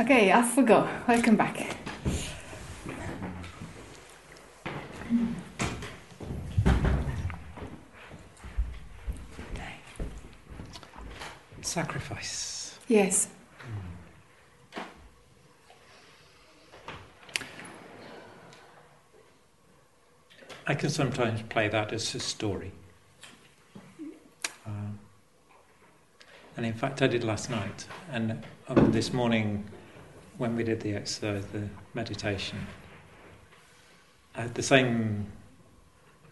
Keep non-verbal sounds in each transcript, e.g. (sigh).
Okay, off we go. Welcome back. Sacrifice. Yes. I can sometimes play that as a story. Um, and in fact, I did last night. And um, this morning, when we did the exercise, the meditation, I had the same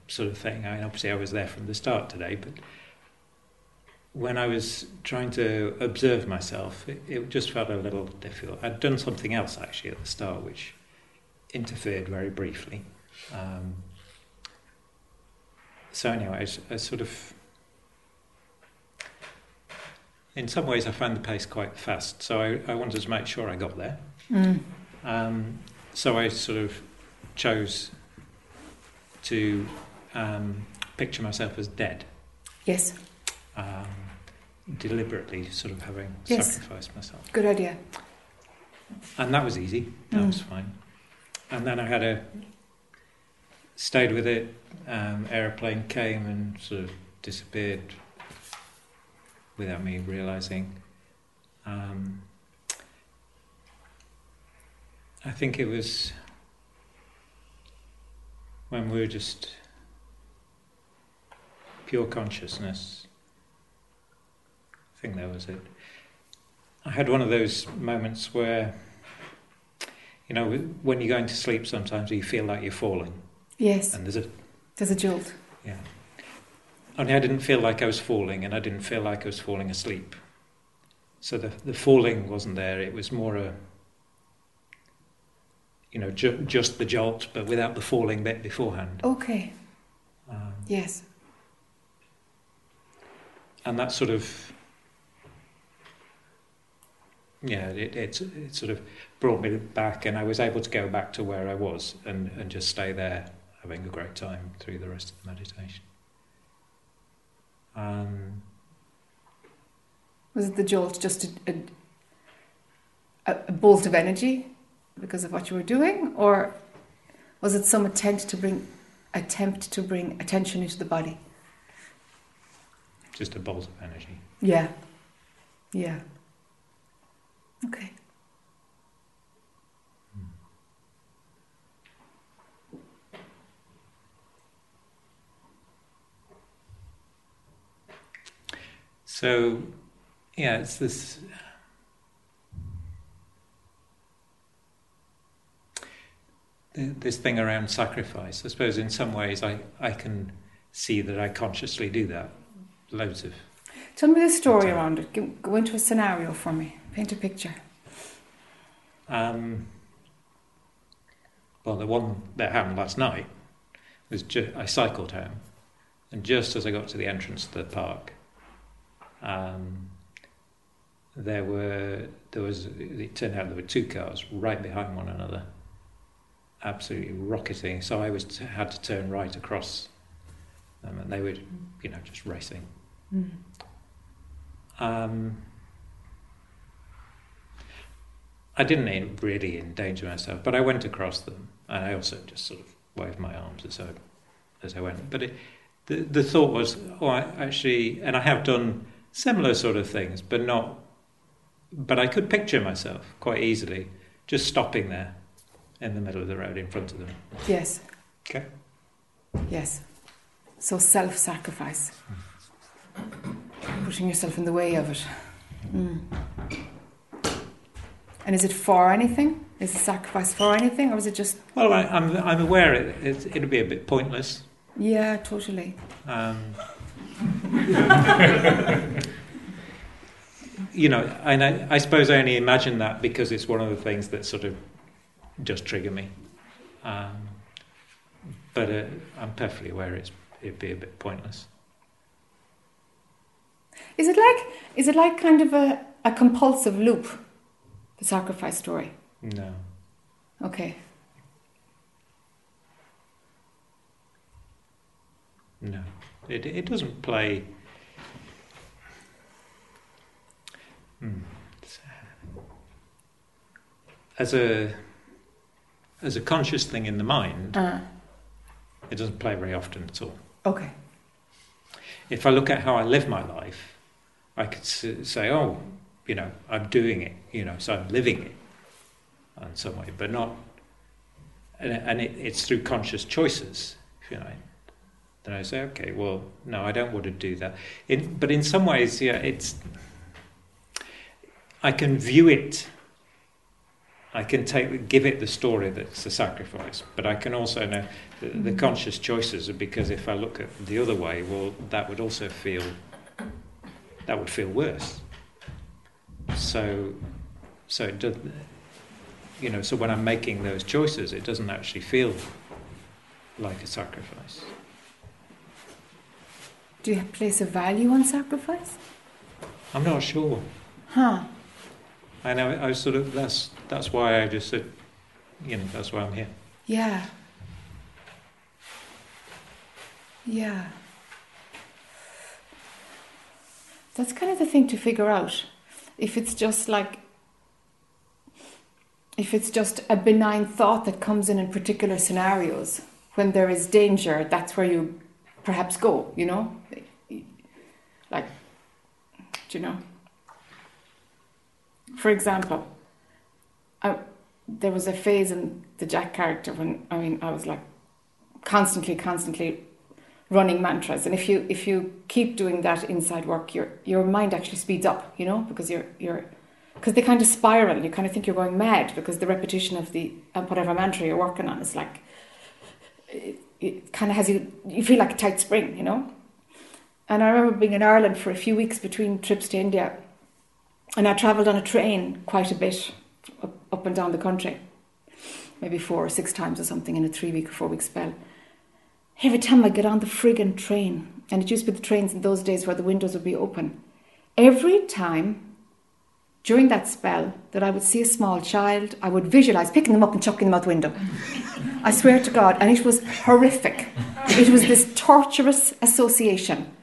sort of thing. I mean, obviously, I was there from the start today, but when I was trying to observe myself, it, it just felt a little difficult. I'd done something else actually at the start, which interfered very briefly. Um, so anyway, I, I, sort of, in some ways, I found the pace quite fast. So I, I wanted to make sure I got there. Mm. Um, so I sort of chose to um, picture myself as dead. Yes. Um, deliberately, sort of having Yes. sacrificed myself, Good idea. and that was easy. That Mm. was fine. And then I had a stayed with it. Um, airplane came and sort of disappeared without me realizing. Um, I think it was when we were just pure consciousness. I think that was it. I had one of those moments where, you know, when you're going to sleep, sometimes you feel like you're falling, Yes. and there's a There's a jolt. yeah. Only I didn't feel like I was falling, and I didn't feel like I was falling asleep. So the the falling wasn't there. It was more a, you know, ju- just the jolt, but without the falling bit beforehand. Okay. Um, Yes. and that sort of, yeah, it, it it sort of brought me back, and I was able to go back to where I was and and just stay there, having a great time through the rest of the meditation. Um, Was it the jolt just a, a, a bolt of energy because of what you were doing, or was it some attempt to bring attempt to bring attention into the body? just a bolt of energy. Yeah. Yeah. Okay. So, yeah, it's this. This thing around sacrifice. I suppose in some ways I, I can see that I consciously do that. Loads of. Tell me the story around it. Go, go into a scenario for me. Paint a picture. Um, well, the one that happened last night was ju- I cycled home, and just as I got to the entrance to the park, um, there were there was it turned out there were two cars right behind one another, absolutely rocketing. So I was t- had to turn right across them, and they were, you know, just racing. Mm. Um, I didn't really endanger myself, but I went across them, and I also just sort of waved my arms as I as I went. But it, the the thought was, oh, I actually, and I have done similar sort of things, but not. But I could picture myself quite easily just stopping there in the middle of the road in front of them. Yes. Okay. Yes. So self sacrifice. Putting yourself in the way of it. Mm. And is it for anything? Is the sacrifice for anything? Or is it just, Well, I, I'm I'm aware it, it it'll be a bit pointless. yeah, totally. Um, (laughs) you know, and I, I suppose I only imagine that because it's one of the things that sort of just trigger me. Um, but uh, I'm perfectly aware it's, it'd be a bit pointless. Is it like, is it like kind of a, a compulsive loop, the sacrifice story? No. Okay. No, it it doesn't play. Hmm. as a as a conscious thing in the mind, Uh, it doesn't play very often at all. okay. If I look at how I live my life, I could say, oh, you know, I'm doing it, you know, so I'm living it in some way, but not, and, and it, it's through conscious choices, you know. Then I say, okay, well, no, I don't want to do that. In, but in some ways, yeah, it's, I can view it, I can take, give it the story that's a sacrifice, but I can also know the, the Mhm. conscious choices are because if I look at the other way, well, that would also feel, that would feel worse. So, so it does, you know, so when I'm making those choices, it doesn't actually feel like a sacrifice. Do you place a value on sacrifice? I'm not sure. Huh. I. I was sort of. That's that's why I just said, you know, that's why I'm here. Yeah. Yeah. That's kind of the thing to figure out. If it's just like, if it's just a benign thought that comes in in particular scenarios, when there is danger, that's where you perhaps go, you know? Like, do you know? For example, I, there was a phase in the Jack character when I mean I was like constantly, constantly running mantras, and if you if you keep doing that inside work, your your mind actually speeds up, you know, because you're you're because they kind of spiral. You kind of think you're going mad because the repetition of the whatever mantra you're working on is like it, it kind of has you you feel like a tight spring, you know. And I remember being in Ireland for a few weeks between trips to India, and I travelled on a train quite a bit up, up and down the country, maybe four or six times or something in a three week or four week spell. Every time I get on the friggin' train, and it used to be the trains in those days where the windows would be open, every time during that spell that I would see a small child, I would visualize picking them up and chucking them out the window. I swear to God, and it was horrific. It was this torturous association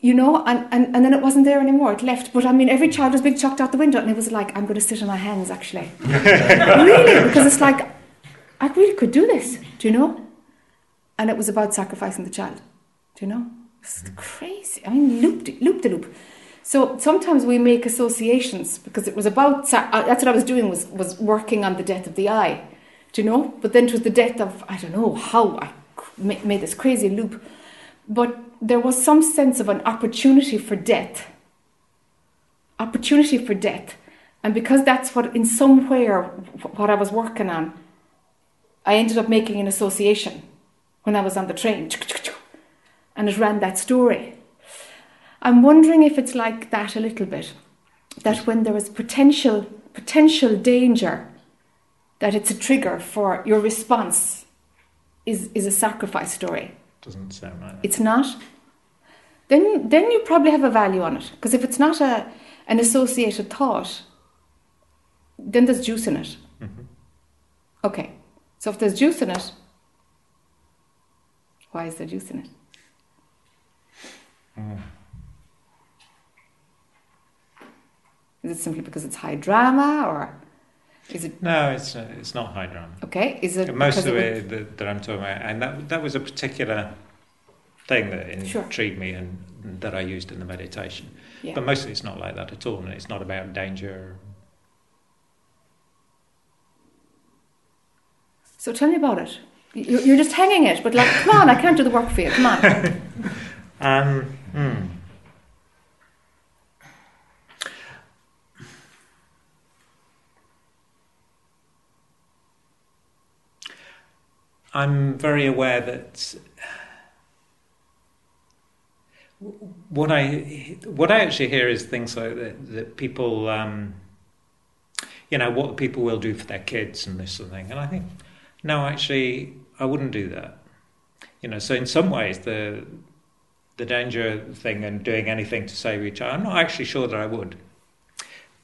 you know, and, and, and then it wasn't there anymore. It left. But I mean, every child was being chucked out the window, and it was like, I'm going to sit on my hands, actually. (laughs) really? Because it's like, I really could do this, do you know? And it was about sacrificing the child, do you know? It's crazy. I mean, loop, loop the loop. So sometimes we make associations because it was about, uh, that's what I was doing, was, was working on the death of the I, do you know? But then it was the death of, I don't know how I made this crazy loop. But there was some sense of an opportunity for death. Opportunity for death. And because that's what, in somewhere, what I was working on, I ended up making an association when I was on the train. And it ran that story. I'm wondering if it's like that a little bit. That when there is potential, potential danger, that it's a trigger for your response is, is a sacrifice story. Doesn't sound like. It's not. Then, then you probably have a value on it. Because if it's not a, an associated thought, then there's juice in it. Mhm. Okay. So if there's juice in it, why is there juice in it? Mm. Is it simply because it's high drama, or is it No, it's uh, it's not high drama. okay? Is it Most of would- it that, that I'm talking about, and that that was a particular thing that Sure. intrigued me and that I used in the meditation. Yeah. But mostly, it's not like that at all, and it's not about danger. So tell me about it. You- You're just hanging it, but like, come on, I can't do the work for you. Come on. (laughs) Um, hmm. I'm very aware that what I what I actually hear is things like that, that people, um, you know, what people will do for their kids and this sort of thing, and I think, no, actually, I wouldn't do that. You know, so in some ways, the the danger thing and doing anything to save each other, I'm not actually sure that I would.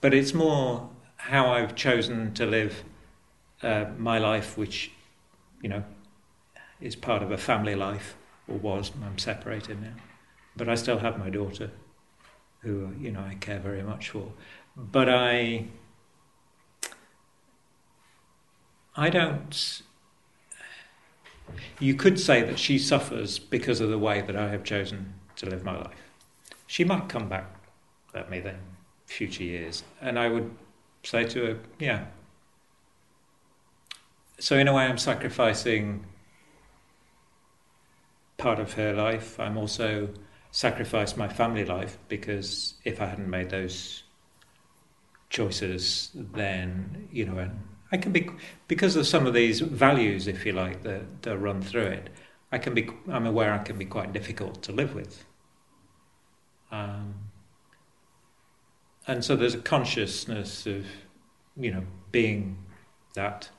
But it's more how I've chosen to live uh, my life, which, you know, is part of a family life, or was. I'm separated now. But I still have my daughter, who, you know, I care very much for. But I. I don't. You could say that she suffers because of the way that I have chosen to live my life. She might come back at me then, future years, and I would say to her, yeah. So, in a way, I'm sacrificing part of her life. I'm also sacrificed my family life because if I hadn't made those choices, then, you know, and I can be, because of some of these values, if you like, that, that run through it, I can be, I'm aware I can be quite difficult to live with. Um, and so there's a consciousness of, you know, being that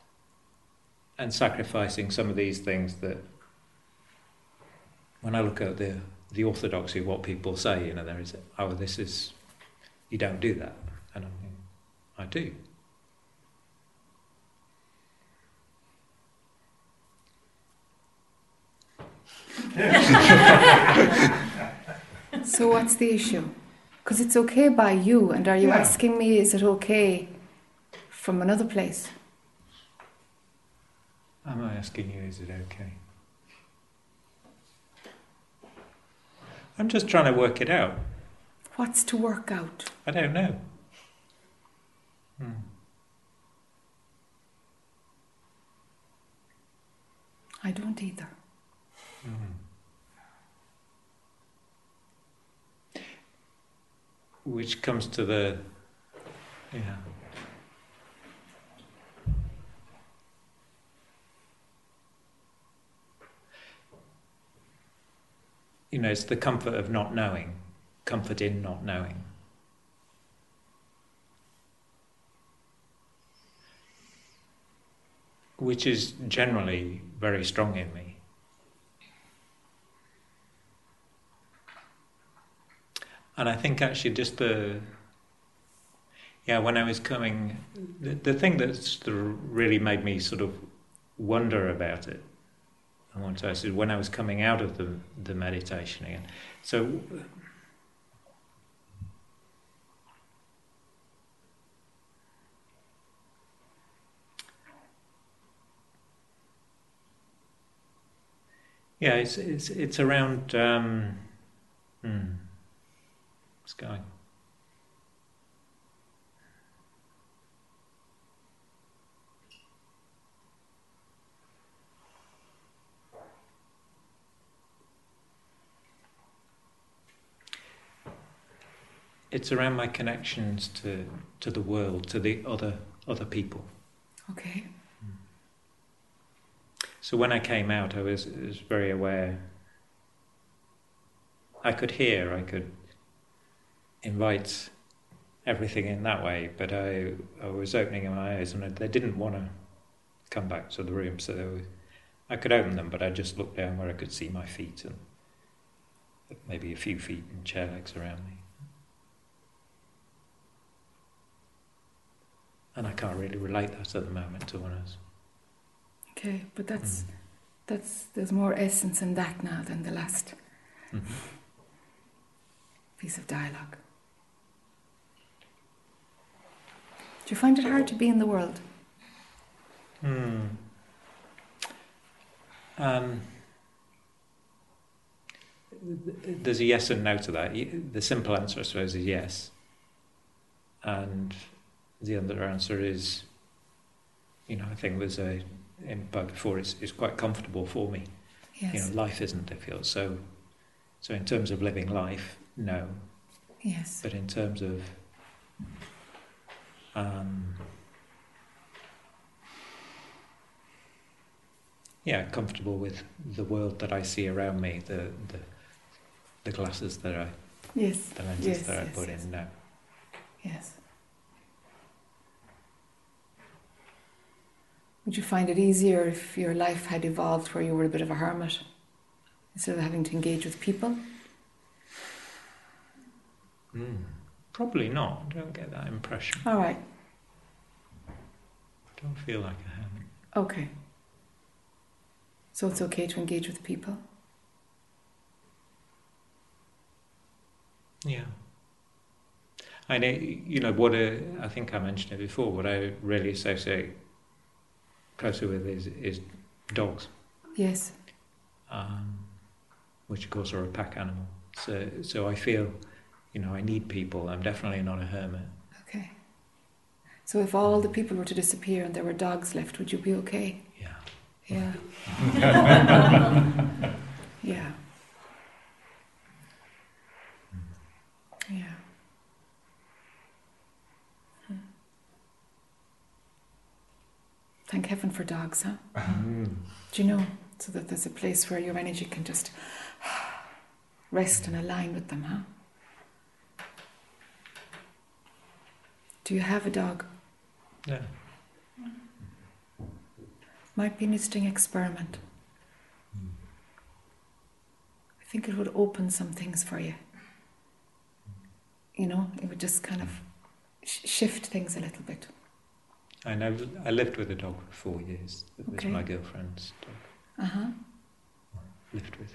and sacrificing some of these things that when I look at the the orthodoxy of what people say, you know, there is oh this is you don't do that. And I mean, I do. (laughs) so what's the issue? Because it's okay by you, and are you yeah. asking me, is it okay from another place? Am I asking you, is it okay? I'm just trying to work it out. What's to work out? I don't know. Hmm. I don't either. Mm. Which comes to the, yeah. You know, it's the comfort of not knowing, comfort in not knowing. Which is generally very strong in me. And I think actually just the yeah when I was coming, the, the thing that's really made me sort of wonder about it. I want to say when I was coming out of the the meditation again. So. Yeah, it's it's it's around. Um, hmm sky. It's around my connections to, to the world, to the other other people. Okay. So when I came out, I was, was very aware. I could hear, I could invite everything in that way. But I, I was opening my eyes and they didn't want to come back to the room, so was, I could open them, but I just looked down where I could see my feet and maybe a few feet and chair legs around me. And I can't really relate that at the moment to one else. Okay, but that's mm. that's there's more essence in that now than the last mm-hmm. piece of dialogue. Do you find it hard to be in the world? Hmm. Um, there's a yes and no to that. The simple answer, I suppose, is yes. And the other answer is, you know, I think there's a, in, but before it's, it's quite comfortable for me. Yes. You know, life isn't difficult. So, so in terms of living life, no. Yes. But in terms of um, yeah, comfortable with the world that I see around me, the the, the glasses that I, yes, the lenses yes, that yes, I put yes. in now. Yes. Would you find it easier if your life had evolved where you were a bit of a hermit instead of having to engage with people? Mm. Probably not. I don't get that impression. All right. I don't feel like I have. Okay. So it's okay to engage with people? Yeah. I know, you know, what I, I think I mentioned it before, what I really associate closer with is, is dogs, Yes. um, which of course are a pack animal. So, so I feel, you know, I need people. I'm definitely not a hermit. Okay. So if all the people were to disappear and there were dogs left, would you be okay? Yeah. Yeah. (laughs) yeah. Yeah. Hmm. Thank heaven for dogs, huh? Mm. Do you know? So that there's a place where your energy can just (sighs) rest and align with them, huh? Do you have a dog? Yeah. Might be an interesting experiment. I think it would open some things for you. You know, it would just kind of sh- shift things a little bit. I know. I lived with a dog for four years. It was Okay. my girlfriend's dog. Uh huh. Lived with.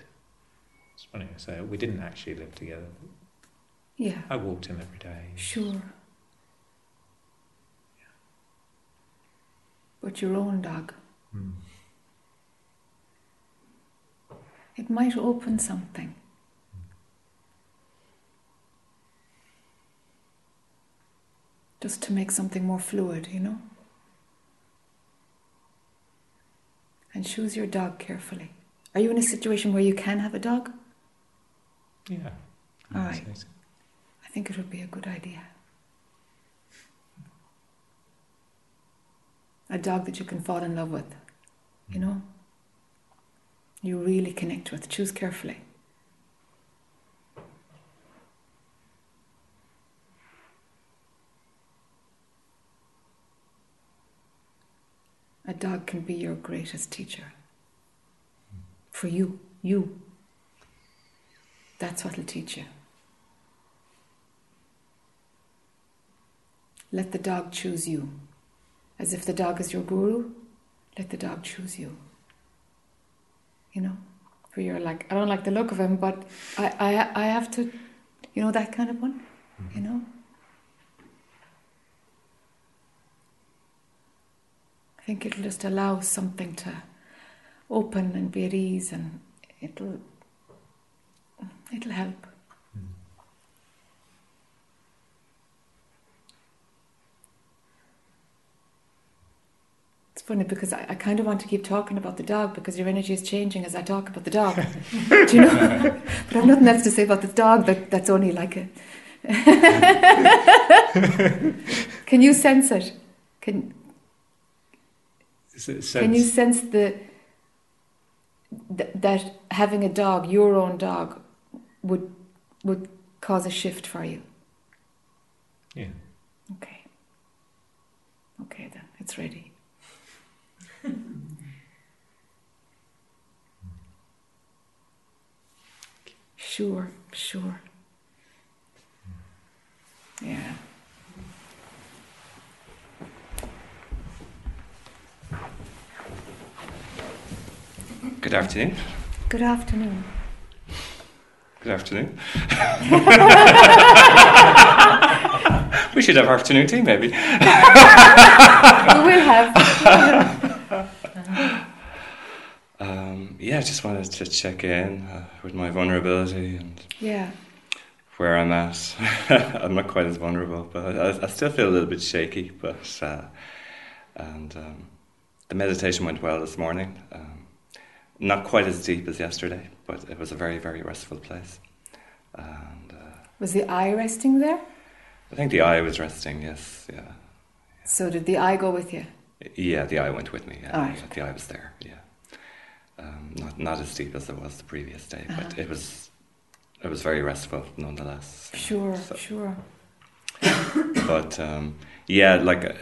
It's funny to say we didn't actually live together. Yeah. I walked him every day. Sure. But your own dog, Mm. it might open something. Just to make something more fluid, you know? And choose your dog carefully. Are you in a situation where you can have a dog? Yeah. All so. I think it would be a good idea. A dog that you can fall in love with, you hmm. know? You really connect with. Choose carefully. A dog can be your greatest teacher. For you, you. That's what will teach you. Let the dog choose you. As if the dog is your guru, let the dog choose you. You know? For you're like, I don't like the look of him, but I, I, I have to, you know, that kind of one, you know? I think it'll just allow something to open and be at ease and it'll, it'll help. Hmm. It's funny because I, I kind of want to keep talking about the dog because your energy is changing as I talk about the dog. (laughs) Do you know? (laughs) but I've nothing else to say about the dog that, that's only like a. (laughs) Can you sense it? Can So, Can you sense- sense the th- that having a dog, your own dog, would would cause a shift for you? Yeah. Okay. Okay then, it's ready. (laughs) sure, sure. Yeah. Good afternoon. Good afternoon. Good afternoon. (laughs) we should have afternoon tea, maybe. we will have. (laughs) Um, yeah, I just wanted to check in uh, with my vulnerability and Yeah. where I'm at. (laughs) I'm not quite as vulnerable, but I, I still feel a little bit shaky. But uh, and um, the meditation went well this morning. Um, not quite as deep as yesterday, but it was a very, very restful place. And uh, Was the I resting there? I think the I was resting. Yes, yeah. So did the I go with you? Yeah, the I went with me. Yeah, yeah, the I was there. Yeah, um, not not as deep as it was the previous day, but Uh-huh. it was it was very restful nonetheless. Sure, So- sure. (coughs) But um, yeah, like uh,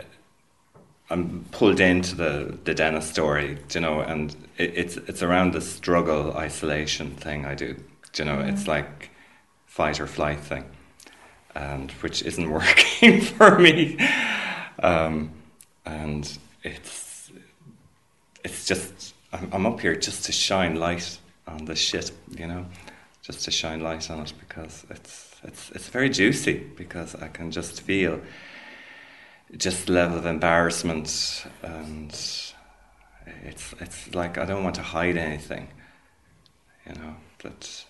I'm pulled into the the Dennis story, you know, and it, it's it's around the struggle isolation thing I do. You know, it's Mhm. like fight or flight thing, and which isn't (laughs) working for me. Um, and it's it's just I'm, I'm up here just to shine light on this shit, you know, just to shine light on it because it's it's it's very juicy because I can just feel just the level of embarrassment and it's it's like I don't want to hide anything. You know that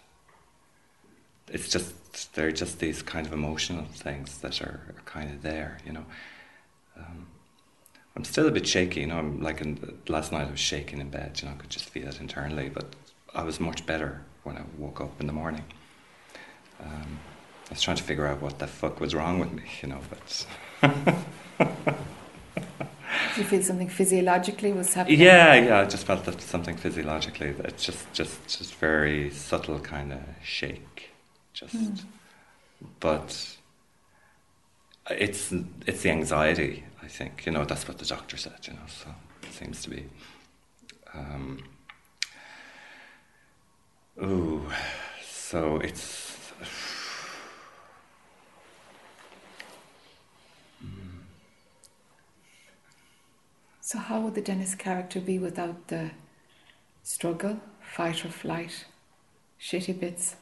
it's just they're just these kind of emotional things that are, are kind of there. You know, um, I'm still a bit shaky. You know, I'm like in, last night I was shaking in bed. You know, I could just feel it internally, but I was much better when I woke up in the morning. Um, I was trying to figure out what the fuck was wrong with me. You know, but. Did you feel something physiologically was happening? Yeah, yeah. I just felt that something physiologically. That it's just, just, just very subtle kind of shake. Just, Mm. but it's it's the anxiety. I think you know that's what the doctor said. You know, so it seems to be. Um, ooh, so it's. So how would the Dennis character be without the struggle, fight or flight, shitty bits,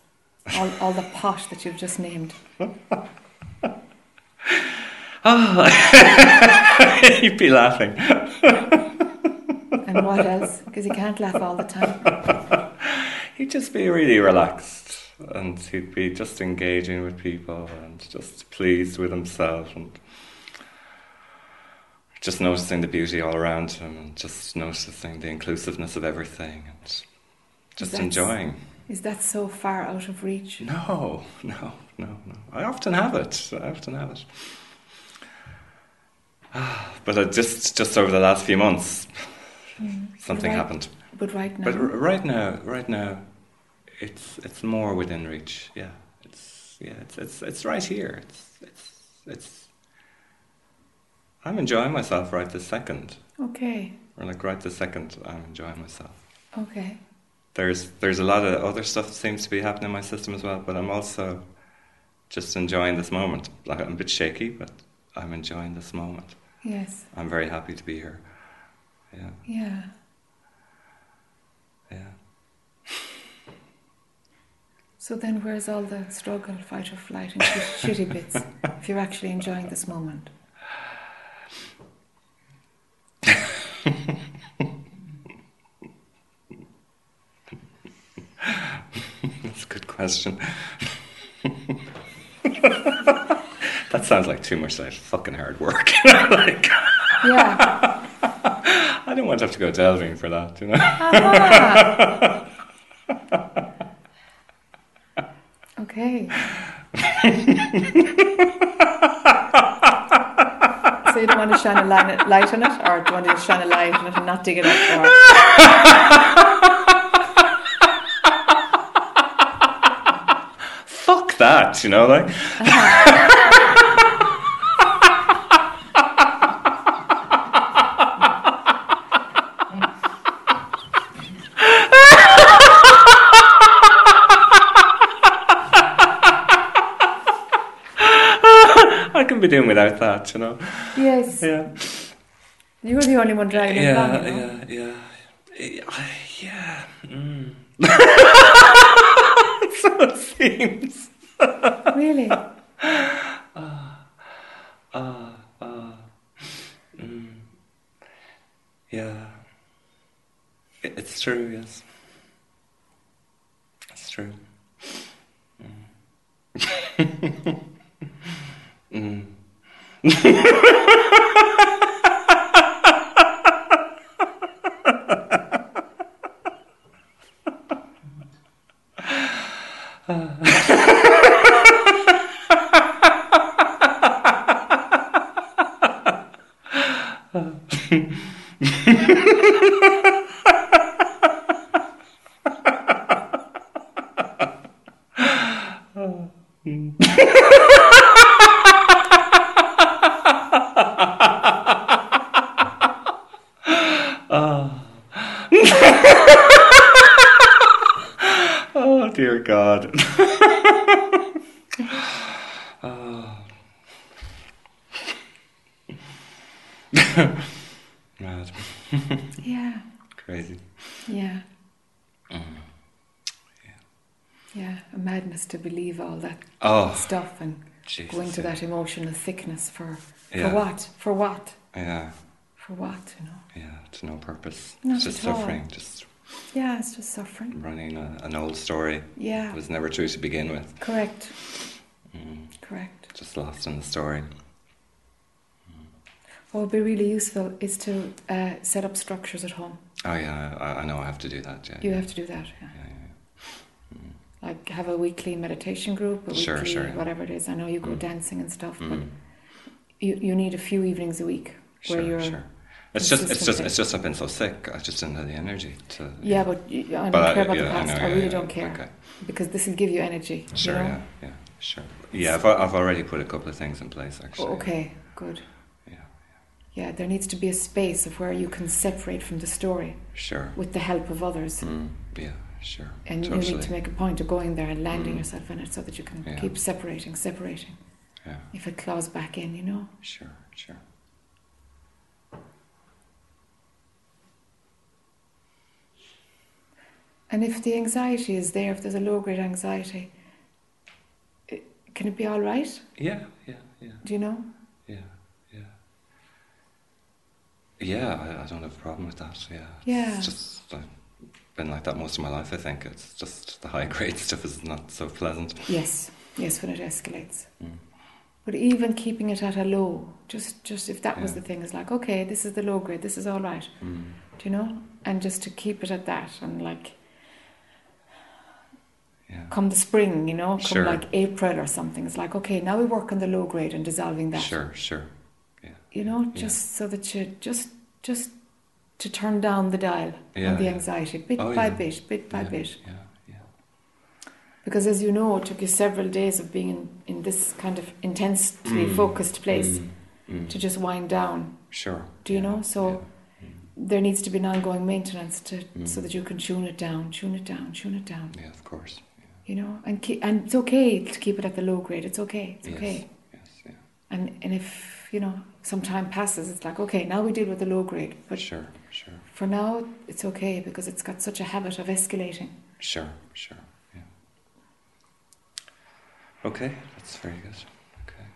all, all the pot that you've just named? (laughs) Oh, (laughs) he'd be laughing. And what else? Because you can't laugh all the time. (laughs) He'd just be really relaxed and he'd be just engaging with people and just pleased with himself and just noticing the beauty all around him and just noticing the inclusiveness of everything and just That's- enjoying. Is that so far out of reach? No, (laughs) no, no, no. I often have it. I often have it. (sighs) But I just just over the last few months, mm. something Right. happened. But right now, But r- right now, right now, it's it's more within reach. Yeah, it's yeah, it's it's it's right here. It's it's it's. I'm enjoying myself right this second, okay, or like right this second, I'm enjoying myself. okay, There's there's a lot of other stuff that seems to be happening in my system as well, but I'm also just enjoying this moment. Like I'm a bit shaky, but I'm enjoying this moment. yes, I'm very happy to be here. Yeah, yeah. yeah. So then, where's all the struggle, fight or flight, and shitty bits? If you're actually enjoying this moment, That's a good question. that sounds like too much like fucking hard work. (laughs) like, yeah. I don't want to have to go delving for that, you know. Ah. (laughs) okay. (laughs) so you don't want to shine a light, on it, or do you want to shine a light on it and not dig it up? (laughs) Fuck that, you know, like. I can be doing without that, you know. yes, Yeah. you're the only one dragging along. Yeah, you know? yeah, yeah, yeah, yeah. Mm. (laughs) so it seems. Really? Ah, (laughs) ah, mm. Yeah. It, it's true, yes. It's true. Mm. (laughs) mm. Oh (laughs) dear God. oh. Mad. Yeah, Crazy. yeah, Mm. yeah. A madness to believe all that Oh, stuff and Jesus. go into yeah. that emotional thickness for Yeah. for what? For what? Yeah. For what, you know? Yeah, to no purpose. Not it's just at all. suffering, just Yeah, it's just suffering. running a, an old story. Yeah. It was never true to begin with. Correct. Mm, Correct. just lost in the story. What would be really useful is to uh, set up structures at home. Oh yeah, I, I know I have to do that. Yeah, You yeah, have to do that. Yeah. Like have a weekly meditation group, a Sure, weekly sure. whatever it is. I know you go Mm. dancing and stuff, but Mm, you, you need a few evenings a week where sure, you're. sure. It's just, it's just, it's just I've been so sick. I just didn't have the energy to. Yeah, but you, I don't But care about yeah, the past. I, know, yeah, really yeah, don't care Okay. because this will give you energy. you Sure. know? Yeah. Yeah. Sure. Yeah. I've, I've already put a couple of things in place actually. Okay, good. Yeah. Yeah, there needs to be a space of where you can separate from the story Sure. with the help of others. Mm, yeah. Sure. And totally. you need to make a point of going there and landing Mm. yourself in it so that you can Yeah. keep separating, separating. Yeah. If it claws back in, you know? Sure. Sure. And if the anxiety is there, if there's a low grade anxiety, it, can it be all right? Yeah. Yeah. Yeah. Do you know? Yeah. Yeah. Yeah. I, I don't have a problem with that. Yeah. Yeah. It's just been like that most of my life. I think it's just the high (laughs) grade stuff is not so pleasant. Yes, yes, when it escalates. Mm. But even keeping it at a low, just just if that was the thing, is like, okay, this is the low grade, this is all right. Mm. Do you know? And just to keep it at that and like Yeah. come the spring, you know, come Sure. like April or something, it's like, okay, now we work on the low grade and dissolving that. Sure. Sure. You know, Yeah. just so that you just just to turn down the dial Yeah, on the yeah. anxiety bit Oh, by yeah. bit, bit by yeah, bit. Yeah. Yeah. Because as you know, it took you several days of being in, in this kind of intensely Mm. focused place Mm. Mm. to just wind down. Sure. Do you Yeah, know? So yeah. There needs to be an ongoing maintenance to Mm. so that you can tune it down, tune it down, tune it down. Yeah, of course. You know, and keep, and it's okay to keep it at the low grade. It's okay. It's yes. okay. Yes. Yeah. And and if you know some time passes, it's like okay, now we deal with the low grade. But sure. Sure. for now, it's okay because it's got such a habit of escalating. Sure. Sure. Yeah. Okay, that's very good. Okay.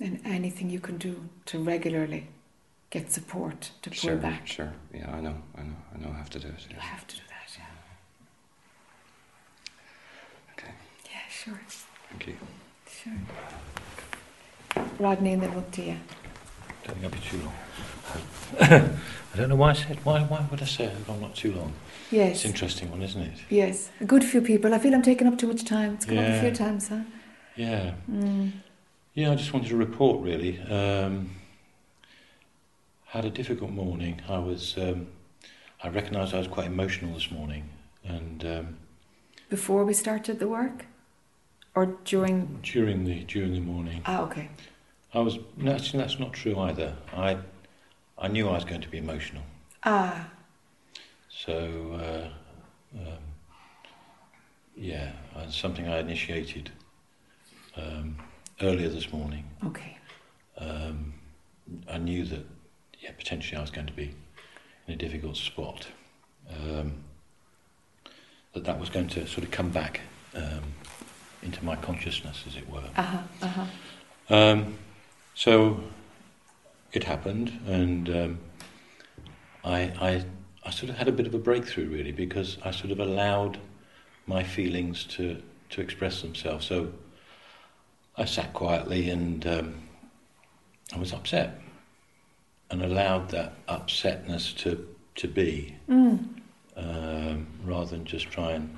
And anything you can do to regularly get support to pull Sure. back, Sure. Yeah, I know. I know. I know. I have to do it. you have to do that. Yeah. Okay. Yeah. Sure. Thank you. Sure. Rodney and then up to you. don't think I'll be too long. (laughs) I don't know why I said why. Why would I say I'm not too long? Yes. It's an interesting one, isn't it? Yes. A good few people. I feel I'm taking up too much time. It's come up a few times, huh? Yeah, Mm. yeah. I just wanted to report. Really, um, had a difficult morning. I was. Um, I recognised I was quite emotional this morning, and um, Before we started the work, or during? during the during the morning, Ah, okay. I was. No, actually, that's not true either. I I knew I was going to be emotional. Ah, So, uh, um, yeah, something I initiated um, earlier this morning. okay. Um, I knew that, yeah, potentially I was going to be in a difficult spot. Um, that that was going to sort of come back um, into my consciousness, as it were. Uh huh. Uh huh. Um, so it happened, and um, I, I, I sort of had a bit of a breakthrough, really, because I sort of allowed my feelings to, to express themselves. So I sat quietly and um, I was upset, and allowed that upsetness to, to be, Mm. um, rather than just try and,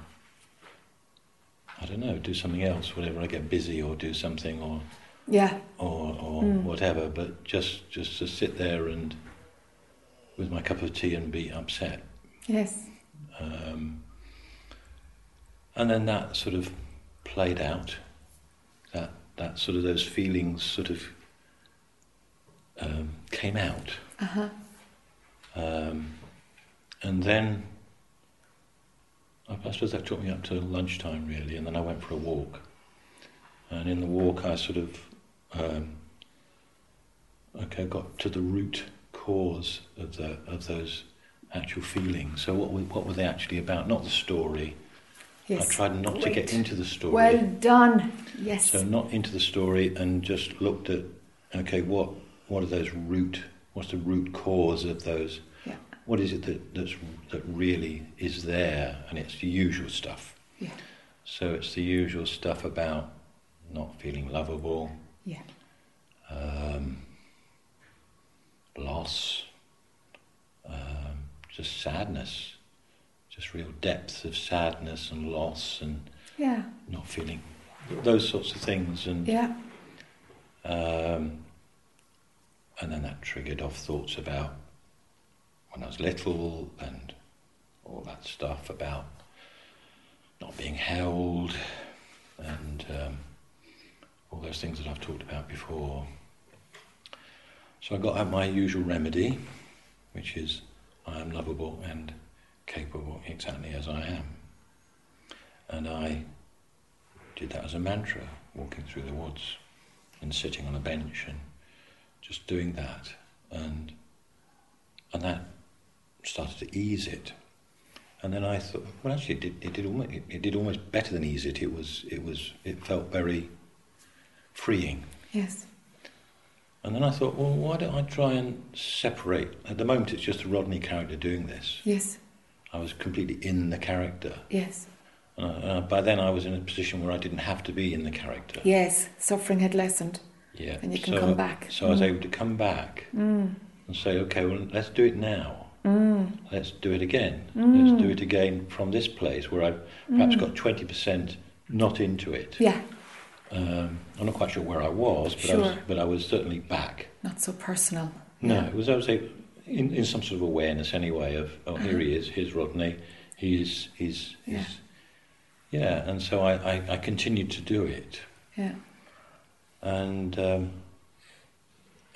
I don't know, do something else, whatever I get busy or do something or Yeah. or, or Mm. whatever, but just just to sit there and with my cup of tea and be upset. Yes. Um, and then that sort of played out. That that sort of those feelings sort of um, came out, Uh huh. um, and then I, suppose that took me up to lunchtime really, and then I went for a walk. And in the walk, I sort of um, okay got to the root cause of the of those actual feelings. So what were, what were they actually about? Not the story. Yes. I tried not to get into the story. Well done. Yes. So not into the story and just looked at okay, what what are those root? What's the root cause of those? What is it that that's, that really is there? And it's the usual stuff. Yeah. So it's the usual stuff about not feeling lovable, Yeah. um, loss, um, just sadness, just real depth of sadness and loss and Yeah. not feeling those sorts of things and Yeah. um, and then that triggered off thoughts about when I was little and all that stuff about not being held and um, all those things that I've talked about before. So I got out my usual remedy, which is I am lovable and capable exactly as I am. And I did that as a mantra, walking through the woods and sitting on a bench and just doing that and and that started to ease it and then I thought well actually it did, it did almost it, it did almost better than ease it it was it was it felt very freeing Yes. and then I thought well why don't I try and separate at the moment it's just a Rodney character doing this Yes. I was completely in the character Yes. and I, and I, by then I was in a position where I didn't have to be in the character Yes. Suffering had lessened. yeah And you can so, come back. so I was Mm. able to come back Mm. and say, okay, well, let's do it now. Mm. Let's do it again. Mm. Let's do it again from this place where I've perhaps Mm. got 20% not into it. Yeah. Um, I'm not quite sure where I was, but, I was, but I was certainly back. Not so personal. No, Yeah. it was, I would say, in, in some sort of awareness anyway of, oh, here he is, here's Rodney, he's, he's, Uh-huh. Yeah. he's yeah, and so I, I, I continued to do it. Yeah. And um,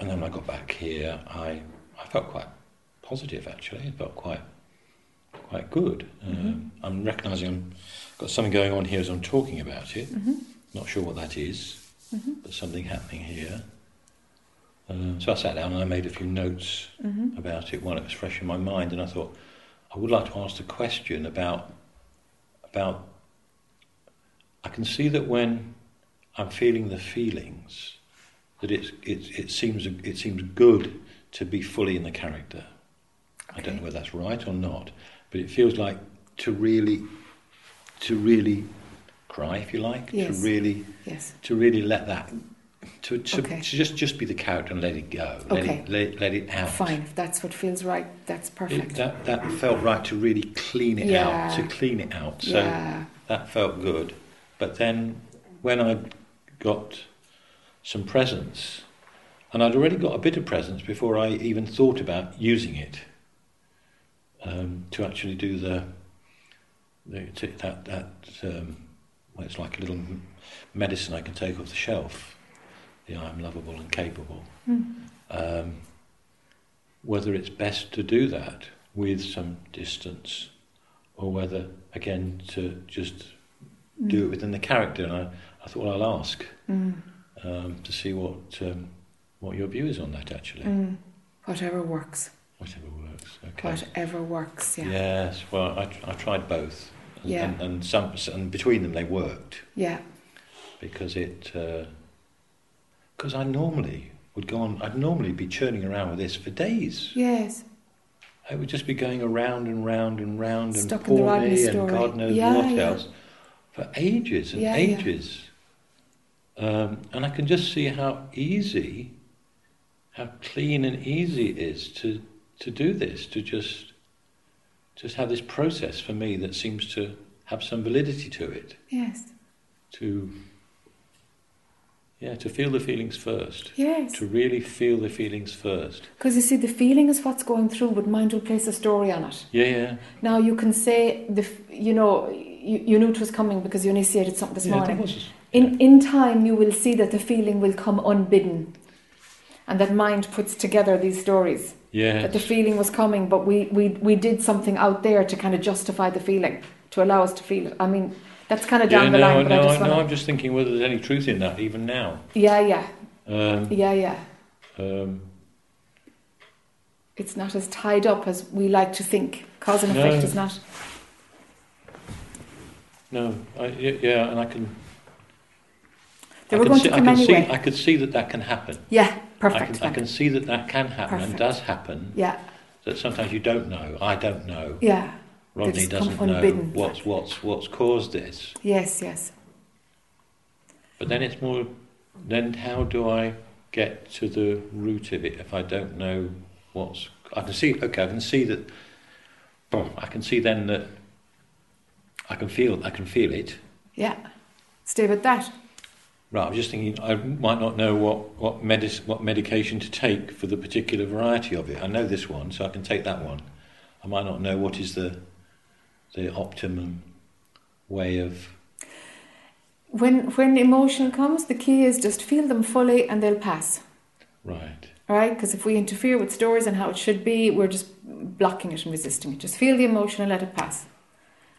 and then when I got back here, I I felt quite positive actually. Felt quite quite good. Um, Mhm. I'm recognising I've got something going on here as I'm talking about it. Mhm. Not sure what that is, Mhm. but something happening here. Um, so I sat down and I made a few notes Mhm. about it while it was fresh in my mind, and I thought I would like to ask the question about about. I can see that when I'm feeling the feelings, that it's, it, it seems it seems good to be fully in the character. I don't know whether that's right or not, but it feels like to really, to really cry, if you like, Yes. to really, Yes. to really let that, to, to, Okay. to just just be the character and let it go, let Okay. it let, let it out. Fine. If that's what feels right, that's It, perfect. that that felt right to really clean it Yeah. out, to clean it out. So yeah. that felt good. But then when I got some presents, and I'd already got a bit of presents before I even thought about using it um, to actually do the, the that that um, well, it's like a little medicine I can take off the shelf. The I am lovable and capable. Mm. Um, whether it's best to do that with some distance, or whether again to just do it within the character. And I, I thought, well, I'll ask Mm. um, to see what um, what your view is on that. Actually, Mm. Whatever works. Whatever works. Okay. Whatever works. Yeah. Yes. Well, I, I tried both, and, Yeah. and, and some and between them they worked Yeah. because it because I normally would go on. I'd normally be churning around with this for days. Yes. I would just be going around and round and round and Stuck in the poor and. God knows Yeah, what yeah. else for ages and Yeah, yeah. ages. Um, and I can just see how easy, how clean and easy it is to to do this, to just just have this process for me that seems to have some validity to it. Yes. To yeah, to feel the feelings first. Yes. To really feel the feelings first. Because you see, the feeling is what's going through, but mind will place a story on it. Yeah, yeah. Now you can say the, you know, you, you knew it was coming because you initiated something this yeah, morning. that was- In in time, you will see that the feeling will come unbidden, and that mind puts together these stories. Yeah. That the feeling was coming, but we we we did something out there to kind of justify the feeling, to allow us to feel it. I mean, that's kind of down yeah, the no, line, but no, I just no, want I'm just thinking whether there's any truth in that even now. Yeah, yeah, Um, yeah, yeah. um, It's not as tied up as we like to think. Cause and No. effect is not. no, I, yeah, yeah, and I can. They I were can going see, to I come can anyway. see, I could see that that can happen. yeah, I can, I can see that that can happen and does happen. Yeah, That sometimes you don't know. I don't know. yeah. Rodney doesn't know what's what's what's caused this. Yes, yes. But then it's more. Then how do I get to the root of it if I don't know what's? I can see. Okay, I can see that. boom, I can see then that. I can feel. I can feel it. Yeah. Stay with that. Right. I'm just thinking. I might not know what what medis, what medication to take for the particular variety of it. I know this one, so I can take that one. I might not know what is the the optimum way of. When when emotion comes, the key is just feel them fully and they'll pass. Right. Right? Because if we interfere with stories and how it should be, we're just blocking it and resisting it. Just feel the emotion and let it pass.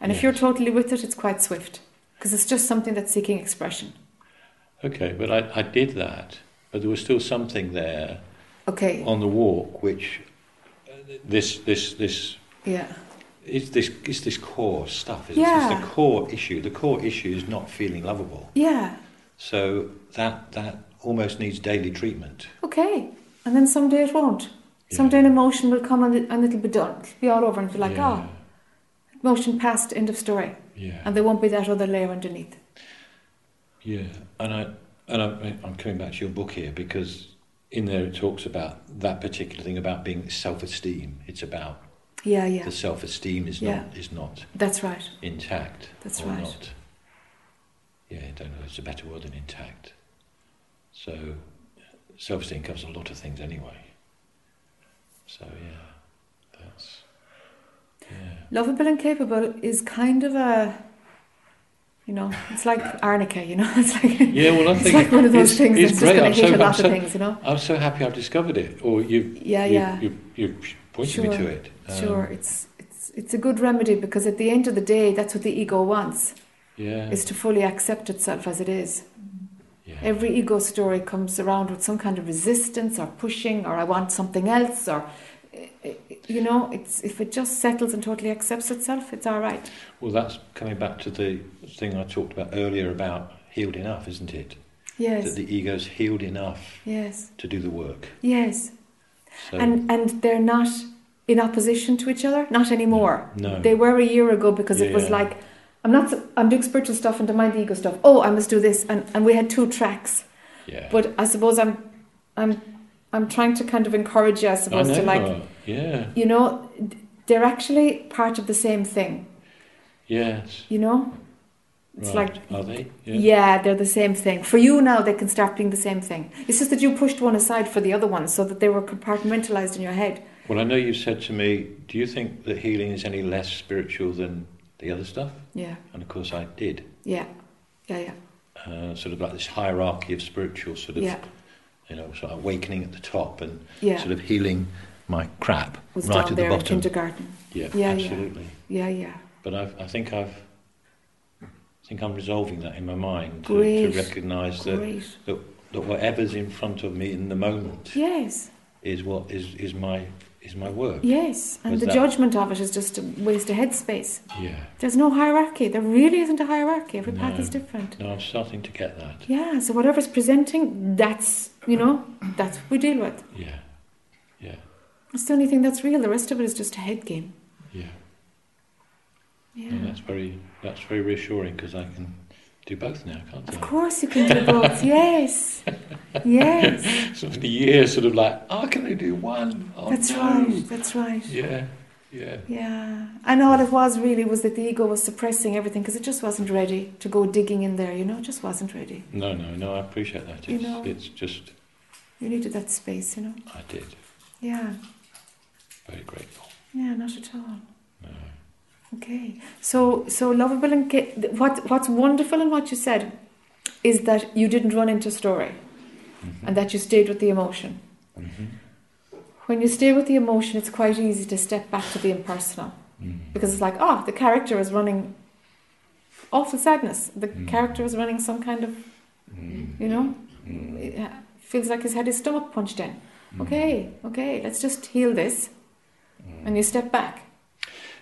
And if you're totally with it, it's quite swift. Because it's just something that's seeking expression. Okay, but I, I did that, but there was still something there Okay. on the walk which uh, this this this Yeah. it's this it's this core stuff. It's, Yeah. it's the core issue. The core issue is not feeling lovable. Yeah. So that that almost needs daily treatment. Okay. And then someday it won't. Yeah. Someday an emotion will come and, it, and it'll be done. It'll be all over and be like, yeah. oh, emotion passed, end of story. yeah, And there won't be that other layer underneath. Yeah. And I and I, I'm coming back to your book here because in there it talks about that particular thing about being self-esteem. It's about Yeah, yeah. the self-esteem is Yeah. not is not That's right. intact That's right. not. Yeah, I don't know. It's a better word than intact. So, self-esteem covers a lot of things anyway. So yeah, that's yeah. Lovable and capable is kind of a, you know, it's like arnica, you know, (laughs) it's like Yeah, well, I it's think like one of those it's, things it's that's great. just going I'm to hit so, a lot I'm of so, things, you know. I'm so happy I've discovered it, or you've Yeah, you, yeah. you, you pointed me to it. Um, Sure, it's it's it's a good remedy because at the end of the day, that's what the ego wants: Yeah. is to fully accept itself as it is. yeah. Every ego story comes around with some kind of resistance or pushing, or I want something else, or you know, it's if it just settles and totally accepts itself, it's all right. Well, that's coming back to the thing I talked about earlier about healed enough, isn't it? Yes, That the ego's healed enough yes, to do the work. yes. So, and and they're not in opposition to each other not anymore no. they were a year ago because it was like i'm not i'm doing spiritual stuff and to mind the ego stuff oh i must do this and and we had two tracks yeah. but i suppose i'm i'm i'm trying to kind of encourage you i I suppose know. to like yeah. you know they're actually part of the same thing Yes. you know it's right. like Are they? yeah. yeah. they're the same thing for you now they can start being the same thing it's just that you pushed one aside for the other one so that they were compartmentalized in your head Well, I know you've said to me, do you think that healing is any less spiritual than the other stuff? yeah And of course, I did. yeah yeah yeah Uh, sort of like this hierarchy of spiritual, sort of, yeah you know, sort of awakening at the top and yeah sort of healing my crap was right at the bottom. kindergarten. Yeah, Yeah, yeah. absolutely. Yeah, yeah. But I've, I think I've, I think I'm resolving that in my mind to, to recognise that, Great. that whatever's in front of me in the moment Yes, is what is, is my is my work. yes. And Was the that- judgment of it is just a waste of headspace. Yeah. There's no hierarchy. There really isn't a hierarchy. Every path is different. No, I'm starting to get that. Yeah, so whatever's presenting, that's, you know, that's what we deal with. Yeah. Yeah. It's the only thing that's real. The rest of it is just a head game. Yeah. Yeah. And that's very that's very reassuring because I can do both now, can't Of I? course you can do both. yes. Yes. (laughs) So for the years, sort of like, oh, can I do one? Oh, That's no. right. That's right. Yeah. Yeah. Yeah, and all it was really was that the ego was suppressing everything because it just wasn't ready to go digging in there. You know, it just wasn't ready. No, no, no. I appreciate that. It's, You know. it's just You needed that space. You know. I did. Yeah. Very grateful. Yeah. Not at all. Okay. So so lovable and ca- what what's wonderful in what you said is that you didn't run into story Mhm. and that you stayed with the emotion. Mhm. When you stay with the emotion, it's quite easy to step back to the impersonal Mm. because it's like, oh, the character is running awful sadness. The Mm. character is running some kind of, Mm. you know, Mm. it feels like he's had his stomach punched in. Okay, okay, let's just heal this. And you step back.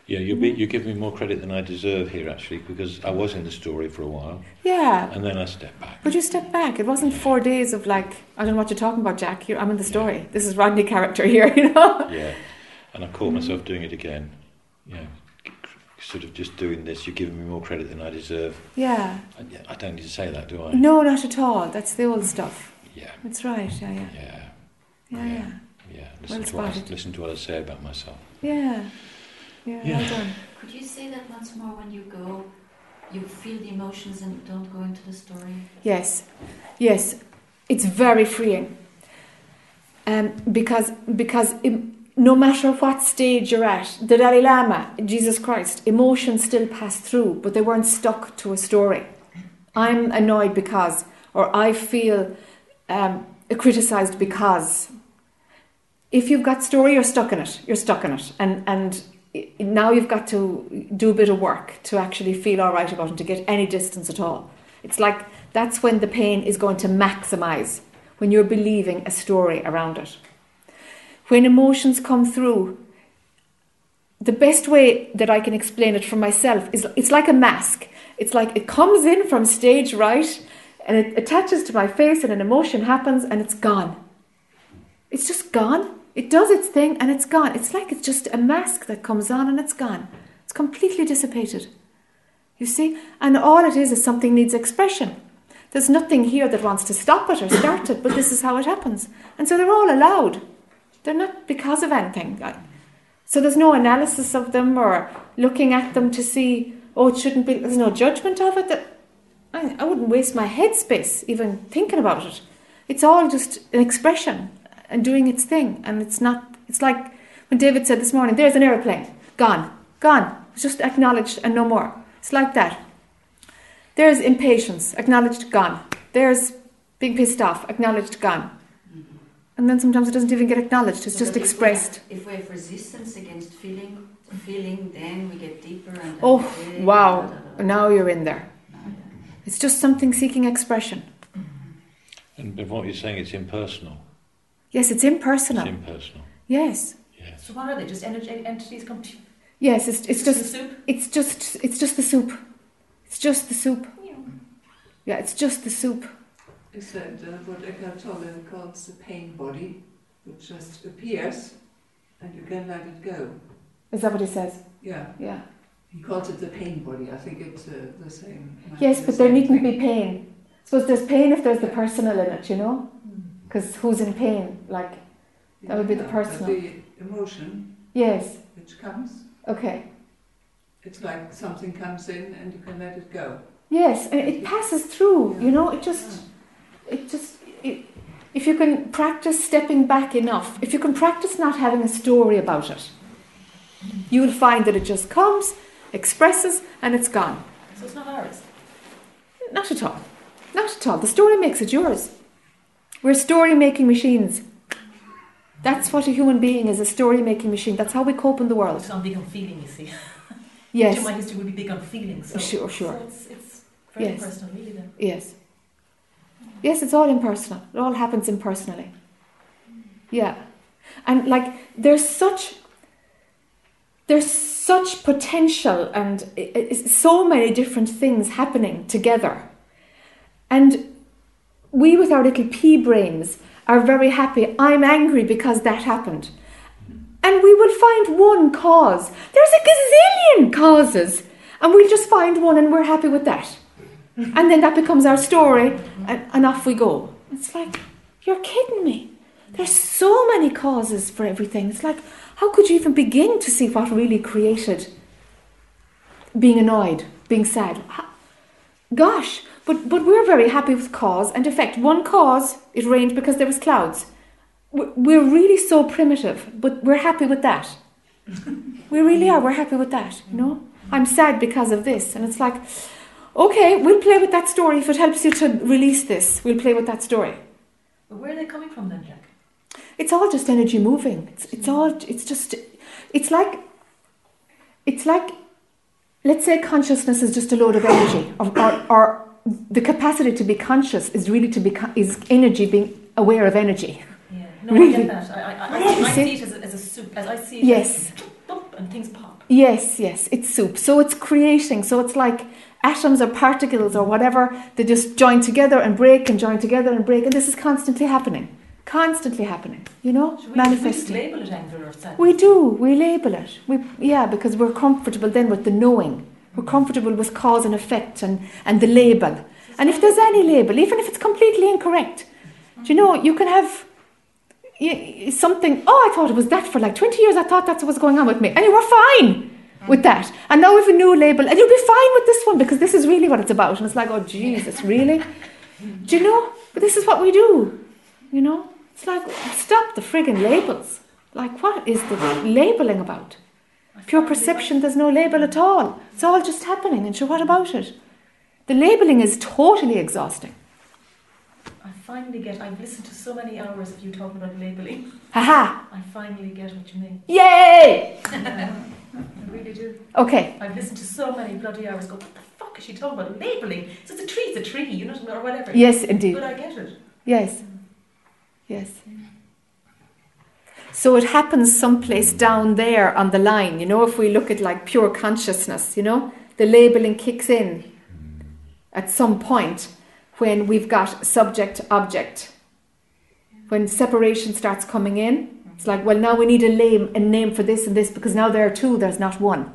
Yeah, you're, be, you're giving me more credit than I deserve here, actually, because I was in the story for a while, Yeah. and then I stepped back. But you step back. It wasn't four days of like, I don't know what you're talking about, Jack. You're, I'm in the story. This is Rodney character here, (laughs) you know? Yeah, and I caught mm-hmm. myself doing it again. You c- sort of just doing this. You're giving me more credit than I deserve. Yeah. I, I don't need to say that, do I? No, not at all. That's the old stuff. Yeah, That's right. Yeah, yeah. yeah, Yeah, yeah. yeah. Listen, Well to what I, listen to what I say about myself. Yeah. Yeah, Yeah. well done. Could you say that once more when you go? You feel the emotions and don't go into the story. Yes, yes, it's very freeing. Um, because because im no matter what stage you're at, the Dalai Lama, Jesus Christ, emotions still pass through, but they weren't stuck to a story. I'm annoyed because, or I feel um, criticized because. If you've got story, you're stuck in it. You're stuck in it, and and i- now you've got to do a bit of work to actually feel all right about it, to get any distance at all. It's like that's when the pain is going to maximize, when you're believing a story around it. When emotions come through, the best way that I can explain it for myself is it's like a mask. It's like it comes in from stage right and it attaches to my face and an emotion happens and it's gone. It's just gone. It does its thing and it's gone. It's like it's just a mask that comes on and it's gone. It's completely dissipated. You see? And all it is is something needs expression. There's nothing here that wants to stop it or start it, but this is how it happens. And so they're all allowed. They're not because of anything. So there's no analysis of them or looking at them to see, oh, it shouldn't be, there's no judgment of it. That I, I wouldn't waste my headspace even thinking about it. It's all just an expression and doing its thing. And it's not, it's like when David said this morning, there's an aeroplane, gone, gone. It's just acknowledged and no more. It's like that. There's impatience, acknowledged, gone. There's being pissed off, acknowledged, gone. And then sometimes it doesn't even get acknowledged, it's So just that if we expressed. have- If we have resistance against feeling, feeling, then we get deeper and. Oh, we- wow. da, da, da, da. Now you're in there. It's just something seeking expression. And but what you're saying, it's impersonal. Yes, it's It's impersonal. impersonal. Yes. Yes. So what are they? Just energy entities come to you. Yes, it's, it's the just soup? it's just it's just the soup. It's just the soup. Yeah, it's just the soup. He said uh, what Eckhart Tolle calls the pain body, which just appears and you can let it go. Is that what he says? Yeah, Yeah. he calls it the pain body. I think it's uh, the same. might Yes, the but there needn't thing. be pain. suppose there's pain if there's the personal in it, you know? Because who's in pain? Like, that would be the Yeah, personal. The emotion yes, which comes, okay. it's like something comes in and you can let it go. Yes, and it passes through, you know, it just, it just, it, if you can practice stepping back enough, if you can practice not having a story about it, you will find that it just comes, expresses, and it's gone. So it's not ours. Not at all. Not at all. The story makes it yours. We're story making machines. That's what a human being is a story making machine. That's how we cope in the world. It's on big on feeling, you see. (laughs) Yes. My history would be big on feeling. So, Sure, sure. So it's, it's very Yes. personal, really. Then. Yes. Yes, it's all impersonal. It all happens impersonally. Yeah. And like there's such there's such potential and so many different things happening together. And we with our little pea brains are very happy. I'm angry because that happened. And we will find one cause. There's a gazillion causes. And we'll just find one and we're happy with that. And then that becomes our story, and, and off we go. It's like, you're kidding me. There's so many causes for everything. It's like, how could you even begin to see what really created being annoyed, being sad? Gosh, but, but we're very happy with cause and effect. One cause, it rained because there was clouds. We're really so primitive, but we're happy with that. (laughs) We really are. We're happy with that, you know? I'm sad because of this. And it's like, okay, we'll play with that story. If it helps you to release this, we'll play with that story. But where are they coming from then, Jack? It's all just energy moving. It's, it's all, it's just, it's like, it's like, let's say consciousness is just a load of energy, or, or, or the capacity to be conscious is really to be, is energy being aware of energy. Yeah. No, I get that. I, I, I, I, see? it as a, as a soup. As I see it, Yes. And things pop. Yes, yes, it's soup. So it's creating. So it's like atoms or particles or whatever. They just join together and break and join together and break, and this is constantly happening. Constantly happening. You know, Should we, we just manifesting. label it anger or sadness? We do. We label it. We yeah, because we're comfortable then with the knowing. We're comfortable with cause and effect and and the label. And if there's any label, even if it's completely incorrect, do you know you can have something. Oh, I thought it was that for like twenty years. I thought that's what was going on with me, and you were fine with that. And now we have a new label, and you'll be fine with this one because this is really what it's about. And it's like, oh Jesus, really? Do you know? But this is what we do. You know, it's like stop the friggin' labels. Like, what is the labeling about? Pure perception, there's no label at all. It's all just happening, and so, what about it? The labeling is totally exhausting. I finally get. I've listened to so many hours of you talking about labeling. Haha! I finally get what you mean. Yay! I really do. Okay, I've listened to so many bloody hours. Go, what the fuck is she talking about? Labeling. So it's a tree. It's a tree. You know, or whatever. yes, indeed. But I get it. Yes, yes. Mm. So it happens someplace down there on the line. You know, if we look at like pure consciousness, you know, the labeling kicks in at some point when we've got subject object. When separation starts coming in, it's like, well, now we need a name, a name for this and this because now there are two, there's not one.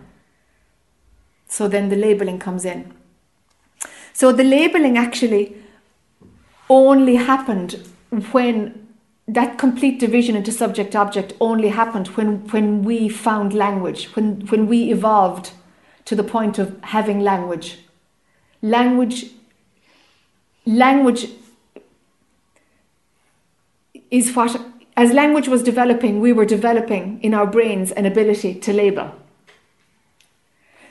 So then the labeling comes in. So the labeling actually only happened when that complete division into subject object only happened when, when we found language, when, when we evolved to the point of having language. Language language is what as language was developing, we were developing in our brains an ability to label.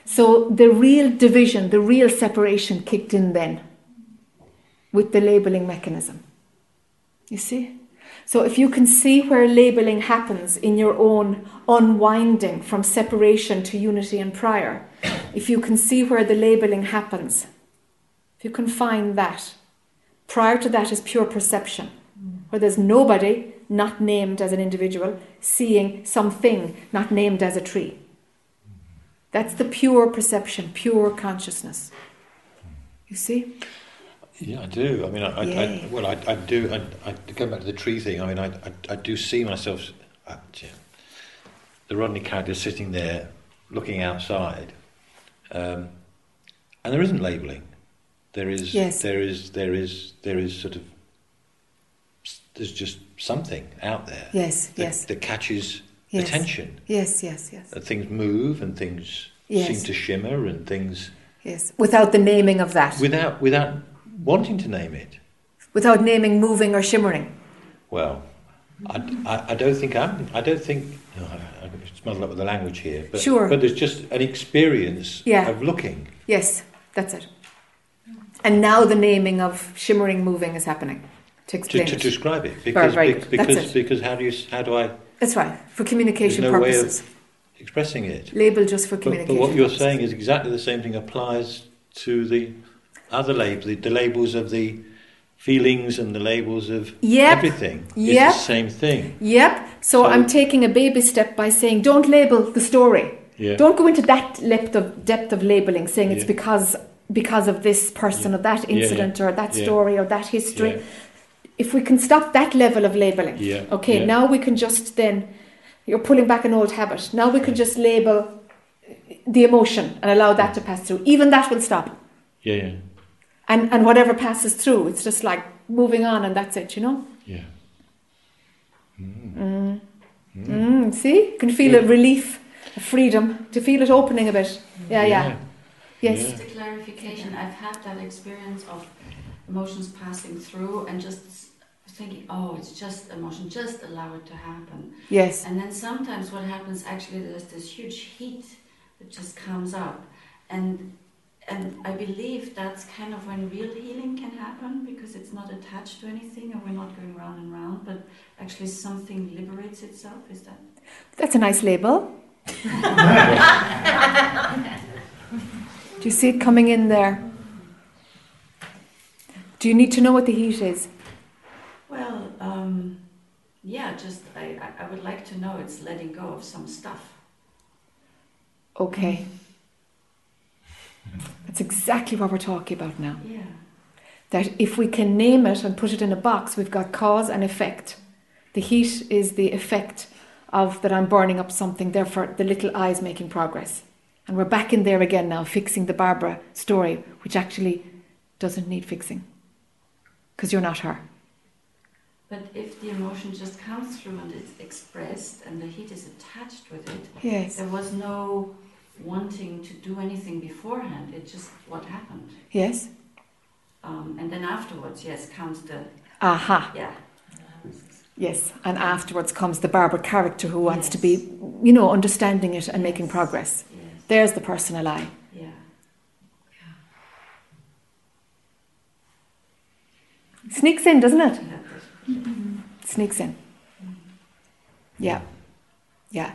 So the real division, the real separation kicked in then with the labeling mechanism. You see? So if you can see where labeling happens in your own unwinding from separation to unity and prior, if you can see where the labeling happens, if you can find that, prior to that is pure perception, where there's nobody not named as an individual seeing something not named as a tree. That's the pure perception, pure consciousness. You see? Yeah, I do. I mean, I, I, I well, I, I do. I, I go back to the tree thing. I mean, I, I, I do see myself. Uh, yeah, the Rodney character sitting there, looking outside, um, and there isn't labelling. There is. Yes. There is. There is. There is sort of. There's just something out there. Yes, that, yes. That catches Yes. attention. Yes, yes, yes. That things move and things Yes. seem to shimmer and things Yes. Without the naming of that. without without wanting to name it. Without naming moving or shimmering. Well, I, I, I don't think I'm. I don't think. No, I, I it's muddled up with the language here. But, Sure. But there's just an experience Yeah. of looking. Yes, that's it. And now the naming of shimmering moving is happening to To, explain to it. describe it because very bec- good. That's because it. because how do you how do I That's right, for communication no way of- purposes. expressing it? Label just for But, communication. but what you're purposes. saying is exactly the same thing applies to the other labels, the, the labels of the feelings and the labels of Yep. everything. Yep. It's the same thing. Yep. So, So- I'm taking a baby step by saying, don't label the story. Yeah. Don't go into that depth of depth of labeling, saying it's Yeah. because because of this person Yeah. or that incident or that story or that history. If we can stop that level of labeling, Yeah. okay, now we can just then you're pulling back an old habit. Now we can just label the emotion and allow that to pass through. Even that will stop. Yeah, yeah. Yeah. And and whatever passes through, it's just like moving on and that's it, you know? Yeah. Mm. Mm, see? You can feel a relief, a freedom, to feel it opening a bit. Yeah, yeah. Yes. Just a clarification, I've had that experience of emotions passing through and just thinking, oh, it's just emotion, just allow it to happen. Yes. And then sometimes what happens actually, there's this huge heat that just comes up. And and I believe that's kind of when real healing can happen because it's not attached to anything and we're not going round and round, but actually something liberates itself. Is that? That's a nice label. Do you see it coming in there? Do you need to know what the heat is? Well, um, yeah, just I, I- I would like to know it's letting go of some stuff. Okay. That's exactly what we're talking about now. Yeah. That if we can name it and put it in a box, we've got cause and effect. The heat is the effect of that I'm burning up something, therefore the little eye is making progress. And we're back in there again now, fixing the Barbara story, which actually doesn't need fixing. Because you're not her. But if the emotion just comes through and it's expressed and the heat is attached with it, Yes. there was no wanting to do anything beforehand. It just what happened. Yes? Um, and then afterwards, yes, comes the Aha. yeah. Yes. And afterwards comes the Barbara character who wants to be, you know, understanding it and making progress. Yes. There's the personal eye. Yeah. Sneaks in, doesn't it? Yeah, Sneaks in. Yeah. Yeah.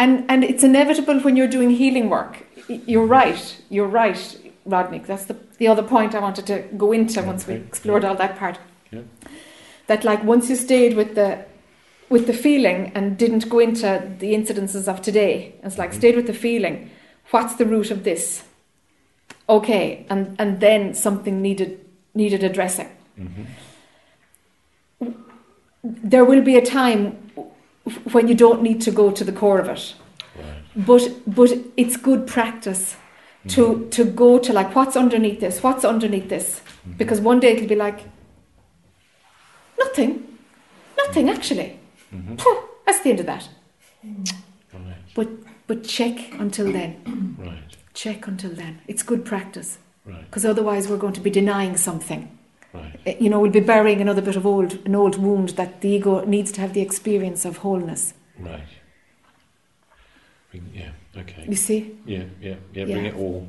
And and it's inevitable when you're doing healing work. You're right. You're right, Rodney. That's the, the other point I wanted to go into once we explored all that part. Yeah. That like once you stayed with the with the feeling and didn't go into the incidences of today, it's like stayed with the feeling. What's the root of this? Okay, and and then something needed needed addressing Mhm. there will be a time when you don't need to go to the core of it Right. but but it's good practice to to go to like what's underneath this what's underneath this Mhm. because one day it'll be like nothing nothing actually Mhm. Phew, that's the end of that Right. but check until then Right. check until then it's good practice Right. because otherwise we're going to be denying something Right. Eh, you know we'll be burying another bit of old an old wound that the ego needs to have the experience of wholeness Right. Bring, yeah. Okay. you see Yeah. Yeah. Yeah. Bring Yeah. it all.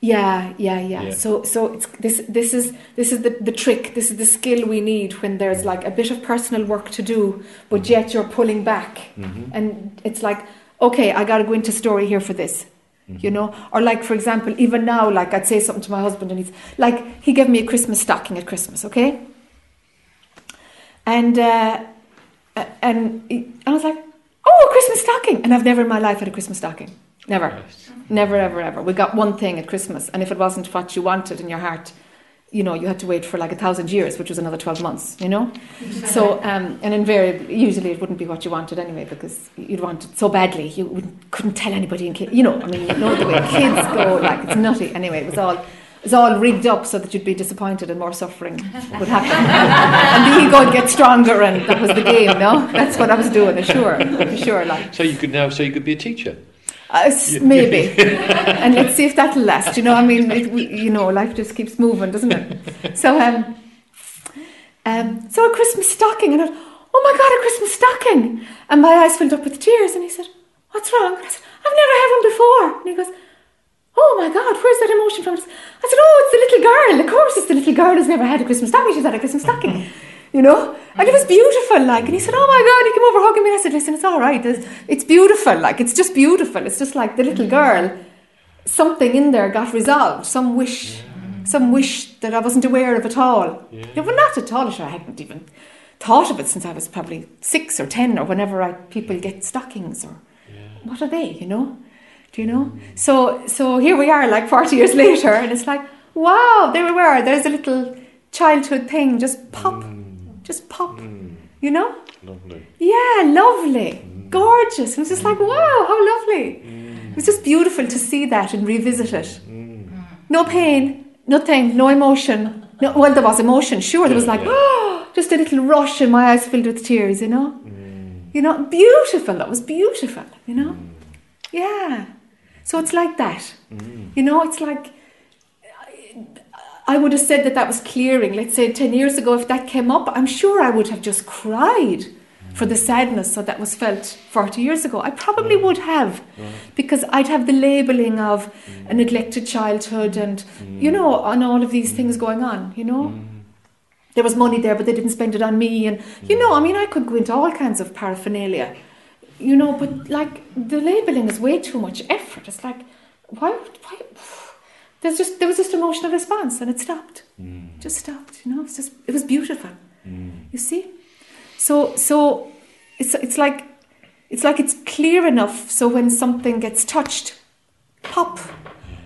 Yeah, yeah, yeah. Yeah. So, so it's this. This is this is the, the trick. This is the skill we need when there's like a bit of personal work to do, but yet you're pulling back, Mm-hmm. and it's like, okay, I got to go into story here for this, you know. Or like, for example, even now, like I'd say something to my husband, and he's like, he gave me a Christmas stocking at Christmas, okay, and uh, and he- I was like, oh, a Christmas stocking, and I've never in my life had a Christmas stocking, never. Never, ever, ever. We got one thing at Christmas, and if it wasn't what you wanted in your heart, you know, you had to wait for like a thousand years, which was another 12 months, you know? So, um, and invariably, usually it wouldn't be what you wanted anyway, because you'd want it so badly, you couldn't tell anybody in kids, you know, I mean, you know the way (laughs) kids go, like, it's nutty. Anyway, it was all, it was all rigged up so that you'd be disappointed and more suffering would happen. and the ego would get stronger, and that was the game, no? That's what I was doing, for sure, sure, like. So you could now. So you could be a teacher. Uh, maybe. (laughs) and let's see if that'll last. You know, I mean, it, we, you know, life just keeps moving, doesn't it? So, um, um, so a Christmas stocking, and I, oh my God, a Christmas stocking! And my eyes filled up with tears, and he said, "What's wrong?" And I said, "I've never had one before." And he goes, "Oh my God, where's that emotion from?" I said, "Oh, it's the little girl. Of course, it's the little girl who's never had a Christmas stocking. She's had a Christmas stocking." You know, and it was beautiful. Like, and he said, "Oh my God!" He came over hugging me. And I said, "Listen, it's all right. It's, it's beautiful. Like, it's just beautiful. It's just like the little girl. Something in there got resolved. Some wish, some wish that I wasn't aware of at all. Yeah. Yeah, well, not at all. Sure, I hadn't even thought of it since I was probably six or ten or whenever I, people get stockings or Yeah. what are they? You know, do you know? So, so here we are, like forty years (laughs) later, and it's like, wow, there we were. There's a little childhood thing, just pop, Mm. Just pop. Mm. You know? Lovely. Yeah, lovely, gorgeous. It was just like, wow, how lovely. Mm. It was just beautiful to see that and revisit it. Mm. No pain, nothing, no emotion. No, well, there was emotion, sure. There was like, yeah. oh, (gasps) just a little rush, and my eyes filled with tears. You know, Mm. you know, beautiful. That was beautiful. You know, Mm. yeah. So it's like that. Mm. You know, it's like I- I would have said that that was clearing. Let's say ten years ago, if that came up, I'm sure I would have just cried for the sadness that that was felt 40 years ago. I probably would have, because I'd have the labeling of a mm. neglected childhood and mm. you know, on all of these mm. things going on. You know, Mm. there was money there, but they didn't spend it on me, and you know, I mean, I could go into all kinds of paraphernalia. You know, but like the labeling is way too much effort. It's like, why? Why? There's just there was just an emotional response, and it stopped. Mm. Just stopped. You know, it's just it was beautiful. Mm. You see, so so it's it's like it's like it's clear enough. So when something gets touched, pop.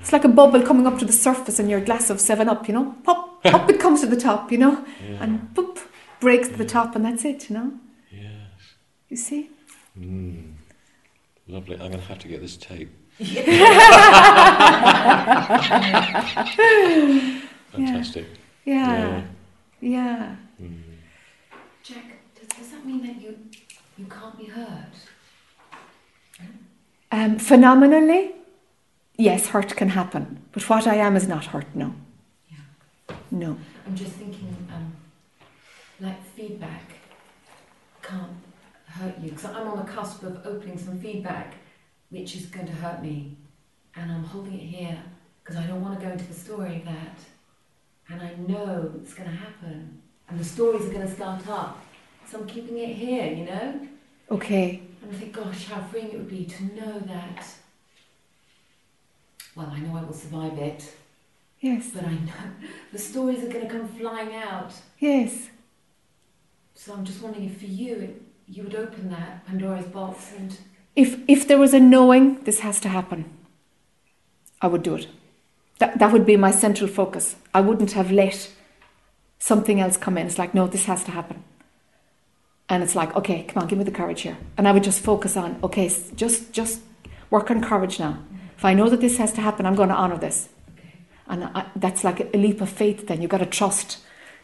It's like a bubble coming up to the surface in your glass of Seven Up. You know, pop, (laughs) up it comes to the top. You know, Yeah. and boop breaks to the top, and that's it. You know, yes. you see. Mm. Lovely. I'm going to have to get this tape. (laughs) Fantastic. Yeah, yeah. Mm. Jack, does, does that mean that you you can't be hurt? Um, phenomenally, yes, hurt can happen. But what I am is not hurt. No. Yeah. No. I'm just thinking, um, like feedback can't hurt you because I'm on the cusp of opening some feedback, which is going to hurt me, and I'm holding it here because I don't want to go into the story of that, and I know it's going to happen, and the stories are going to start up, so I'm keeping it here, you know. Okay. And I think, gosh, how freeing it would be to know that. Well, I know I will survive it, Yes. but I know (laughs) the stories are going to come flying out. Yes. So I'm just wondering if for you, you would open that Pandora's box and If if there was a knowing this has to happen, I would do it. That that would be my central focus. I wouldn't have let something else come in. It's like, no, this has to happen. And it's like, okay, come on, give me the courage here. And I would just focus on, okay, just just work on courage now. If I know that this has to happen, I'm going to honor this. And I, that's like a leap of faith. Then you've got to trust,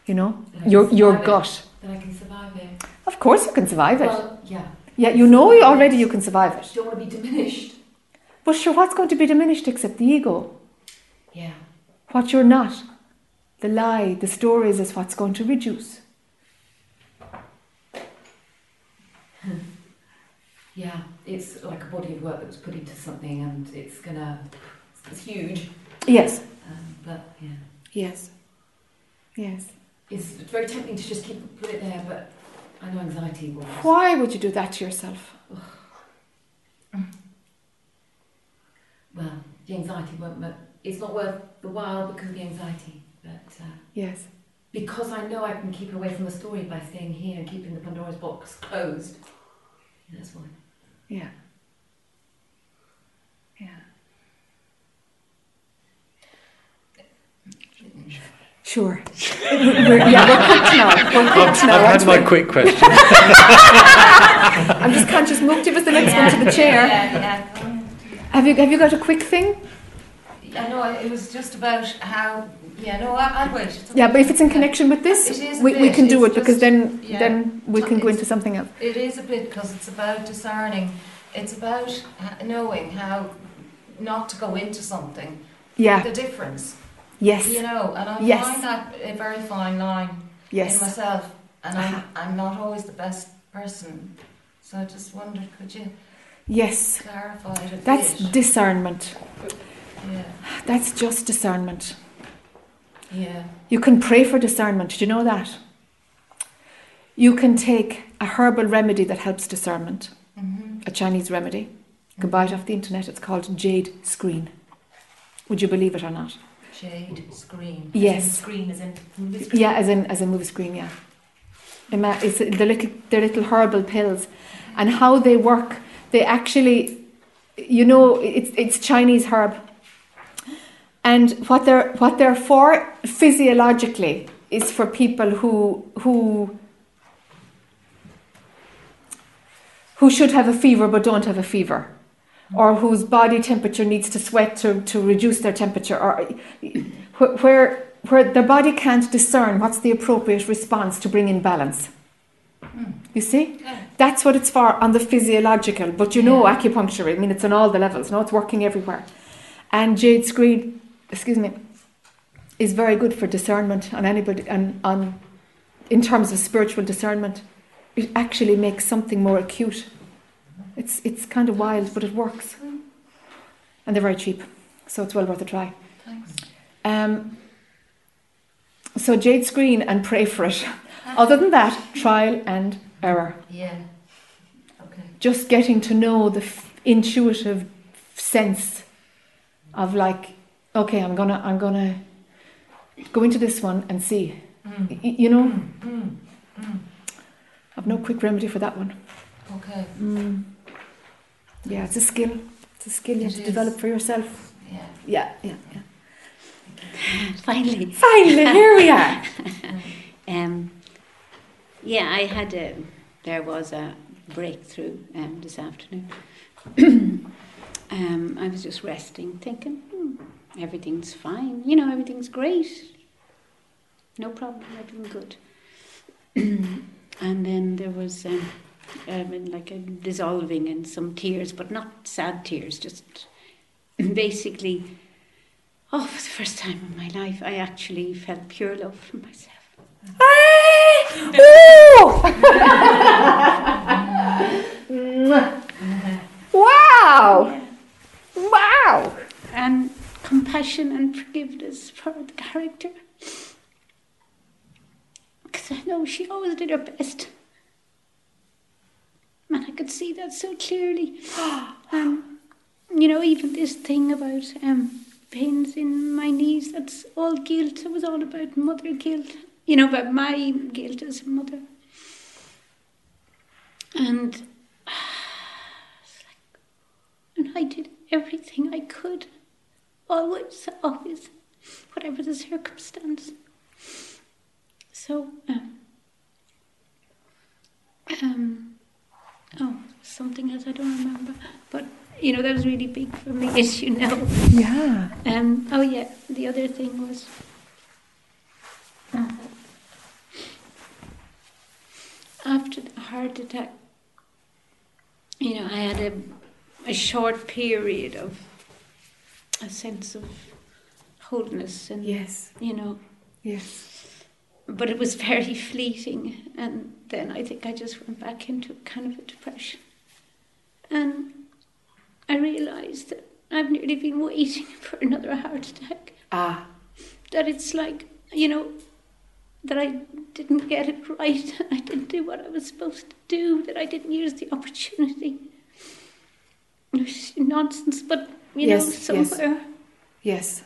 you know, that I can your your survive it, gut. That I can survive it. Of course, you can survive it. Well, yeah. Yeah, you know already you can survive it. Don't want to be diminished. But sure, what's going to be diminished except the ego? Yeah. What you're not. The lie, the stories is what's going to reduce. (laughs) Yeah. It's like a body of work that was put into something and it's gonna. It's huge. Yes. Um, but yeah. Yes. Yes. It's very tempting to just keep put it there, but I know anxiety will. Why would you do that to yourself? Well, the anxiety won't. It's not worth the while because of the anxiety, but. Uh, Yes. because I know I can keep away from the story by staying here and keeping the Pandora's box closed. That's why. Yeah. Yeah. Sure. we're, (laughs) yeah, we're quick now. We're quick now. I've aren't had my we? quick question. I'm just conscious. Mukti was the next one to the chair. Yeah, yeah. Have you have you got a quick thing? yeah. I know it was just about how. Yeah, no, I, I'll wait. Yeah, but if it's in connection with this, It is a we, we can do it it's because just- then yeah. then we can go into something else. It is a bit because it's about discerning. It's about knowing how not to go into something. Yeah. The difference, Yes. you know, and I Yes. find that a very fine line yes. in myself, and Uh-huh. I'm, I'm not always the best person. So I just wondered, could you Yes. clarify it a That's bit? discernment. yeah, That's just discernment. yeah, You can pray for discernment. Do you know that? You can take a herbal remedy that helps discernment, hmm a Chinese remedy. You can buy it off the internet. It's called jade screen. Would you believe it or not? Jade screen. Yes. Screen is in movie screen. Yeah, as in as a movie screen. Yeah. Ima- It's the little they're little horrible pills, and how they work. They actually, you know, it's it's Chinese herb, and what they're what they're for physiologically is for people who who who should have a fever but don't have a fever, or whose body temperature needs to sweat to, to reduce their temperature, or where where their body can't discern what's the appropriate response to bring in balance. You see, Yeah. that's what it's for on the physiological. But you know, acupuncture. I mean, it's on all the levels. No, it's working everywhere. And jade screen, excuse me, is very good for discernment on anybody and on in terms of spiritual discernment. It actually makes something more acute. It's it's kind of wild, but it works, and they're very cheap, so it's well worth a try. Thanks. Um, so jade screen and pray for it. Other than that, trial and error. Yeah. Okay. Just getting to know the f- intuitive sense of like, okay, I'm gonna, I'm gonna go into this one and see. Mm. Y- you know, Mm. Mm. I've no quick remedy for that one. Okay. Yeah, it's a skill. It's a skill you have to is. develop for yourself. Yeah. Yeah, yeah, yeah. Finally. Finally, here we are. (laughs) Um, yeah, I had a, there was a breakthrough um, this afternoon. (clears throat) um, I was just resting, thinking, hmm, everything's fine. You know, everything's great. No problem, everything good. (clears throat) and then there was um, um, like a dissolving in some tears, but not sad tears, just (clears throat) basically, oh, for the first time in my life, I actually felt pure love for myself. (laughs) wow! Wow! and compassion and forgiveness for the character. Because I know she always did her best. Could see that so clearly. Um, you know, even this thing about um, pains in my knees, that's all guilt. It was all about mother guilt. You know, about my guilt as a mother. And it's like, and I did everything I could always, always, whatever the circumstance. So, um, um, oh, something else I don't remember, but you know that was really big for me, (laughs) as you know. Yeah. Um, oh yeah, the other thing was. um, After the heart attack, you know, I had a, a short period of a sense of wholeness and Yes, you know yes. But it was very (laughs) fleeting. And then i think i just went back into kind of a depression. And i realized that i've nearly been waiting (laughs) for another heart attack. Ah, that it's like you know that i didn't get it right. (laughs) I didn't do what i was supposed to do that i didn't use the opportunity. Nonsense but you know Yes, yes. yes.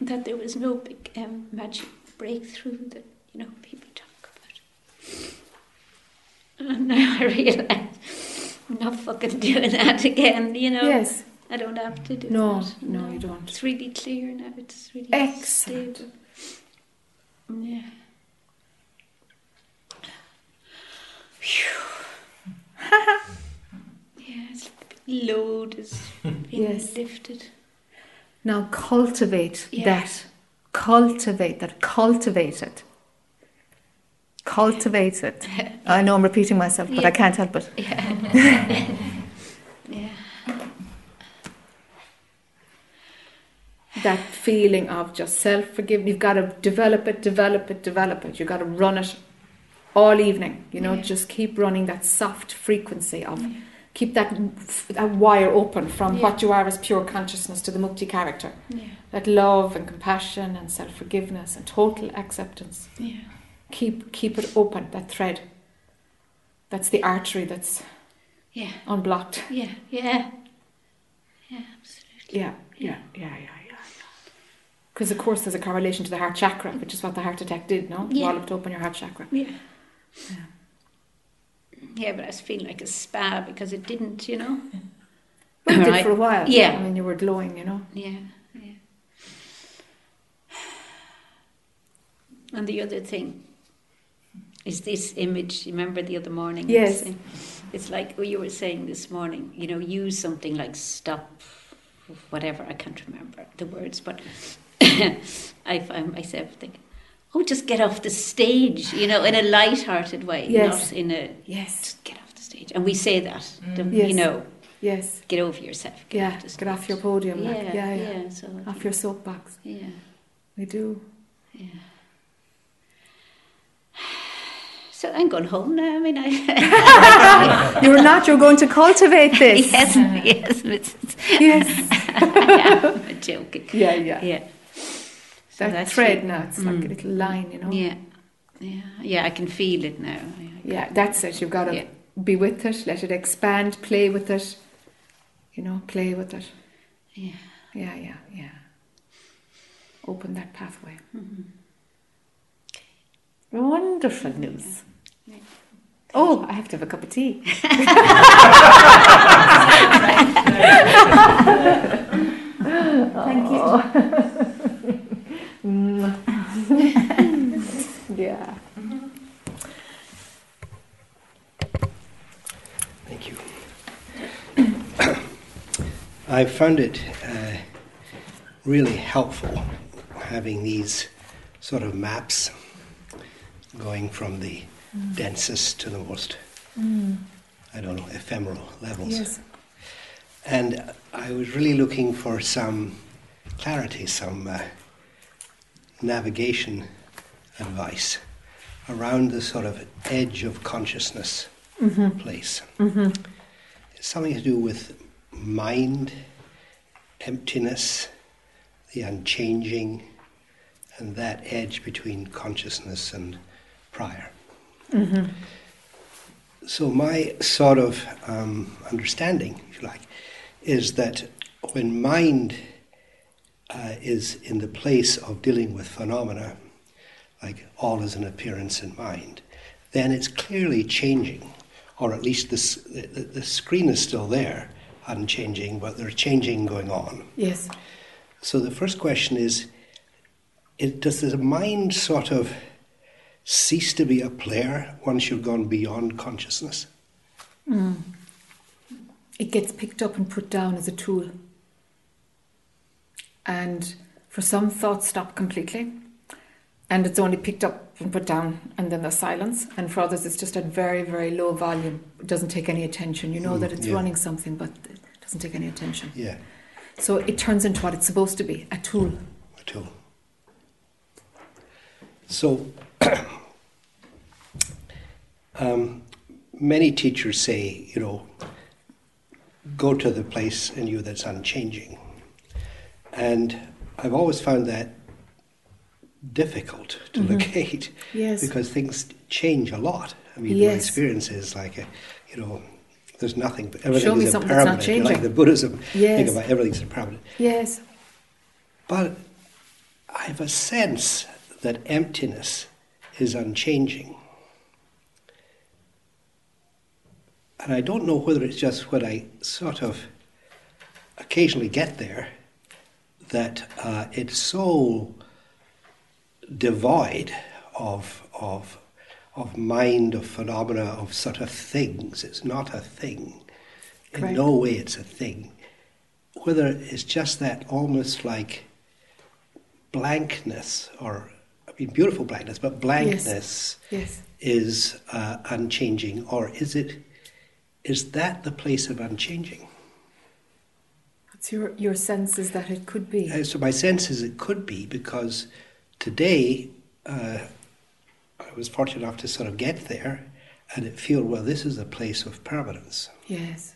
That there was no big um, magic breakthrough that you know people talk about. And now I realise I'm not fucking doing that again. You know, Yes. I don't have to do it. No, that. no, you don't. It's really clear now. It's really Excellent. stable. Yeah. (laughs) yeah, it's like big load is being Yes. lifted. Now cultivate Yeah. that. Cultivate that. Cultivate it. Cultivate it. (laughs) I know I'm repeating myself, but I can't help it. Yeah. (laughs) yeah. That feeling of just self forgiveness. You've got to develop it, develop it, develop it. You've got to run it all evening. You know, Yeah. just keep running that soft frequency of keep that that wire open from Yeah. what you are as pure consciousness to the mukti character. Yeah. That love and compassion and self forgiveness and total acceptance. Yeah. Keep keep it open, that thread. That's the artery that's Yeah. unblocked. Yeah. Yeah. Yeah. Absolutely. Yeah, yeah, yeah, yeah, yeah. Because of course there's a correlation to the heart chakra, which is what the heart attack did, no? Yeah. Walloped open your heart chakra. Yeah. Yeah. Yeah, but I was feeling like a spa because it didn't, you know. (laughs) Well, it did Right. for a while. Yeah. I mean, you were glowing, you know. Yeah. Yeah. (sighs) And the other thing is this image. You remember the other morning? Yes. It's like what you were saying this morning. You know, use something like stop, whatever. I can't remember the words, but (coughs) I find myself thinking, oh, just get off the stage. You know, in a light-hearted way, Yes. not in a Yes, just get off the stage. And we say that, mm. don't- Yes. you know, yes. get over yourself. Get Yeah, off get off your podium. Yeah, like, yeah, yeah. yeah. So Off your soapbox. yeah, We do. yeah. (sighs) So I'm going home now. I mean, I (laughs) You're not, you're going to cultivate this. (laughs) yes, yes, Mrs. Yes. (laughs) I'm joking. Yeah, yeah. Yeah. So That that's thread it. now, it's like a Mm. little line, you know. Yeah, yeah, yeah. I can feel it now. I Yeah, that's it. You've got to Yeah. be with it, let it expand, play with it. You know, play with it. Yeah. Yeah, yeah, yeah. Open that pathway. Mhm. Wonderful news. Yeah. Oh, I have to have a cup of tea. (laughs) (laughs) Thank you. yeah. Thank you. I found it uh, really helpful having these sort of maps going from the densest to the most, I don't know, ephemeral levels. Yes. And I was really looking for some clarity, some uh, navigation advice around the sort of edge of consciousness place. It's something to do with mind, emptiness, the unchanging, and that edge between consciousness and prior. So, my sort of um, understanding, if you like, is that when mind uh, is in the place of dealing with phenomena, like all is an appearance in mind, then it's clearly changing, or at least the, the, the screen is still there, unchanging, but there's changing going on. Yes. So the first question is, it, does the mind sort of cease to be a player once you've gone beyond consciousness? It gets picked up and put down as a tool. And for some, thoughts stop completely. And it's only picked up and put down, and then there's silence. And for others, it's just at very, very low volume. It doesn't take any attention. You know Mm, that it's yeah. running something, but doesn't take any attention. Yeah, So it turns into what it's supposed to be a tool. a tool. So, (clears throat) um, many teachers say, you know, go to the place in you that's unchanging. And I've always found that difficult to locate Yes. because things change a lot. I mean, my experience is like, a, you know, there's nothing, but everything Show me is something that's not impermanent. Like the Buddhism, think about everything's impermanent. Yes. But I have a sense that emptiness is unchanging. And I don't know whether it's just when I sort of occasionally get there that uh, it's so devoid of, of, of mind, of phenomena, of sort of things. It's not a thing. In Correct. no way it's a thing. Whether it's just that almost like blankness, or, I mean, beautiful blankness, but blankness Yes. is uh, unchanging, or is it? Is that the place of unchanging? What's your, your sense is that it could be? Uh, so my sense is it could be because today uh, I was fortunate enough to sort of get there, and it feel well. This is a place of permanence, yes.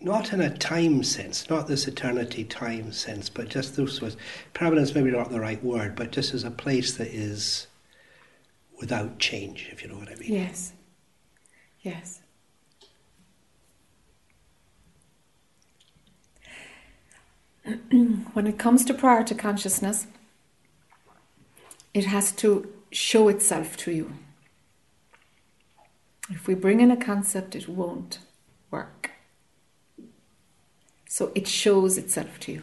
not in a time sense, not this eternity time sense, but just this was permanence. Maybe not the right word, but just as a place that is without change, if you know what I mean. Yes. Yes. (clears throat) when it comes to prior to consciousness, it has to show itself to you. If we bring in a concept, it won't work. So it shows itself to you.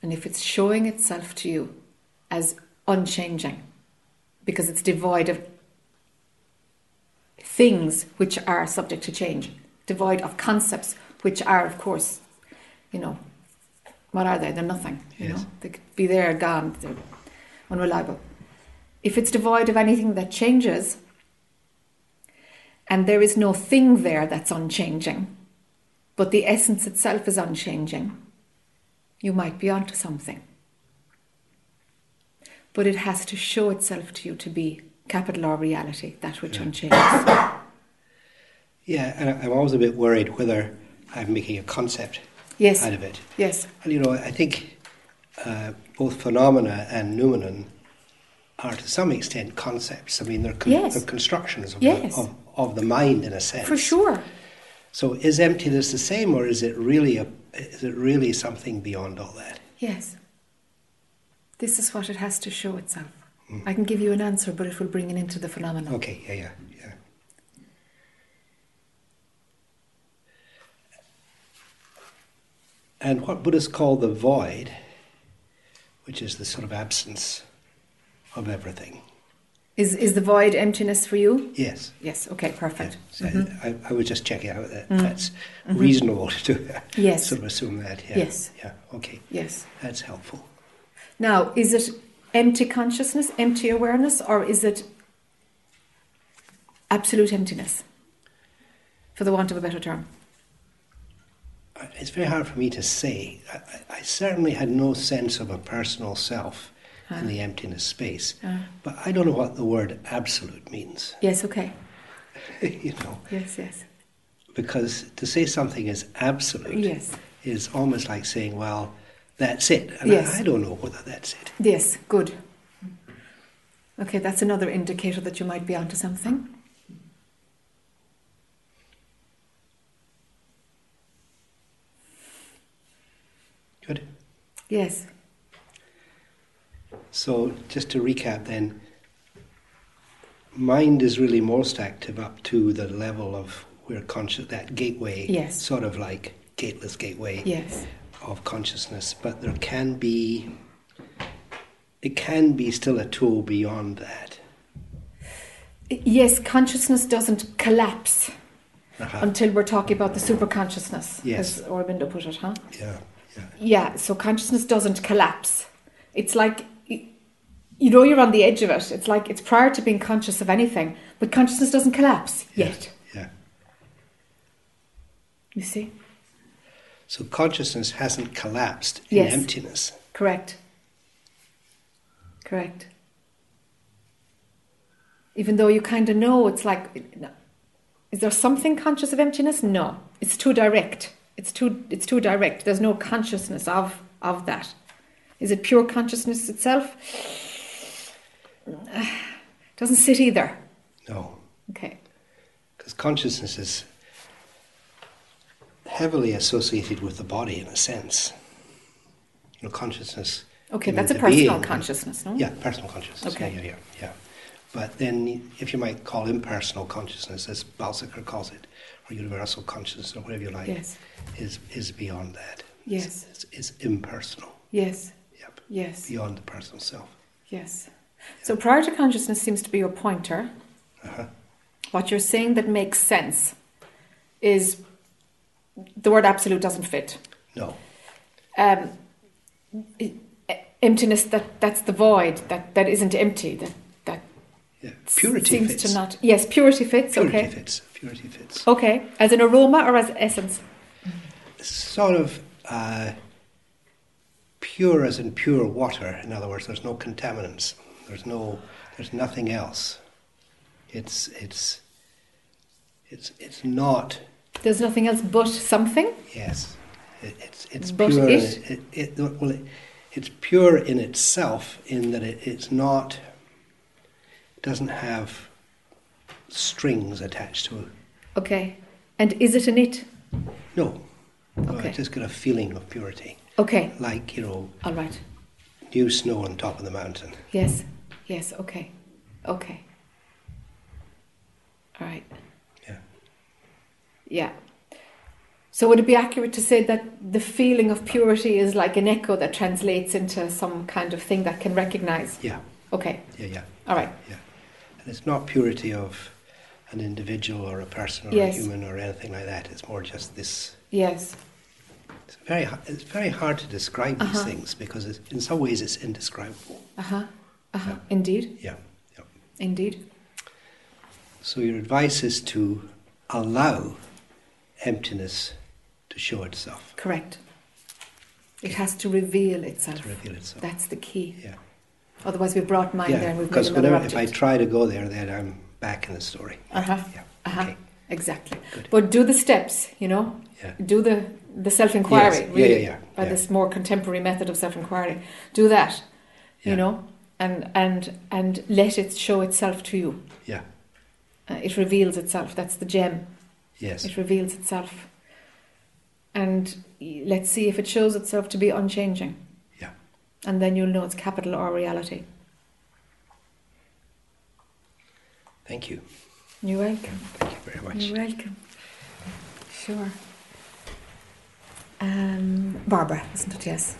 And if it's showing itself to you as unchanging, because it's devoid of things which are subject to change, devoid of concepts which are, of course, you know, what are they? They're nothing. You Yes. know, they could be there, gone, they're unreliable. If it's devoid of anything that changes, and there is no thing there that's unchanging, but the essence itself is unchanging, you might be onto something. But it has to show itself to you to be capital R reality, that which unchanges. Yeah, and I'm always a bit worried whether I'm making a concept Yes, out of it. yes, And you know, I think uh, both phenomena and noumenon are to some extent concepts. I mean, they're, con- yes. they're constructions of, yes. the, of, of, the mind in a sense. For sure. So is emptiness the same, or is it really a, is it really something beyond all that? Yes. This is what it has to show itself. Mm. I can give you an answer, but it will bring it into the phenomenon. Okay. Yeah. Yeah. Yeah. And what Buddhists call the void, which is the sort of absence of everything. Is is the void emptiness for you? Yes. Yes. Okay. Perfect. So Mhm. I, I was just checking out that Mm. that's Mhm. reasonable (laughs) to do that. Yes. Sort of assume that. Yeah. Yes. Yeah. Okay. Yes. That's helpful. Now, is it empty consciousness, empty awareness, or is it absolute emptiness? For the want of a better term. It's very hard for me to say. I- I certainly had no sense of a personal self Ah. in the emptiness space, Ah. but I don't know what the word absolute means. (laughs) Yes. Okay. you know, Yes. Yes. because to say something is absolute Yes. is almost like saying, "Well, that's it," and Yes. I, I don't know whether that's it. Yes. Good. Okay, that's another indicator that you might be onto something. Good. Yes. So, just to recap, then, mind is really most active up to the level of where conscious that gateway, Yes. sort of like gateless gateway Yes. of consciousness. But there can be, it can be still a tool beyond that. Yes, consciousness doesn't collapse Uh-huh. until we're talking about the super consciousness, Yes. as Aurobindo put it, huh? Yeah, yeah. Yeah, so consciousness doesn't collapse. It's like, you know, you're on the edge of it. It's like it's prior to being conscious of anything, but consciousness doesn't collapse yet. Yeah. You see? So consciousness hasn't collapsed in Yes. emptiness. Correct. Correct. Even though you kind of know, it's like, is there something conscious of emptiness? No, it's too direct. It's too. It's too direct. There's no consciousness of of that. Is it pure consciousness itself? Doesn't sit either. No, Okay. because consciousness is heavily associated with the body in a sense. You know, consciousness. Okay, that's a personal being- consciousness, no? Yeah, personal consciousness. Okay. Yeah, yeah, yeah, yeah. But then, if you might call impersonal consciousness, as Balsekar calls it, or universal consciousness, or whatever you like, Yes. is is beyond that. Yes. It's, it's impersonal, Yes. Yep. Yes. beyond the personal self. Yes. So prior to consciousness seems to be your pointer. Uh-huh. What you're saying that makes sense is the word absolute doesn't fit. No. Um, emptiness that that's the void that that isn't empty that that Yeah. Purity seems fits. to not yes purity fits Purity okay fits. Purity fits. okay as an aroma or as essence Sort of uh, pure as in pure water. In other words, there's no contaminants. There's no. There's nothing else. It's it's it's it's not. there's nothing else but something Yes, it, it's it's But pure. it? It, it, well, it, it's pure in itself in that it, it's not. Doesn't have strings attached to it. okay and is it an it No. No, Okay. I just get a feeling of purity, okay like you know, all right new snow on top of the mountain. yes yes okay okay all right Yeah. Yeah. So would it be accurate to say that the feeling of purity is like an echo that translates into some kind of thing that can recognize? Yeah, Okay. yeah, yeah. All right. Yeah. And it's not purity of an individual or a person or Yes. a human or anything like that. It's more just this. Yes. It's very. It's very hard to describe these Uh-huh. things because in some ways it's indescribable. Uh huh. Uh huh. Indeed. Yeah. yeah. Indeed. So your advice is to allow emptiness to show itself, Correct. It has to reveal itself. to reveal itself. That's the key. Yeah. Otherwise, we've brought mind there and we've because whenever if I try to go there, then I'm back in the story. Uh huh. Yeah. Uh huh. Okay. Exactly. Good. But do the steps. You know. Yeah. Do the the self inquiry. Yes. Yeah, Really, yeah, yeah, By yeah. this more contemporary method of self inquiry. Do that. Yeah. You know, and and and let it show itself to you. Yeah. Uh, it reveals itself. That's the gem. Yes. It reveals itself. And let's see if it shows itself to be unchanging. Yeah. And then you'll know it's capital or reality. Thank you. You're welcome. Thank you very much. You're welcome. Sure. Um, Barbara, isn't it? Yes.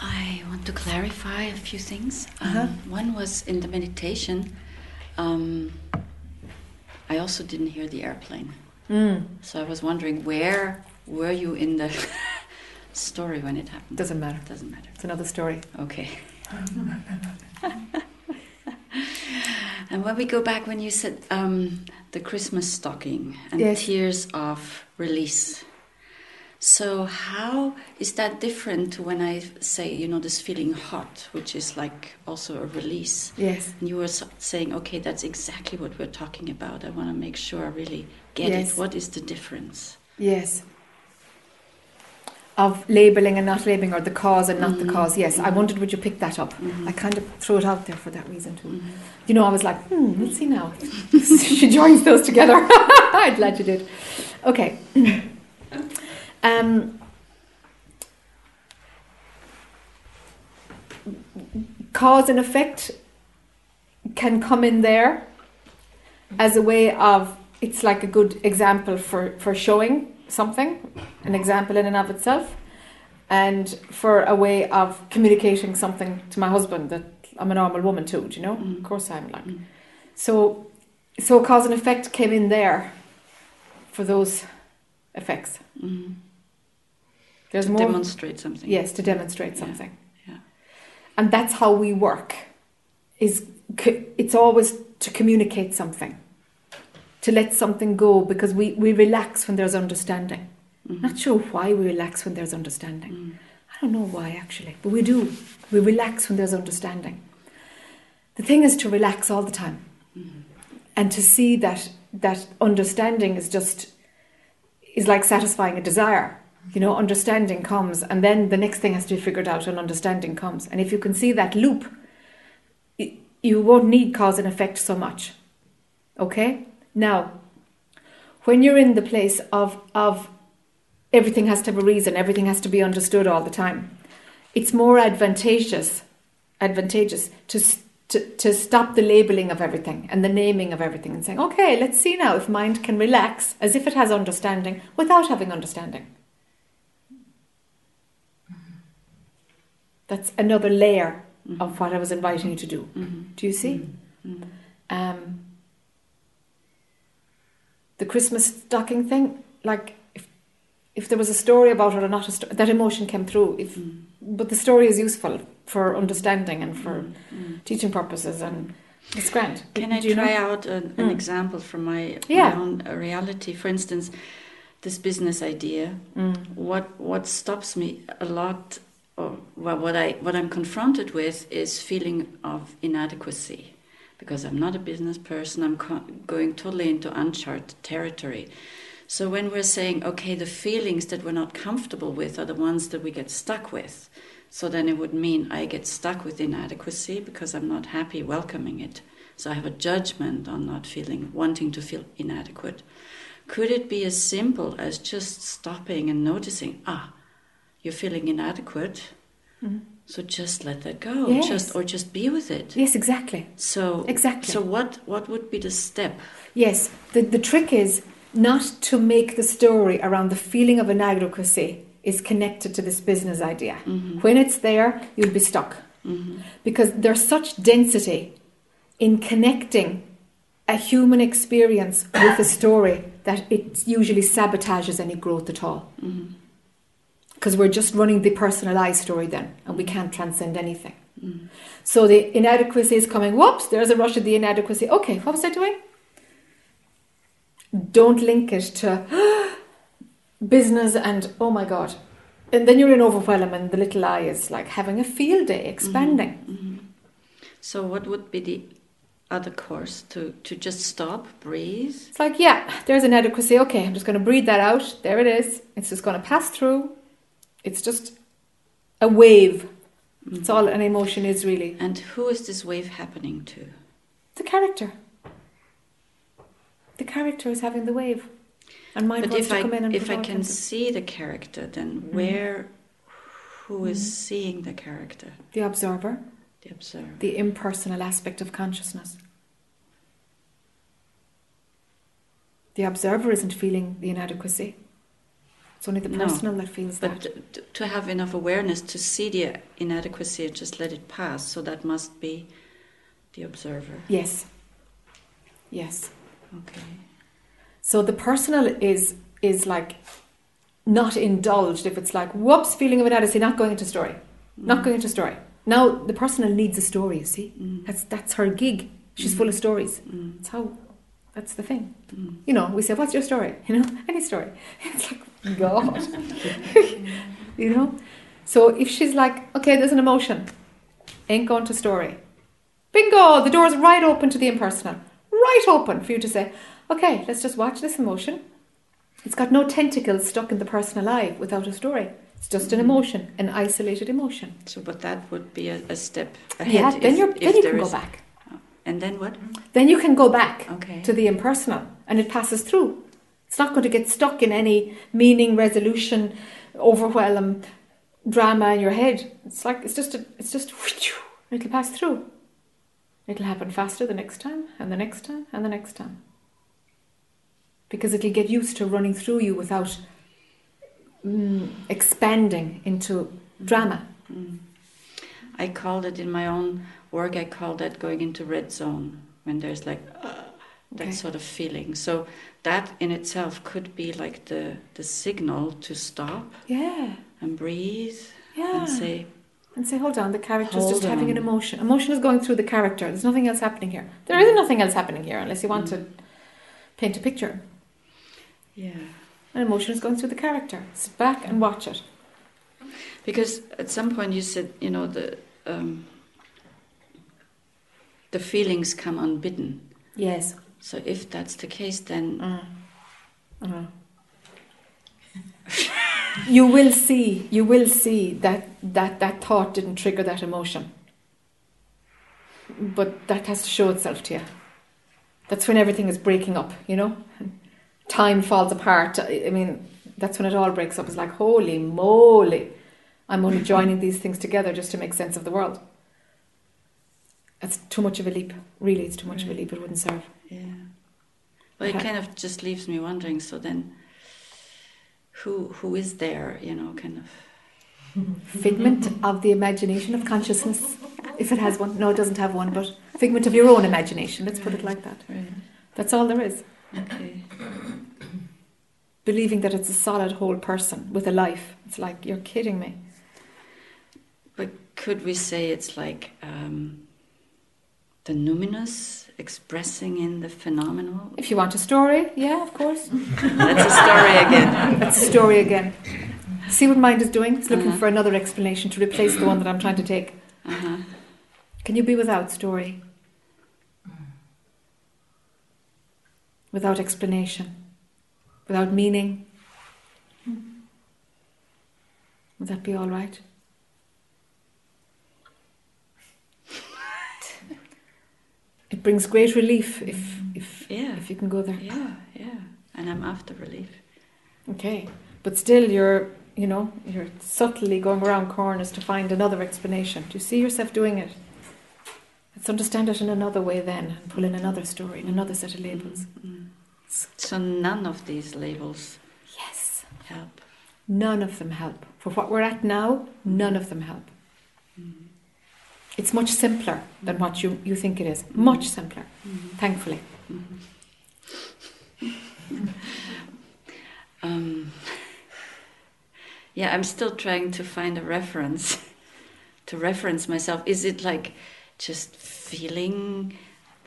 I want to clarify a few things. Um, Uh-huh. One was in the meditation. Um, I also didn't hear the airplane, Mm. so I was wondering where were you in the (laughs) story when it happened? Doesn't matter. Doesn't matter. It's another story. Okay. (laughs) (laughs) and when we go back, when you said um, the Christmas stocking and Yes. tears of release. So, how is that different to when I say, you know, this feeling hot, which is like also a release? Yes. And you were saying, okay, that's exactly what we're talking about. I want to make sure I really get Yes. it. What is the difference? Yes. Of labelling and not labelling, or the cause and not the Mhm. cause. Yes, I wondered would you pick that up? Mhm. I kind of threw it out there for that reason too. Mhm. You know, I was like, hmm, let's see now. (laughs) she joins those together. (laughs) I'm glad you did. Okay. (clears throat) um, cause and effect can come in there as a way of it's like a good example for, for showing something, an example in and of itself, and for a way of communicating something to my husband that I'm a normal woman too, do you know? Mm. Of course I'm like. Mm. So so cause and effect came in there for those effects. Mhm. There's to more demonstrate something. Yes, to demonstrate something. yeah. And that's how we work. Is it's always to communicate something, to let something go, because we, we relax when there's understanding. Mhm. Not sure why we relax when there's understanding. Mm. I don't know why actually, but we do. We relax when there's understanding. The thing is to relax all the time, Mhm. and to see that that understanding is just is like satisfying a desire. You know, understanding comes, and then the next thing has to be figured out, and understanding comes. And if you can see that loop, you won't need cause and effect so much. Okay? Now, when you're in the place of, of everything has to have a reason, everything has to be understood all the time, it's more advantageous advantageous to, to, to stop the labeling of everything and the naming of everything and saying, okay, let's see now if mind can relax as if it has understanding without having understanding. That's another layer of what I was inviting you to do. Mhm. Do you see? Mhm. Um, the Christmas stocking thing, like if, if there was a story about it or not, a sto- that emotion came through. If, Mm. but the story is useful for understanding and for Mm. teaching purposes, and it's grand. Can I you know? try out an, an Mm. example from my, Yeah. my own uh, reality? For instance, this business idea. Mm. What what stops me a lot, or well, what I what I'm confronted with is feeling of inadequacy, because I'm not a business person. I'm co- going totally into uncharted territory. So when we're saying, okay, the feelings that we're not comfortable with are the ones that we get stuck with. So then it would mean I get stuck with inadequacy because I'm not happy welcoming it. So I have a judgment on not feeling, wanting to feel inadequate. Could it be as simple as just stopping and noticing, ah, you're feeling inadequate, Mhm. so just let that go, Yes. just or just be with it. Yes, exactly. So Exactly. So what what would be the step? Yes, the, the trick is not to make the story around the feeling of inadequacy is connected to this business idea. Mhm. When it's there, you'll be stuck. Mhm. because there's such density in connecting a human experience with a story that it usually sabotages any growth at all. Mhm. Because we're just running the personalized story then, and we can't transcend anything. Mhm. So the inadequacy is coming. Whoops, there's a rush of the inadequacy. Okay, what was I doing? Don't link it to (gasps) business and oh my god. And then you're in overwhelm, and the little eye is like having a field day, expanding. Mhm. So what would be the other course to to just stop, breathe? It's like, yeah, there's inadequacy. Okay, I'm just going to breathe that out. There it is. It's just going to pass through. It's just a wave. It's all an emotion is really. And who is this wave happening to? The character. The character is having the wave. And mind but if to I come in and if I can see the character, then Mhm. where who is Mhm. seeing the character? the observer, The observer. the impersonal aspect of consciousness. The observer isn't feeling the inadequacy. It's only the No. personal that feels But that. to have enough awareness to see the inadequacy and just let it pass, so that must be the observer. Yes. Yes. Okay. So the personal is is like not indulged if it's like whoops feeling of inadequacy, not going into story, not going into story. Now the personal needs a story. You see, Mm. that's that's her gig. She's full of stories. Mm. That's how. That's the thing. Mm. You know, we say, "What's your story?" (laughs) You know, any story. (laughs) It's like God. (laughs) you know. So if she's like, "Okay, there's an emotion," ain't going to story. Bingo! The door is right open to the impersonal. Right open for you to say, "Okay, let's just watch this emotion." It's got no tentacles stuck in the person alive without a story. It's just an mm-hmm. emotion, an isolated emotion. So, but that would be a, a step ahead. Yeah, then if- you're then you can go back. And then what? Then you can go back Okay. to the impersonal and it passes through. It's not going to get stuck in any meaning, resolution, overwhelm, drama in your head. It's like it's just a, it's just (laughs) it'll pass through. It'll happen faster the next time and the next time and the next time. Because it'll get used to running through you without mm, expanding into drama. Mm. I called it in my own work. I call that going into red zone when there's like uh, that Okay. sort of feeling. So that in itself could be like the the signal to stop Yeah. and breathe Yeah. and say, And say, hold on, the character's Hold just having an emotion. Emotion is going through the character. There's nothing else happening here. There isn't nothing else happening here unless you want to paint a picture. yeah. An emotion is going through the character. Sit back and watch it. Because at some point you said, you know, the um, the feelings come unbidden. Yes. So if that's the case, then Mm. Mm. (laughs) you will see, you will see that, that that thought didn't trigger that emotion. But that has to show itself to you. That's when everything is breaking up, you know? Time falls apart. I I mean, that's when it all breaks up. It's like, holy moly, I'm only joining these things together just to make sense of the world. That's too much of a leap. Really, it's too much of a leap. It wouldn't serve. Yeah. Well, it kind of just leaves me wondering. So then, who who is there? You know, kind of. figment of the imagination of consciousness, if it has one. No, it doesn't have one, but figment of your own imagination. Let's put it like that. Right. That's all there is. Okay. Believing that it's a solid whole person with a life. It's like you're kidding me. But could we say it's like um, the numinous expressing in the phenomenal? If you want a story, yeah, of course. (laughs) That's a story again. That's a story again. See what mind is doing? It's looking Uh-huh. for another explanation to replace the one that I'm trying to take. Uh-huh. Can you be without story? Without explanation? Without meaning? Would that be all right? It brings great relief if if Yeah. if you can go there. Yeah, yeah. And I'm after relief. Okay, but still, you're you know you're subtly going around corners to find another explanation. Do you see yourself doing it? Let's understand it in another way then, and pull in another story, another set of labels. Mm. So none of these labels Yes, help. none of them help. For what we're at now, none of them help. It's much simpler than mm-hmm. what you, you think it is. Much mm-hmm. simpler, mm-hmm. thankfully. (laughs) Um, (laughs) yeah, I'm still trying to find a reference (laughs) to reference myself. Is it like just feeling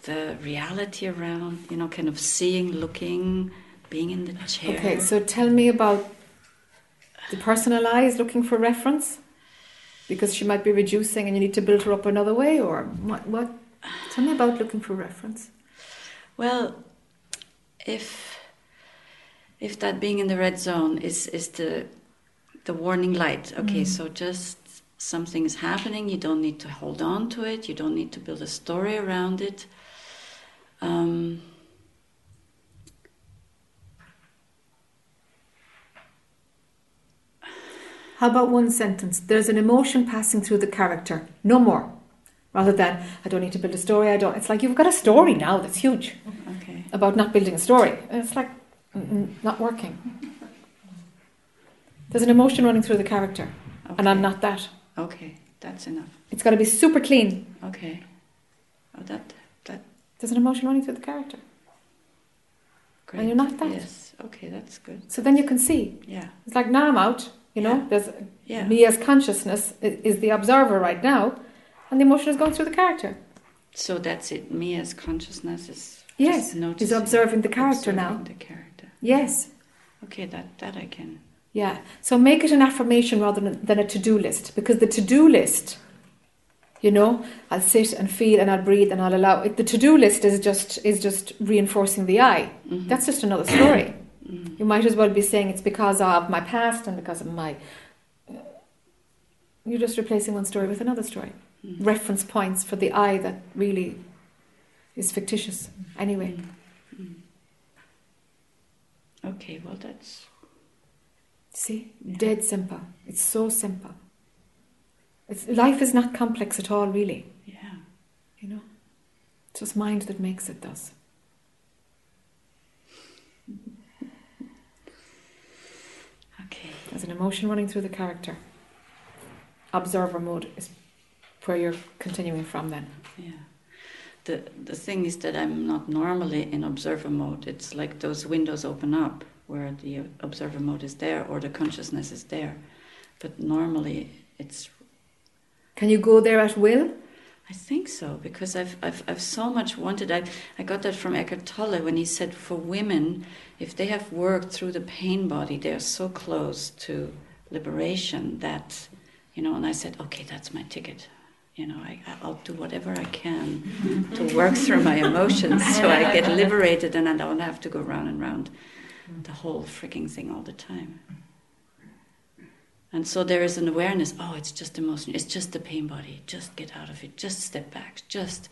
the reality around, you know, kind of seeing, looking, being in the chair? Okay, so tell me about the personal eye is looking for reference because she might be reducing and you need to build her up another way, or what? What? Tell me about looking for reference. Well, if if that being in the red zone is is the the warning light, okay, so just something is happening. You don't need to hold on to it. You don't need to build a story around it. Um, How about one sentence? There's an emotion passing through the character, no more. Rather than, I don't need to build a story, I don't. It's like you've got a story now that's huge okay. about not building a story. It's like, not working. (laughs) There's an emotion running through the character, Okay. and I'm not that. Okay, that's enough. It's got to be super clean. Okay. Oh, that that There's an emotion running through the character. great. And you're not that. Yes. Okay, that's good. So then you can see. Yeah. It's like now I'm out. You know, Yeah. there's Yeah. me as consciousness is the observer right now, and the emotion is going through the character. So that's it. Me as consciousness is Yes, noticing, observing the character now. The character. Yes. Okay, that that I can. Yeah. So make it an affirmation rather than, than a to do list because the to do list, you know, I'll sit and feel and I'll breathe and I'll allow it. The to do list is just is just reinforcing the I. Mhm. That's just another story. Mhm. You might as well be saying it's because of my past and because of my. You're just replacing one story with another story. Mhm. Reference points for the I that really is fictitious. Anyway, Mm. Okay, well that's see, dead simple. It's so simple. It's, life is not complex at all, really. yeah. You know, it's just mind that makes it. Does. Okay. There's an emotion running through the character. Observer mode is where you're continuing from. Then. Yeah. The the thing is that I'm not normally in observer mode. It's like those windows open up where the observer mode is there or the consciousness is there. But normally it's Can you go there at will? I think so because I've I've I've so much wanted. I I got that from Eckhart Tolle when he said for women, if they have worked through the pain body, they are so close to liberation that, you know. And I said, okay, that's my ticket. You know, I I'll do whatever I can to work through my emotions so I get (laughs) liberated and I don't have to go round and round the whole freaking thing all the time. And so there is an awareness oh, it's just emotion, it's just the pain body, just get out of it, just step back, just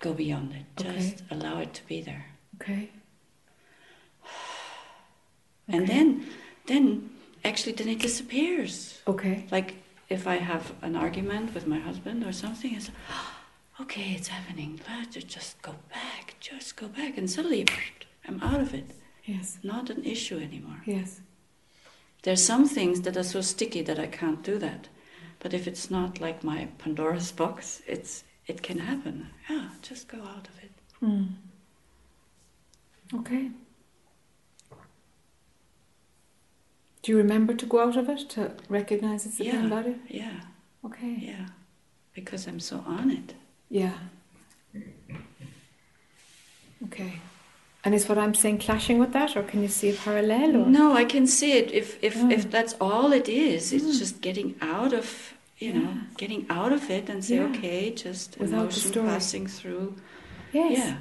go beyond it, Okay. just allow it to be there. Okay. And Okay. then, then actually, then it disappears. Okay. Like if I have an argument with my husband or something, it's (gasps) okay, it's happening. Let's just go back, just go back, and suddenly (laughs) I'm out of it. Yes. Not an issue anymore. Yes. There's some things that are so sticky that I can't do that. But if it's not like my Pandora's box, it's it can happen. Yeah, just go out of it. Hmm. Okay. Do you remember to go out of it to recognize it's a Yeah. body? Yeah, Okay. yeah. Because I'm so on it. Yeah. Okay. And is what I'm saying clashing with that, or can you see a parallel? Or? No, I can see it. If if Mm. if that's all it is, it's Mm. just getting out of you know, getting out of it and say, Yeah. okay, just Without emotion passing through. Yes. Yeah.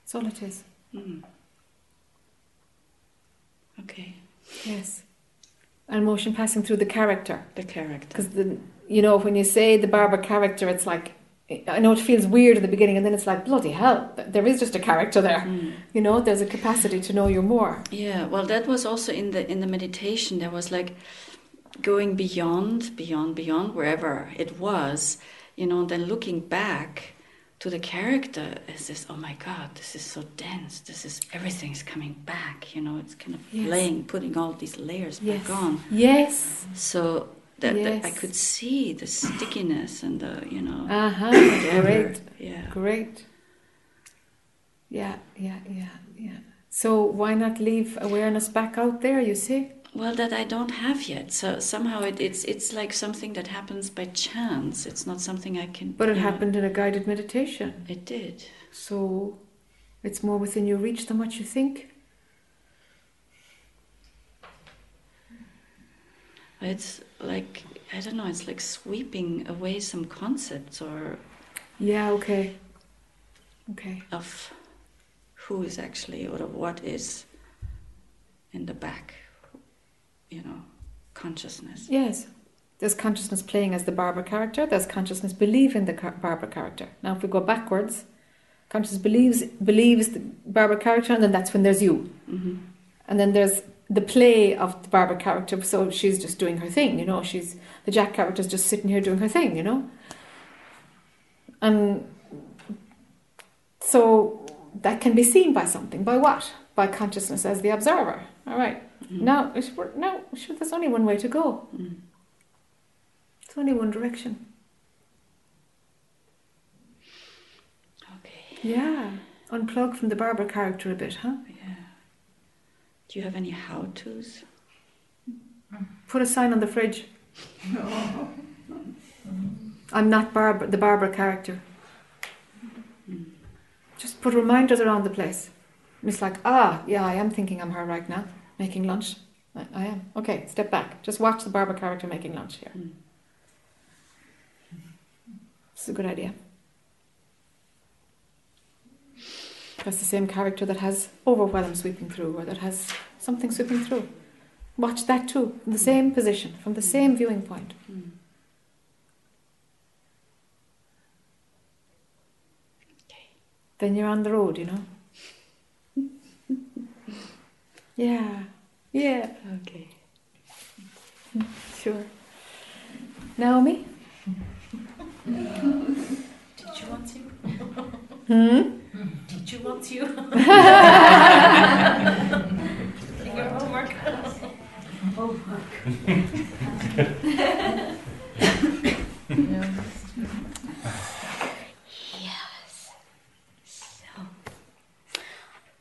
That's all it is. Mm. Okay. Yes. And motion passing through the character. The character. Because the you know when you say the Barbara character, it's like I know it feels weird at the beginning, and then it's like bloody hell. There is just a character there. Mm. You know, there's a capacity to know you more. Yeah, well, that was also in the in the meditation. There was like going beyond, beyond, beyond wherever it was, you know. And then looking back to the character as this. Oh my God, this is so dense. This is everything's coming back. You know, it's kind of Yes. laying, putting all these layers Yes. back on. Yes. So that, that I could see the stickiness and the you know. Uh huh. Great. Yeah. Great. Yeah, yeah, yeah, yeah. So why not leave awareness back out there? You see? Well, that I don't have yet. So somehow it, it's it's like something that happens by chance. It's not something I can. But it you know, happened in a guided meditation. It did. So it's more within your reach than what you think. It's like I don't know. It's like sweeping away some concepts or Yeah, okay. Okay. of who is actually or what is in the back. You know, consciousness. Yes. There's consciousness playing as the Barbara character, there's consciousness believing the car- Barbara character. Now, if we go backwards, consciousness believes believes the Barbara character, and then that's when there's you. hmm And then there's the play of the Barbara character, so she's just doing her thing, you know, she's the Jack character's just sitting here doing her thing, you know. And so that can be seen by something. By what? By consciousness as the observer. All right. Mm. Now, it's- we're- now, sure, there's only one way to go. Mm. It's only one direction. Okay. Yeah. Unplug from the Barbara character a bit, huh? Do you have any how tos? Put a sign on the fridge. I'm not Barbara, the Barbara character. Just put reminders around the place. And it's like, ah, yeah, I am thinking I'm her right now, making lunch. I, I am. Okay, step back. Just watch the Barbara character making lunch here. Mm. It's a good idea. That's the same character that has overwhelm sweeping through or that has something sweeping through. Watch that too, in the same position, from the same viewing point. Mm. Then you're on the road, you know? (laughs) yeah, yeah, Okay. sure. Naomi? (laughs) Did you want to? Hmm? Did you (laughs) want to? Your homework. Yes. So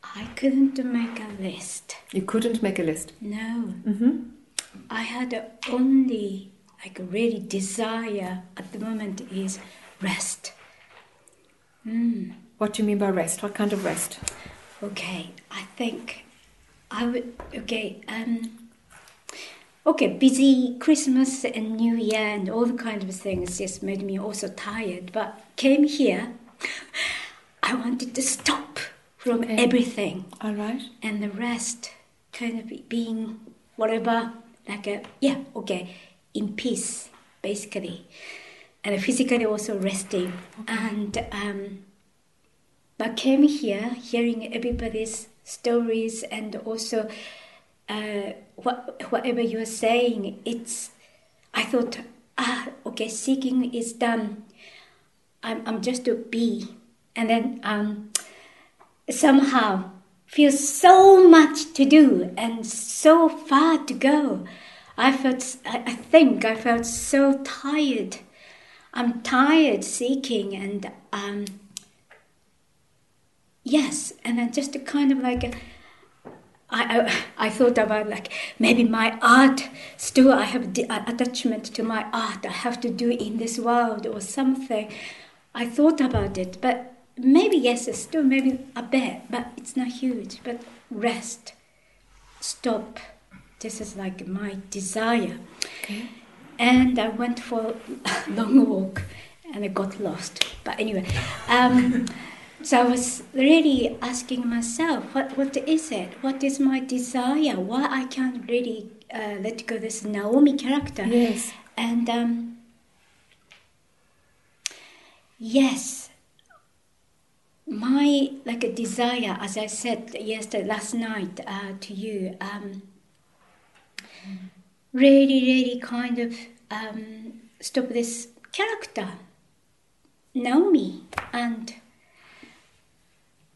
I couldn't make a list. You couldn't make a list. No. Mm-hmm. I had a only like a really desire at the moment is rest. Mm. What do you mean by rest? What kind of rest? Okay, I think I would. Okay, um, okay, busy Christmas and New Year and all the kind of things just made me also tired. But came here, (laughs) I wanted to stop from Okay. everything All right. and the rest, kind of being whatever, like a yeah, okay, in peace basically, and physically also resting and. Um, but came here hearing everybody's stories and also uh, what, whatever you're saying it's i thought ah okay seeking is done. I'm, I'm just to be and then um, somehow feel so much to do and so far to go. I felt i, I think i felt so tired. I'm tired seeking and um, Yes, and then just a kind of like a, I, I, I thought about like maybe my art still I have the attachment to my art I have to do in this world or something. I thought about it, but maybe yes, still maybe a bit, but it's not huge. But rest, stop. This is like my desire. Okay. And I went for (laughs) a long walk, and I got lost. But anyway. Um, (laughs) so I was really asking myself, what, what is it? What is my desire? Why I can't really uh, let go this Naomi character? Yes. And um, yes, my like a desire, as I said yesterday, last night uh, to you, um, really, really kind of um, stop this character, Naomi, and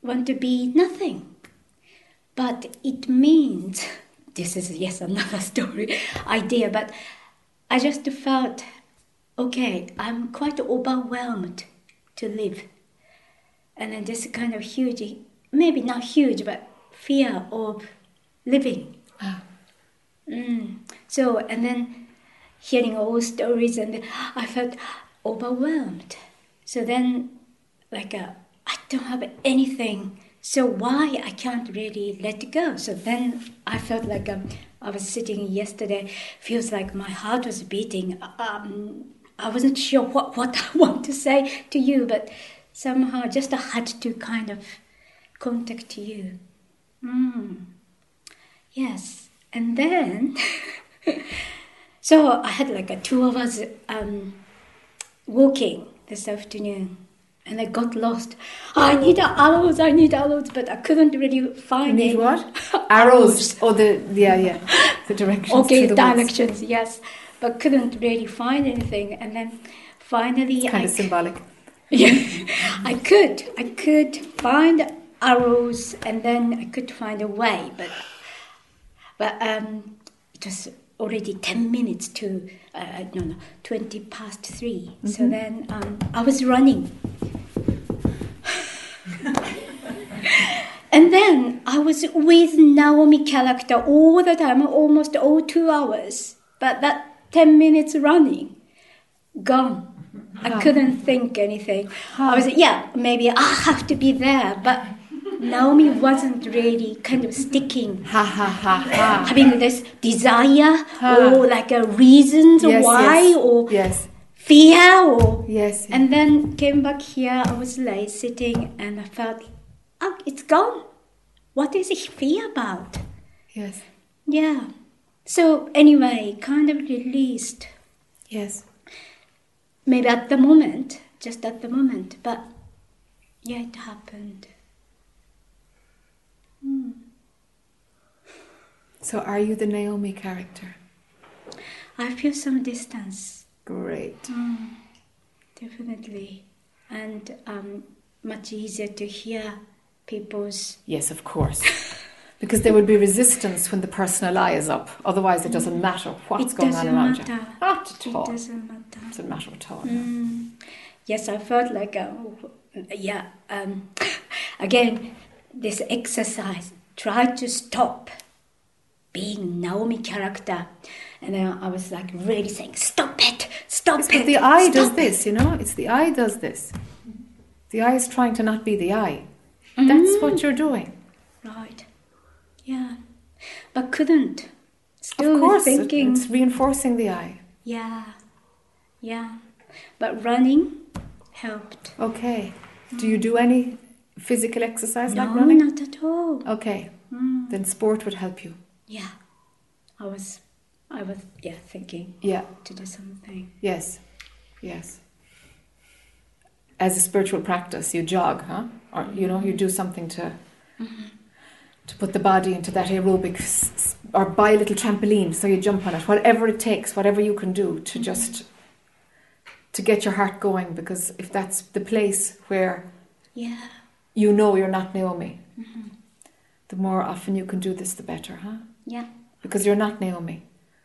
want to be nothing. But it means, this is yes (laughs) another story idea, but I just felt, okay, I'm quite overwhelmed to live. And then this kind of huge, maybe not huge, but fear of living. Wow. Mm. So, and then hearing all stories, and I felt overwhelmed. So then, like, uh, I don't have anything. So why I can't really let go? So then I felt like um, I was sitting yesterday. Feels like my heart was beating. Um, I wasn't sure what what (laughs) I want to say to you, but somehow just I had to kind of contact you. Mm. Yes, and then (laughs) so I had like a two of us um, walking this afternoon, and I got lost. I need arrows, I need arrows, but I couldn't really find You need any. what? (laughs) Arrows. Oh, the yeah, yeah, the directions. Okay, the woods. directions, yes, but couldn't really find anything, and then finally Kind I of symbolic. (laughs) yeah, I could. I could find arrows, and then I could find a way, but but um, it was already ten minutes to uh, no no twenty past 3 So Mhm. then um, I was running. (laughs) And then I was with Naomi character all the time, almost all two hours. But that 10 minutes running, gone. I couldn't think anything. I was, yeah, maybe I have to be there. But Naomi wasn't really kind of sticking. Ha ha ha ha. Having this desire Huh. or like a reasons Yes, why yes. or Yes. fear or Yes. and then came back here. I was like sitting, and I felt, oh, it's gone. What is it fear about? Yes. Yeah. So anyway, kind of released. Yes. Maybe at the moment, just at the moment, but yeah, it happened. Hmm. So are you the Naomi character? I feel some distance. Great. Mm, definitely, and um, much easier to hear people's Yes, of course. (laughs) Because there would be resistance when the personal I is up. Otherwise, it doesn't matter what's it going on around matter. you. Not at It all. doesn't matter. It doesn't matter at all. Mm. Yes, I felt like, uh, yeah, um, (laughs) again, this exercise, try to stop being Naomi character. And then I was like really saying, stop it, stop It's it. the I does stop this, you know? It's the I does this. The I is trying to not be the I. That's what you're doing. Right. Yeah. But couldn't. Still of course, it- thinking. it's reinforcing the I. Yeah. Yeah. But running helped. Okay. Do you do any physical exercise no, like running? No, not at all. Okay. Mm. Then sport would help you. Yeah. I was, I was, yeah, thinking Yeah. to do something. Yes. Yes. As a spiritual practice, you jog, huh? Or you know, you do something to mm-hmm. to put the body into that aerobic, or buy a little trampoline so you jump on it. Whatever it takes, whatever you can do to mm-hmm. just to get your heart going. Because if that's the place where Yeah. you know you're not Naomi, mm-hmm. the more often you can do this, the better, huh? Yeah. Because you're not Naomi.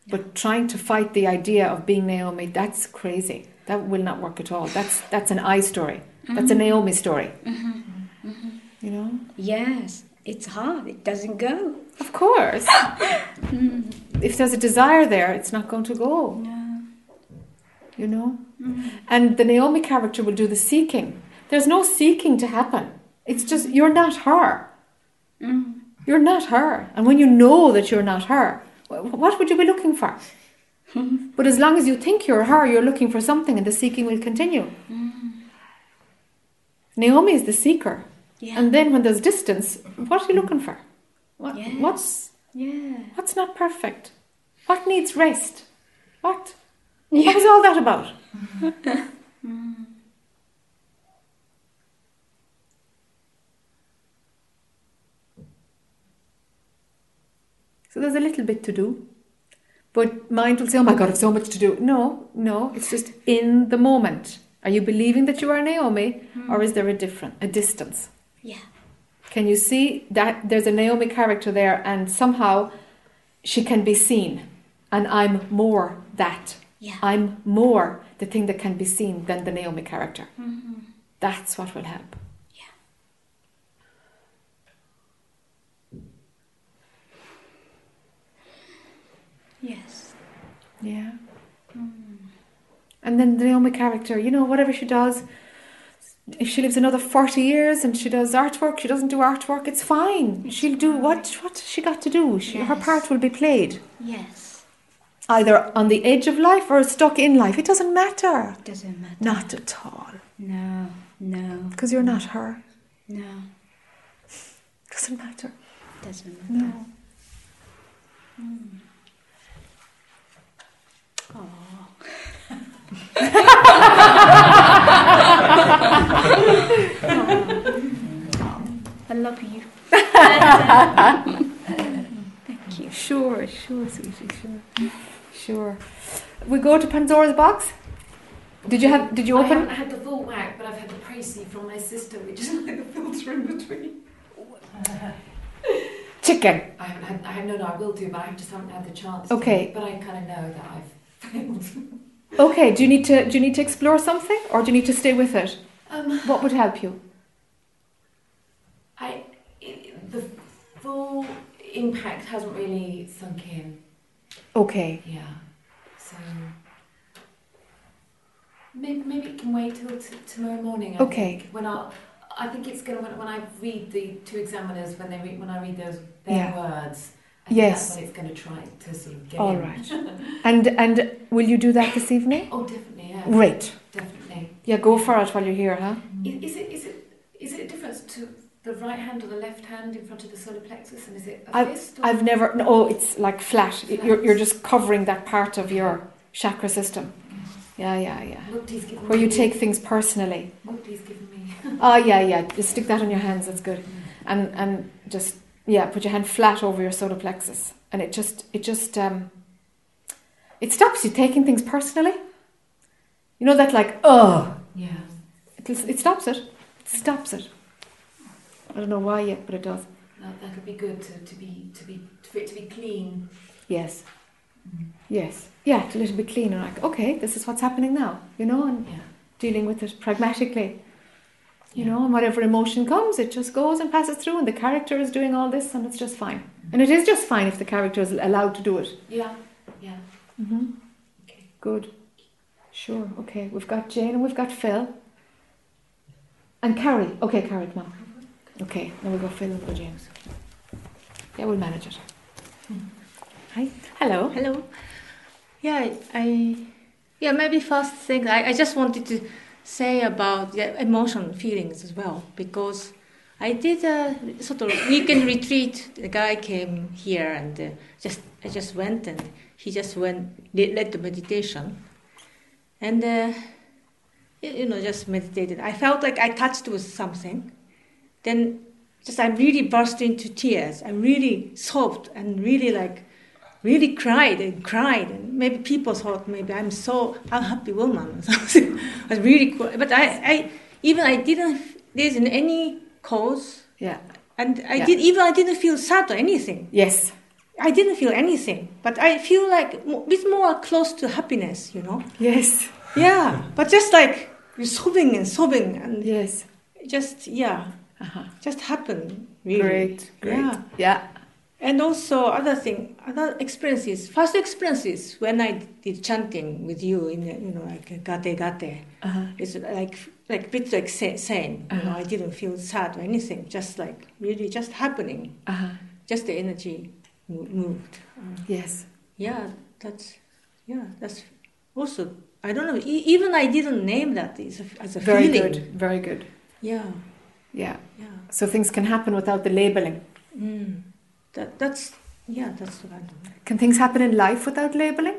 But trying to fight the idea of being Naomi, that's crazy. That will not work at all. That's that's an I story. That's a mm-hmm. Naomi story. Mm-hmm. Mm-hmm. You know? Yes. It's hard. It doesn't go. Of course. (laughs) If there's a desire there, it's not going to go. No. You know? And the Naomi character will do the seeking. There's no seeking to happen. It's just you're not her. Mm. You're not her. And when you know that you're not her, what would you be looking for? (laughs) but as long as you think you're her, you're looking for something and the seeking will continue. Mm. Naomi is the seeker. Yeah. And then when there's distance, what are you looking for? What, Yes. What's Yeah. what's not perfect? What needs rest? What? What was all that about? (laughs) Mm. So there's a little bit to do. But mind will say, oh my God, I've so much to do. No, no, it's just in the moment. Are you believing that you are Naomi or is there a different, a distance? Yeah. Can you see that there's a Naomi character there and somehow she can be seen and I'm more that. Yeah. I'm more the thing that can be seen than the Naomi character. Mm-hmm. That's what will help. Yes. Yeah. And then the Naomi character, you know, whatever she does, if she lives another 40 years and she does artwork, she doesn't do artwork, it's fine. She'll do what what she got to do. She, Her part will be played. Yes. Either on the edge of life or stuck in life. It doesn't matter. Doesn't matter. Not at all. No. No. Because you're not her. No. Doesn't matter. Doesn't matter. No. Oh. I love you. Thank you. Sure, sure, sweetie, sure. Sure. We go to Pandora's box? Did you have did you open? I haven't had the full whack, but I've had the précis from my sister, which is (laughs) like the filter in between. Chicken. I haven't had. I have no, no. I will do, but I just haven't had the chance. Okay. To, but I kind of know that I've (laughs) failed. Okay, do you need to do you need to explore something or do you need to stay with it? Um, What would help you? I the full impact hasn't really sunk in. Okay. Yeah. So maybe, maybe it can wait till t- tomorrow morning. I Okay. Think, when I, I think it's gonna when, when I read the two examiners when they read when I read those their Yeah. words. Yes. That's when it's going to try to sort of get All in. right. (laughs) And and will you do that this evening? Oh, definitely. Yeah. Great. Definitely. Yeah, go for it while you're here, huh? I- Is it is it is it a difference to the right hand or the left hand in front of the solar plexus, and is it a I've, fist? Or I've never. No, oh, it's like flat. You're, you're just covering that part of your chakra system. Yeah, yeah, yeah. Where you me- take things personally. Mukti's given me. Oh, yeah, yeah. Just stick that on your hands. That's good. And and just yeah, put your hand flat over your solar plexus, and it just it just um. It stops you taking things personally. You know that like oh. Yeah. It, it stops it. It stops it. I don't know why yet, but it does. That, that could be good to, to be to be for it to be clean. Yes. Yes. Yeah, to let it be clean and like, okay, this is what's happening now, you know, and Yeah. dealing with it pragmatically. You know, and whatever emotion comes, it just goes and passes through, and the character is doing all this, and it's just fine. And it is just fine if the character is allowed to do it. Yeah. Yeah. Mm-hmm. Okay. Good. Sure. Okay. We've got Jane and we've got Phil. And Carrie. Okay, Carrie, come on. Okay, now we've got Phil and we've James. Yeah, we'll manage it. Hi. Hello. Hello. Yeah, I. Yeah, maybe first thing I, I just wanted to say about the emotion feelings as well because I did a sort of weekend retreat. The guy came here and uh, just I just went and he just went led the meditation, and uh, you you know just meditated. I felt like I touched with something, then just I really burst into tears. I really sobbed and really like really cried and cried and maybe people thought maybe I'm so unhappy woman or (laughs) something. I was really cool. But I, I even I didn't there's in any cause Yeah. and I Yeah. did even I didn't feel sad or anything. Yes. I didn't feel anything, but I feel like bit more close to happiness, you know. Yes. Yeah, but just like sobbing and sobbing and Yes. just yeah, Uh-huh. just happened really. Great. Great. Yeah. Yeah. And also other thing, other experiences. First experiences when I did chanting with you in you know like gate gate. Uh-huh. It's like like bit like sa- same. You know, Uh-huh. I didn't feel sad or anything. Just like really just happening. Uh-huh. Just the energy mo- moved. Yes. Yeah, that's yeah, that's also I don't know. E- even I didn't name that as a, as a Very feeling. good. Very good. Yeah, Yeah. yeah. So things can happen without the labeling. Mm. That that's yeah, that's what I know. Can things happen in life without labeling?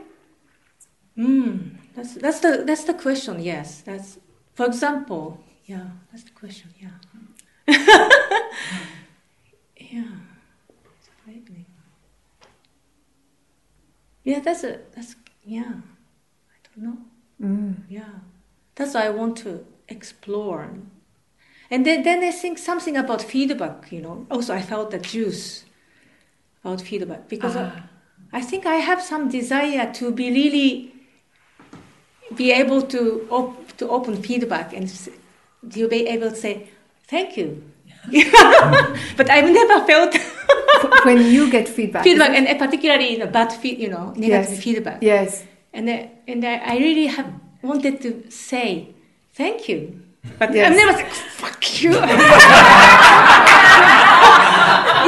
Mm, that's that's the that's the question. Yes, that's for example. Yeah, that's the question. Yeah. (laughs) yeah. Labeling. Yeah, that's a that's yeah. I don't know. Mm. Yeah, that's what I want to explore. And then then I think something about feedback. You know, also I felt that juice about feedback because I- Ah. I think I have some desire to be really be able to op- to open feedback and s- to be able to say thank you. (laughs) but I've never felt (laughs) when you get feedback. feedback, and uh, particularly in a bad feed, you know, negative Yes. feedback. Yes. And I, and I, I really have wanted to say thank you, but Yes. I've never said fuck you. (laughs)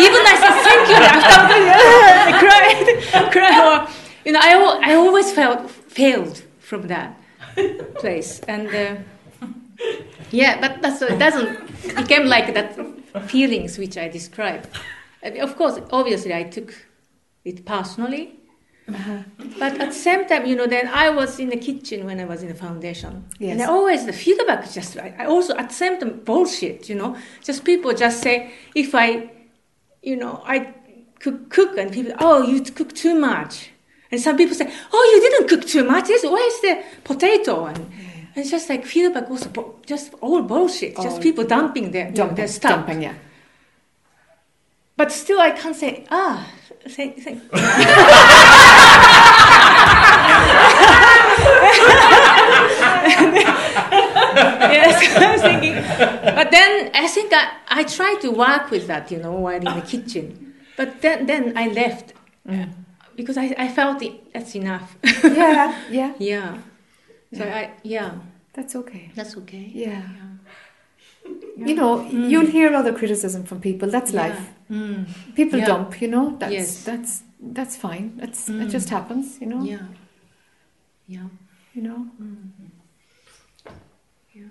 Even I said thank you after I cried, (laughs) cried, or you know, I, I always felt failed from that place, and uh, yeah, but that's it doesn't became like that feelings which I described. Of course, obviously, I took it personally. But at the same time, you know, then I was in the kitchen when I was in the foundation. Yes. And always, the feedback just, I I also, at the same time, bullshit, you know. Just people just say, if I, you know, I cook, cook and people, oh, you cook too much. And some people say, oh, you didn't cook too much. Yes, Where's the potato? And, and it's just like feedback also, bu- just all bullshit. All just people dumping their, Dumping, their stuff. dumping, yeah. but still I can't say ah. Thank, thank. (laughs) yes, I was thinking. But then I think I, I tried to work with that, you know, while in the kitchen. But then, then I left because I, I felt it, that's enough. yeah, yeah. (laughs) yeah. So Yeah. I, yeah, That's okay. that's okay. Yeah. You know, you'll hear other criticism from people. That's Yeah. life. Mm. People Yeah. dump, you know. That's Yes. that's that's fine. That's it Mm. just happens, you know. Yeah. Yeah. You know. Yeah.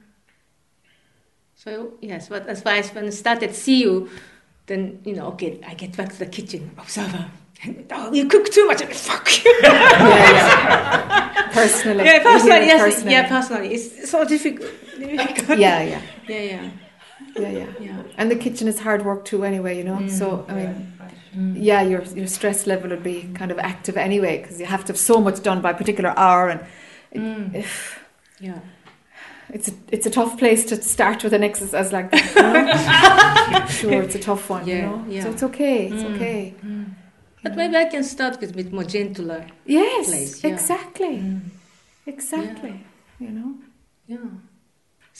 So yes, but as far as when I started see you, then you know, okay, I get back to the kitchen, observer. And, oh, you cook too much. Fuck you. (laughs) Yeah, yeah. Personally. Yeah, personally. Yes, personally. yeah, personally. It's so difficult. (laughs) Yeah, yeah. Yeah, yeah. Yeah, yeah. Yeah. And the kitchen is hard work too, anyway. You know. Mm. So I mean, yeah, your your stress level would be kind of active anyway because you have to have so much done by a particular hour, and it, Mm. if, Yeah. it's a it's a tough place to start with an exercise like that. (laughs) (laughs) Sure, it's a tough one. Yeah, you know. yeah. So it's okay. It's Mm. okay. But maybe I can start with a bit more gentler. Yes, place, yeah. exactly, Mm. exactly. You know. Yeah.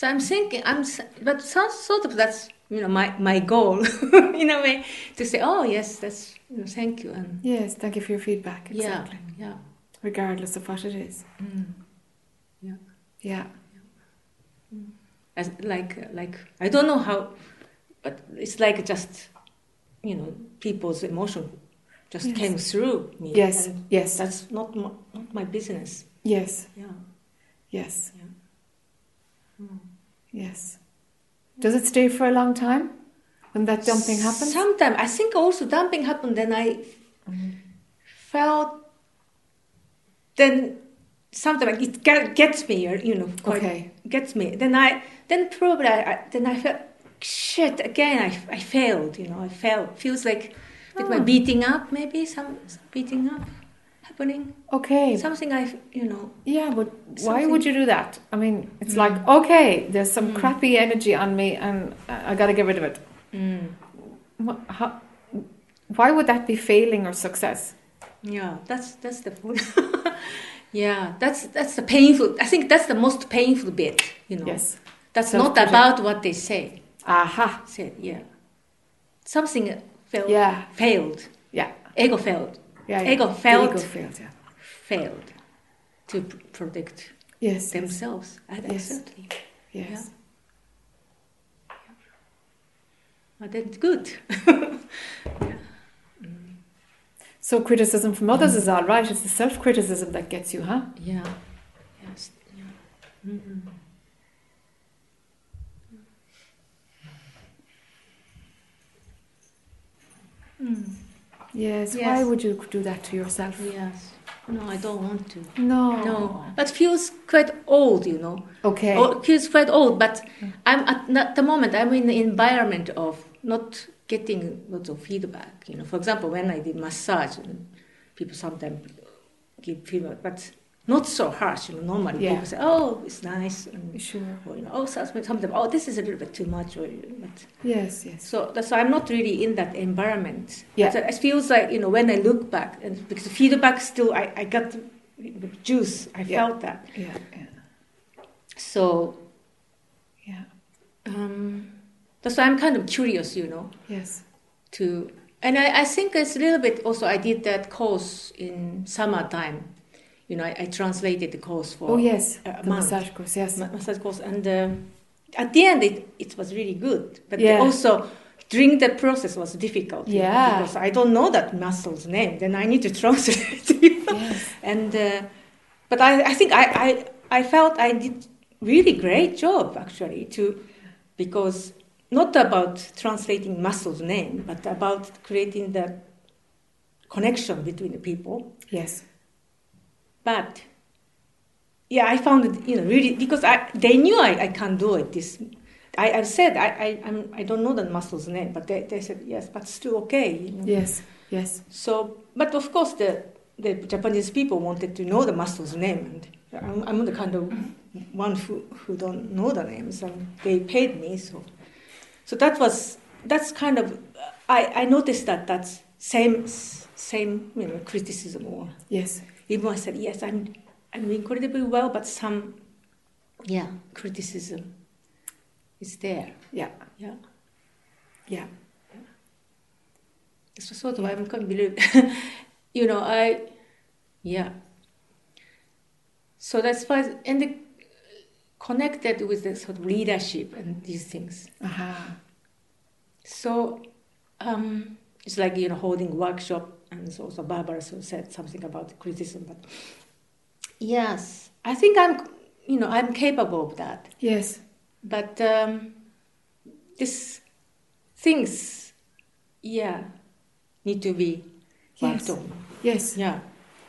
So I'm thinking, I'm, but so, sort of that's you know my my goal (laughs) in a way to say, oh yes, that's you know, thank you and Yes, thank you for your feedback. yeah, Exactly. yeah. Regardless of what it is. Mm. Yeah. Yeah. As, like like I don't know how, but it's like just you know people's emotion just Yes. came through me. Yes, yes. That's not my, not my business. Yes. Yeah. Yes. Yeah. Mm. Yes. Does it stay for a long time when that dumping happens? Sometimes I think also dumping happened. Then I felt. Then sometimes it get, gets me, or, you know, quite Okay. gets me. Then I then probably I, I then I felt shit again. I, I failed. You know, I failed. Feels like with my Oh. beating up, maybe some, some beating up happening. Okay. Something I you know. Yeah, but why would you do that? I mean, it's Mm. like, okay, there's some Mm. crappy energy on me and I gotta get rid of it. Mm. How, why would that be failing or success? Yeah, that's that's the point. (laughs) yeah, that's that's the painful. I think that's the most painful bit. You know. Yes. That's not about what they say. Aha. Said yeah. Something failed. Yeah. Failed. Yeah. Ego failed. Yeah, yeah. Ego failed. ego failed, yeah. Failed to pr- protect Yes. themselves. Yes. Absolutely. Yes. But that's good. (laughs) So criticism from others is all right. It's the self-criticism that gets you, huh? Yeah. Yes. Yeah. Mm-mm. Mm. Yes. Yes. Why would you do that to yourself? Yes. No, I don't want to. No. No, that feels quite old, you know. Okay. Oh, it feels quite old, but I'm at, at the moment I'm in the environment of not getting lots of feedback. You know, for example, when I did massage, people sometimes give feedback, but not so harsh. You know, normally Yeah. people say, "Oh, it's nice," and, Sure. or, you know, "Oh, sometimes, sometimes, oh, this is a little bit too much," or but Yes. Yes. so that's why I'm not really in that environment. Yeah. But it feels like you know when I look back, and because the feedback still, I, I got the, the juice. I Yeah. felt that. Yeah. Yeah. So Yeah. um, that's why I'm kind of curious, you know, Yes. to and I, I think it's a little bit also. I did that course in summertime. You know, I, I translated the course for Oh yes. a The month. massage course. Yes. ma- massage course, and um at the end it, it was really good. But Yeah. also during that process was difficult. Yeah. because I don't know that muscle's name. Then I need to (laughs) translate. You know? Yes. And uh, but I, I think I, I I felt I did really great job actually to because not about translating muscle's name, but about creating the connection between the people. Yes. But yeah, I found it, you know, really because I they knew I, I can't do it. This I, I said I I I'm, I don't know the muscle's name, but they, they said yes, but still okay. You know? Yes. Yes. So, but of course the the Japanese people wanted to know the muscle's name, and I'm, I'm the kind of one who who don't know the names, and they paid me. So, so that was that's kind of I, I noticed that that's same same you know criticism or Yes. Even I said yes I'm I'm incredibly well but some yeah. criticism is there. Yeah. yeah. Yeah. so sort of I can't believe. (laughs) You know I yeah. So that's why and the, connected with the sort of leadership and these things. Aha. So um, it's like you know holding workshop, and so, so Barbara so said something about criticism. But yes, I think I'm you know I'm capable of that. Yes. But um, this things, yeah, need to be worked Yes. on. Yes. Yeah.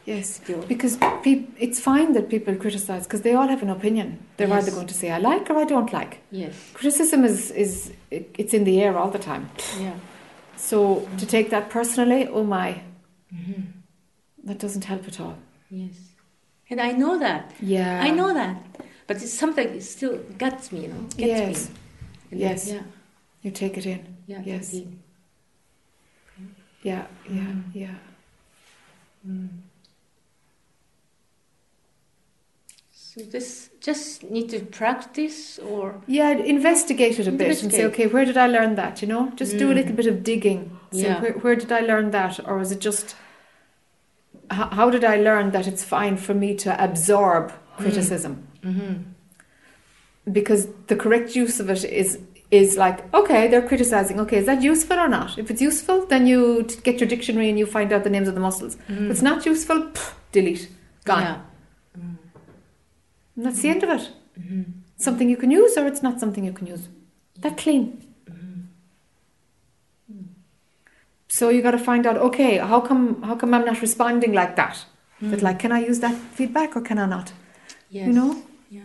Yes. Because peop it's fine that people criticize because they all have an opinion. They're Yes. either going to say I like or I don't like. Yes. Criticism is is it's in the air all the time. Yeah. So to take that personally, oh my, Mhm. that doesn't help at all. Yes. And I know that. Yeah. I know that. But it's something it still gets me, you know. Gets Yes. me. And Yes. Yeah. You take it in. Yeah. Yes. indeed. Yeah. Yeah. Mm. Yeah. Mm. So this just need to practice or Yeah, investigate it a bit and say, okay, where did I learn that? You know, just do a Mm. little bit of digging. Say, Yeah. where, where did I learn that? Or is it just, how, how did I learn that it's fine for me to absorb criticism? Mhm. Because the correct use of it is is like, okay, they're criticizing. Okay, is that useful or not? If it's useful, then you t- get your dictionary and you find out the names of the muscles. Mm. If it's not useful, pff, delete, gone. Yeah. And that's the end of it. Mhm. Something you can use or it's not something you can use. That clean. So you got to find out. Okay, how come? How come I'm not responding like that? But like, can I use that feedback or can I not? Yes. You know. Yeah.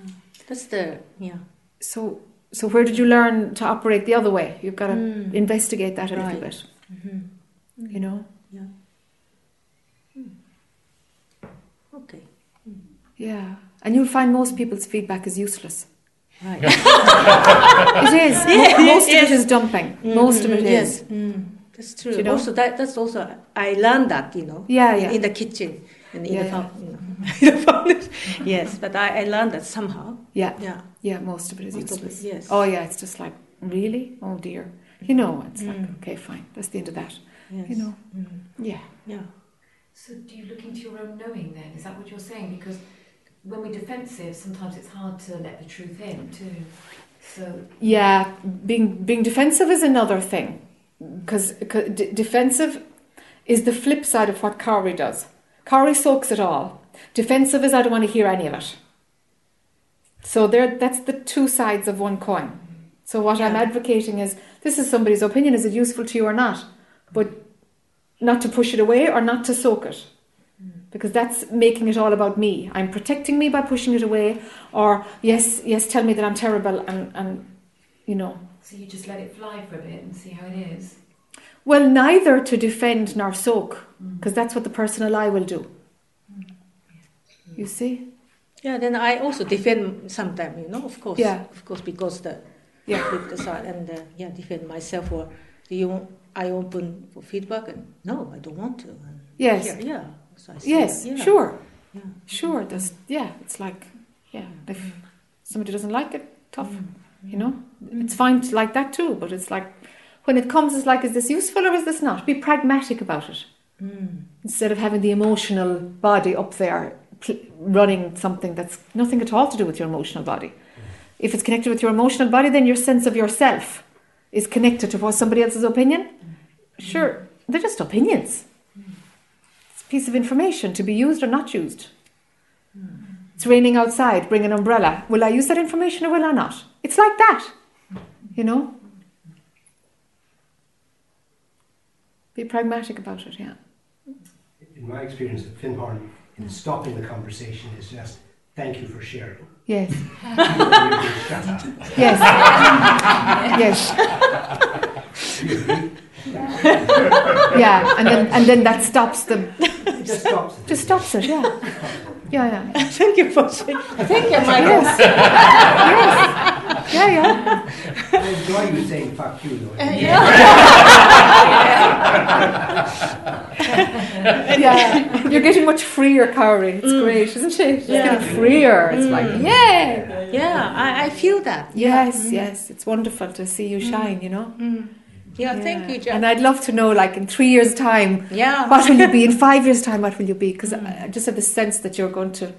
That's the yeah. So so where did you learn to operate the other way? You've got to Mm. investigate that a little Right. bit. Mhm. You know. Yeah. Hmm. Okay. Yeah. And you'll find most people's feedback is useless. Right. (laughs) It is. Yeah, (laughs) most yes. of it is dumping. Most of it is. yes. Mm. That's true. You know? Also, that that's also I learned that you know. Yeah, in- yeah. In the kitchen and in Yeah, the yeah. you know, (laughs) in the yes, but I, I learned that somehow. Yeah. Yeah. Yeah, most of it is Most of it, useless. yes. Oh yeah, it's just like really. Oh dear. You know, it's like Mm. okay, fine. That's the end of that. Yes. You know. Mm. Yeah. Yeah. So do you look into your own knowing then? Is that what you're saying? Because when we're defensive, sometimes it's hard to let the truth in too. So Yeah, being being defensive is another thing, because d- defensive is the flip side of what Corey does. Corey soaks it all. Defensive is I don't want to hear any of it. So there, that's the two sides of one coin. So what I'm advocating is this is somebody's opinion. Is it useful to you or not? But not to push it away or not to soak it. Hmm. Because that's making it all about me. I'm protecting me by pushing it away, or yes, yes, tell me that I'm terrible, and, and you know, so you just let it fly for a bit and see how it is. well, neither to defend nor soak, mm. because that's what the personal I will do. Mm. You see? Yeah. Then I also defend sometimes. You know, of course. Yeah. Of course, because the Yeah. with the side and uh, yeah, defend myself. Or do you? want- I open for feedback and no, I don't want to. And Yes. Yeah. yeah. So I say Yes, that, yeah. sure, Yeah. sure. There's, yeah, it's like, yeah, if mm. somebody doesn't like it, tough, you know? It's fine to like that too, but it's like, when it comes, it's like, is this useful or is this not? Be pragmatic about it. Mm. Instead of having the emotional body up there running something that's nothing at all to do with your emotional body. Hmm. If it's connected with your emotional body, then your sense of yourself is connected to what somebody else's opinion. Hmm. Sure, they're just opinions. Hmm. It's a piece of information to be used or not used. It's raining outside, bring an umbrella. Will I use that information or will I not? It's like that, you know? Be pragmatic about it, yeah. In my experience at Findhorn, in stopping the conversation is just thank you for sharing. Yes. (laughs) Yes. yes. (laughs) yeah, and then and then that stops them. It just stops. just stops it. Yeah. Yeah, yeah. (laughs) Thank you for saying. Thank you, Michael. Yes. yes. Yeah, yeah. I enjoy you saying fuck you though. Uh, (laughs) yeah, Yeah. you're getting much freer, Cowrie. It's mm. great, isn't it? It's Yeah. getting freer. It's mm. like, yeah. Yeah, I, I feel that. Yes, mm. yes. It's wonderful to see you shine, you know? Yeah, thank you, Jack. And I'd love to know, like, in three years' time, Yeah. what will you be? In (laughs) five years' time, what will you be? Because hmm. I I just have the sense that you're going to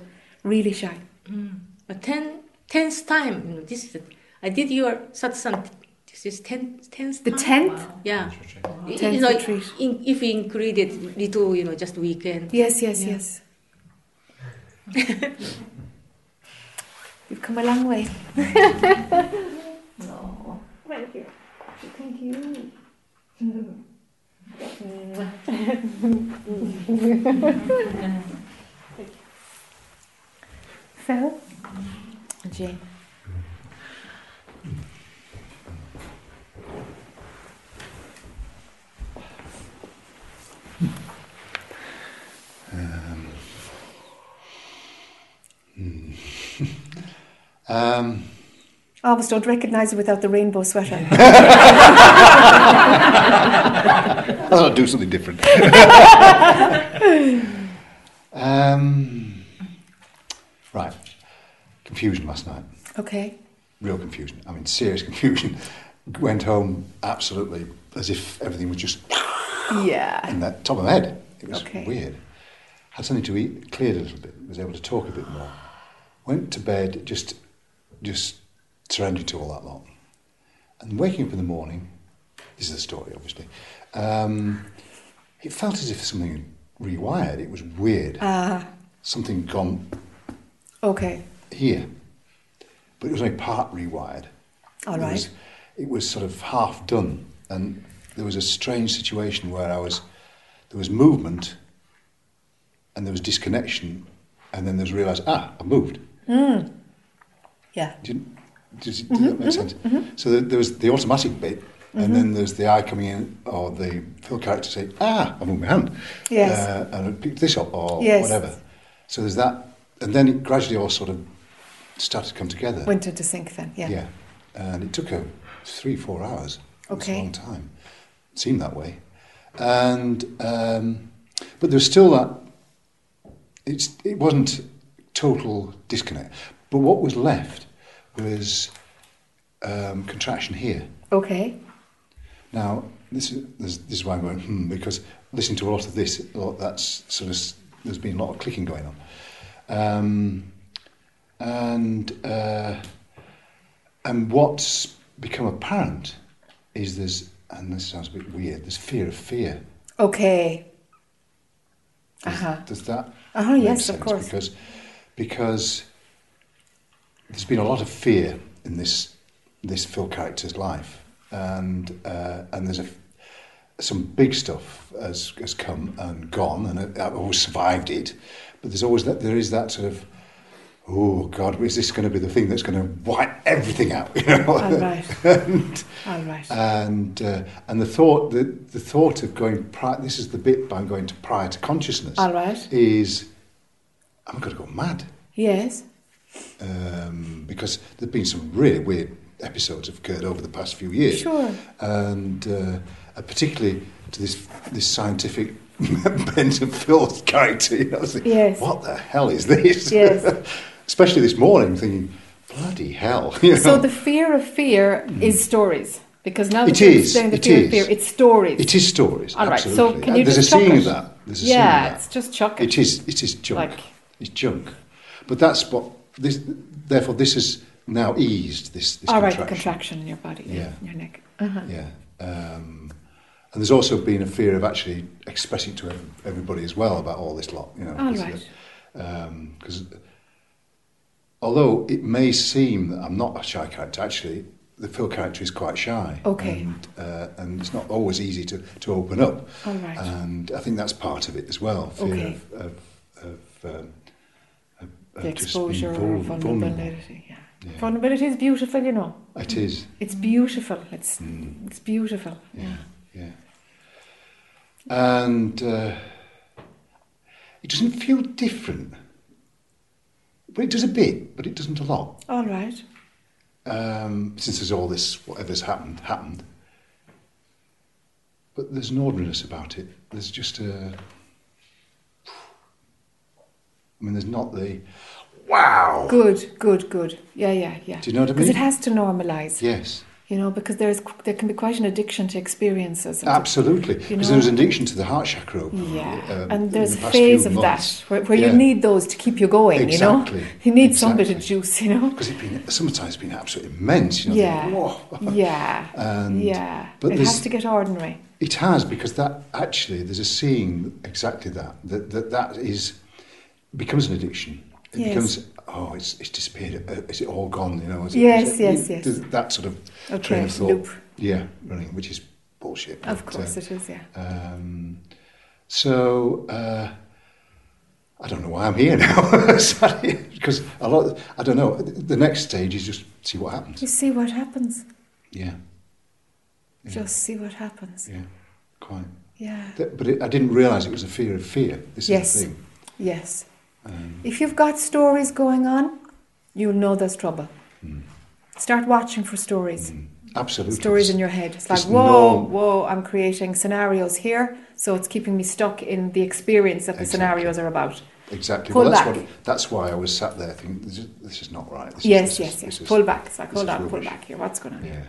really shine. Hmm. But ten, tenth time, you know, this is, I did your satsang, this is ten, tenth The time. 10th? Yeah. Y- Tenth you know, retreat. in, if we included little, you know, just weekend. Yes, yes, Yeah. yes. You've come a long way. (laughs) no. Thank you. Thank you. Phil? Jane. Um, (laughs) um, I almost don't recognise you without the rainbow sweater. I'll (laughs) do something different. (laughs) um, right. Confusion last night. okay. Real confusion. I mean, serious (laughs) confusion. Went home absolutely as if everything was just Yeah. in that top of my head. It was Okay. weird. Had something to eat, cleared a little bit, was able to talk a bit more. Went to bed, just, just surrendered to all that lot. And waking up in the morning, this is the story, obviously. Um, it felt as if something had rewired. It was weird. Ah, Something gone okay. here, but it was only part rewired. All it. Was, it was sort of half done, and there was a strange situation where I was, there was movement, and there was disconnection, and then there was realised, ah, I moved. Mm. Yeah. Did, does, it- does that make sense? So there, there was the automatic bit, and then there's the I coming in, or the Phil character saying, ah, I moved my hand. Yes. Uh, and I picked this up, or Yes. whatever. So there's that, and then it gradually all sort of started to come together. Went into sync then, yeah. Yeah, and it took her three, four hours. It was a Okay. long time. It seemed that way, and um, but there's still that. It's it wasn't total disconnect, but what was left was um, contraction here. Okay. Now this is this, this is why I'm going hmm because listening to a lot of this, a lot, that's sort of there's been a lot of clicking going on, um, and uh, and what's become apparent is there's and this sounds a bit weird. There's fear of fear. Okay. Does, Uh-huh. does that? Uh-huh, make yes, of course. Because because there's been a lot of fear in this this Phil character's life, and uh, and there's a some big stuff has has come and gone, and I've always survived it. But there's always that there is that sort of oh God, is this going to be the thing that's going to wipe everything out? (laughs) You know? All right. (laughs) and, All right. and uh, and the thought the, the thought of going pri- this is the bit by going to prior to consciousness All right. is I'm going to go mad Yes. Um, because there've been some really weird episodes have occurred over the past few years Sure. and uh, uh, particularly to this this scientific (laughs) Benson Phil's character you know, thinking, Yes. what the hell is this Yes. (laughs) especially this morning thinking bloody hell (laughs) you know? So the fear of fear is stories. Because now that It you're is, saying the it fear of is. fear, it's stories. It is stories. All right. absolutely. So can you There's just a seeing of that. There's a yeah, of that. it's just chuck it. It is. It is junk. Like- it's junk. But that's what this. Therefore, this is now eased this. this All right, the contraction. contraction in your body, Yeah. in your neck. Uh-huh. Yeah. Um, and there's also been a fear of actually expressing to ev- everybody as well about all this lot. You know. All because, right. Because although it may seem that I'm not a shy character, actually. The Phil character is quite shy, Okay. and, uh, and it's not always easy to, to open up. All right. And I think that's part of it as well. Fear Okay. of, of, of, um, of, of the exposure or vulnerable. vulnerability. Yeah. Yeah. Vulnerability is beautiful, you know. It is. It's beautiful. It's Mm. it's beautiful. Yeah, yeah. And uh, it doesn't feel different. But it does a bit, but it doesn't a lot. All right. um, since there's all this, whatever's happened, happened. But there's an ordinariness about it. There's just a. I mean, there's not the. Wow! Good, good, good. Yeah, yeah, yeah. Do you know what I mean? Because it has to normalise. Yes, You know, because there's there can be quite an addiction to experiences. and to- absolutely. You Because know? there was an addiction to the heart chakra. Yeah, um, and there's the a phase of months. that where, where Yeah. you need those to keep you going. Exactly. You know, you need some bit of juice. You know. Because it's been sometimes been absolutely immense. You know, Yeah. think, Yeah. And- yeah. but it has to get ordinary. It has because that actually there's a seeing exactly that that that, that is becomes an addiction. It Yes. becomes oh it's it's disappeared. Uh, Is it all gone? You know? Is Yes, it- yes, you- yes. That sort of Okay, train of thought. loop. Yeah, running, which is bullshit. Of but, course uh, it is. Yeah. Um, so uh, I don't know why I'm here (laughs) now. Sorry, because a lot. I don't know. The next stage is just see what happens. You see what happens. Yeah, Yeah. Just see what happens. yeah, quite. Yeah. But it, I didn't realise it was a fear of fear. This Yes. is the thing. Yes. Um, If you've got stories going on, you'll know there's trouble. Hmm. Start watching for stories. absolutely. Stories in your head. It's like, whoa, no- whoa, I'm creating scenarios here, so it's keeping me stuck in the experience that the Exactly. scenarios are about. Exactly. Pull well, that's back. what. That's why I was sat there thinking, this is, this is not right. This yes, is, yes, is, yes. is- pull back. It's like, hold on, pull back here. What's going on? Yeah.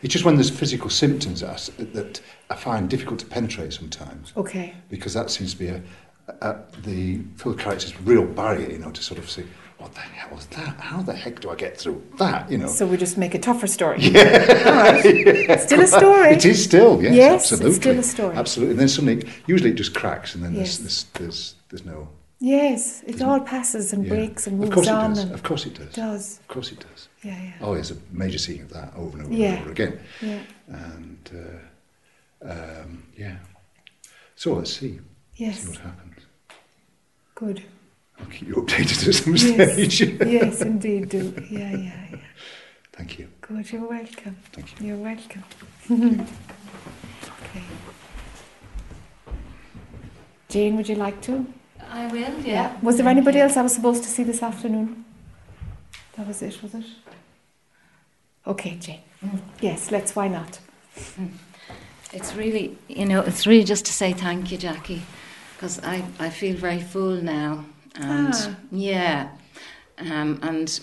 It's just when there's physical symptoms that I, that I find difficult to penetrate sometimes. Okay. Because that seems to be a, the full character's real barrier, you know, to sort of see what the hell was that? How the heck do I get through that? You know. So we just make a tougher story. (laughs) Yeah. All right. (laughs) Still a story. It is still, yes, Yes, it's absolutely. still a story. Absolutely. And then suddenly, usually it just cracks, and then Yes. there's, there's, there's, there's no. Yes, it all passes and Yeah. breaks and Of moves course it on. does. and Of course it does. does. Of course it does. Yeah, yeah. Oh, there's a major scene of that over and over Yeah. and over again. Yeah. And uh, um, yeah. So let's see. Yes. See what happens. Good. I'll keep you updated at some Yes. stage. (laughs) yes, indeed, do. Yeah, yeah, yeah. Thank you. Good, you're welcome. Thank you. You're welcome. (laughs) okay. Jane, would you like to? I will, yeah. Was there anybody else I was supposed to see this afternoon? That was it, was it? Okay, Jane. Mm. Yes, let's. Why not? Mm. It's really, you know, it's really just to say thank you, Jackie, because I, I feel very full now. And Ah. yeah, um, and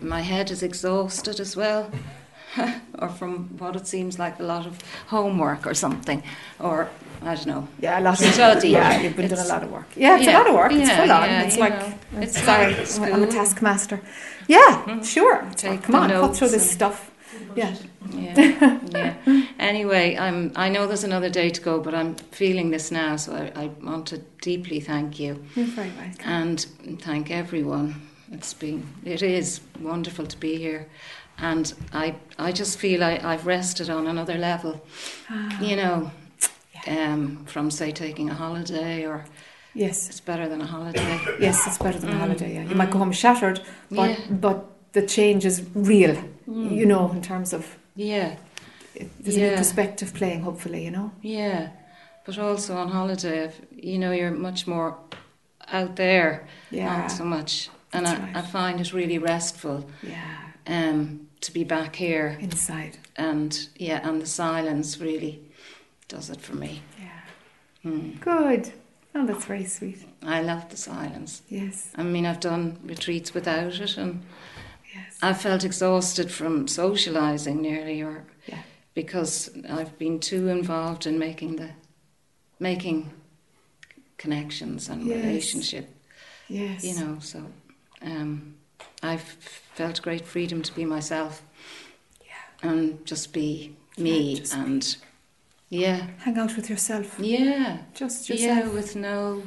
my- head is exhausted as well, (laughs) or from what it seems like a lot of homework or something, or I don't know. Yeah, a lot of study. Yeah, you've been doing It's- a lot of work. Yeah, it's yeah, a lot of work. It's yeah, full on. yeah, it's like know, it's it's sorry, like I'm a taskmaster. Yeah, sure. It's like, Take come the on, cut through this stuff. Yeah. Yeah, (laughs) yeah. Anyway, I'm. I know there's another day to go, but I'm feeling this now, so I, I want to deeply thank you You're very welcome. and thank everyone. It's been. It is wonderful to be here, and I. I just feel I, I've rested on another level. Ah. You know, um, from say taking a holiday or. Yes. It's better than a holiday. Yes, it's better than a Mm, holiday. Yeah, you might go mm. home shattered, but Yeah. but the change is real. Mm. You know, in terms of Yeah. there's a new perspective playing. Hopefully, you know. Yeah, but also on holiday, if, you know, you're much more out there, Yeah. not so much. And I, right. I find it really restful Yeah. um, to be back here. Inside. And yeah, and the silence really does it for me. Yeah. Mm. Good. Oh, that's very sweet. I love the silence. Yes. I mean, I've done retreats without it, and. I felt exhausted from socialising nearly, or Yeah. because I've been too involved in making the making connections and Yes. relationship. Yes. You know, so um, I've felt great freedom to be myself. Yeah. And just be me, just and yeah, Hang out with yourself. yeah, Just yeah, with no,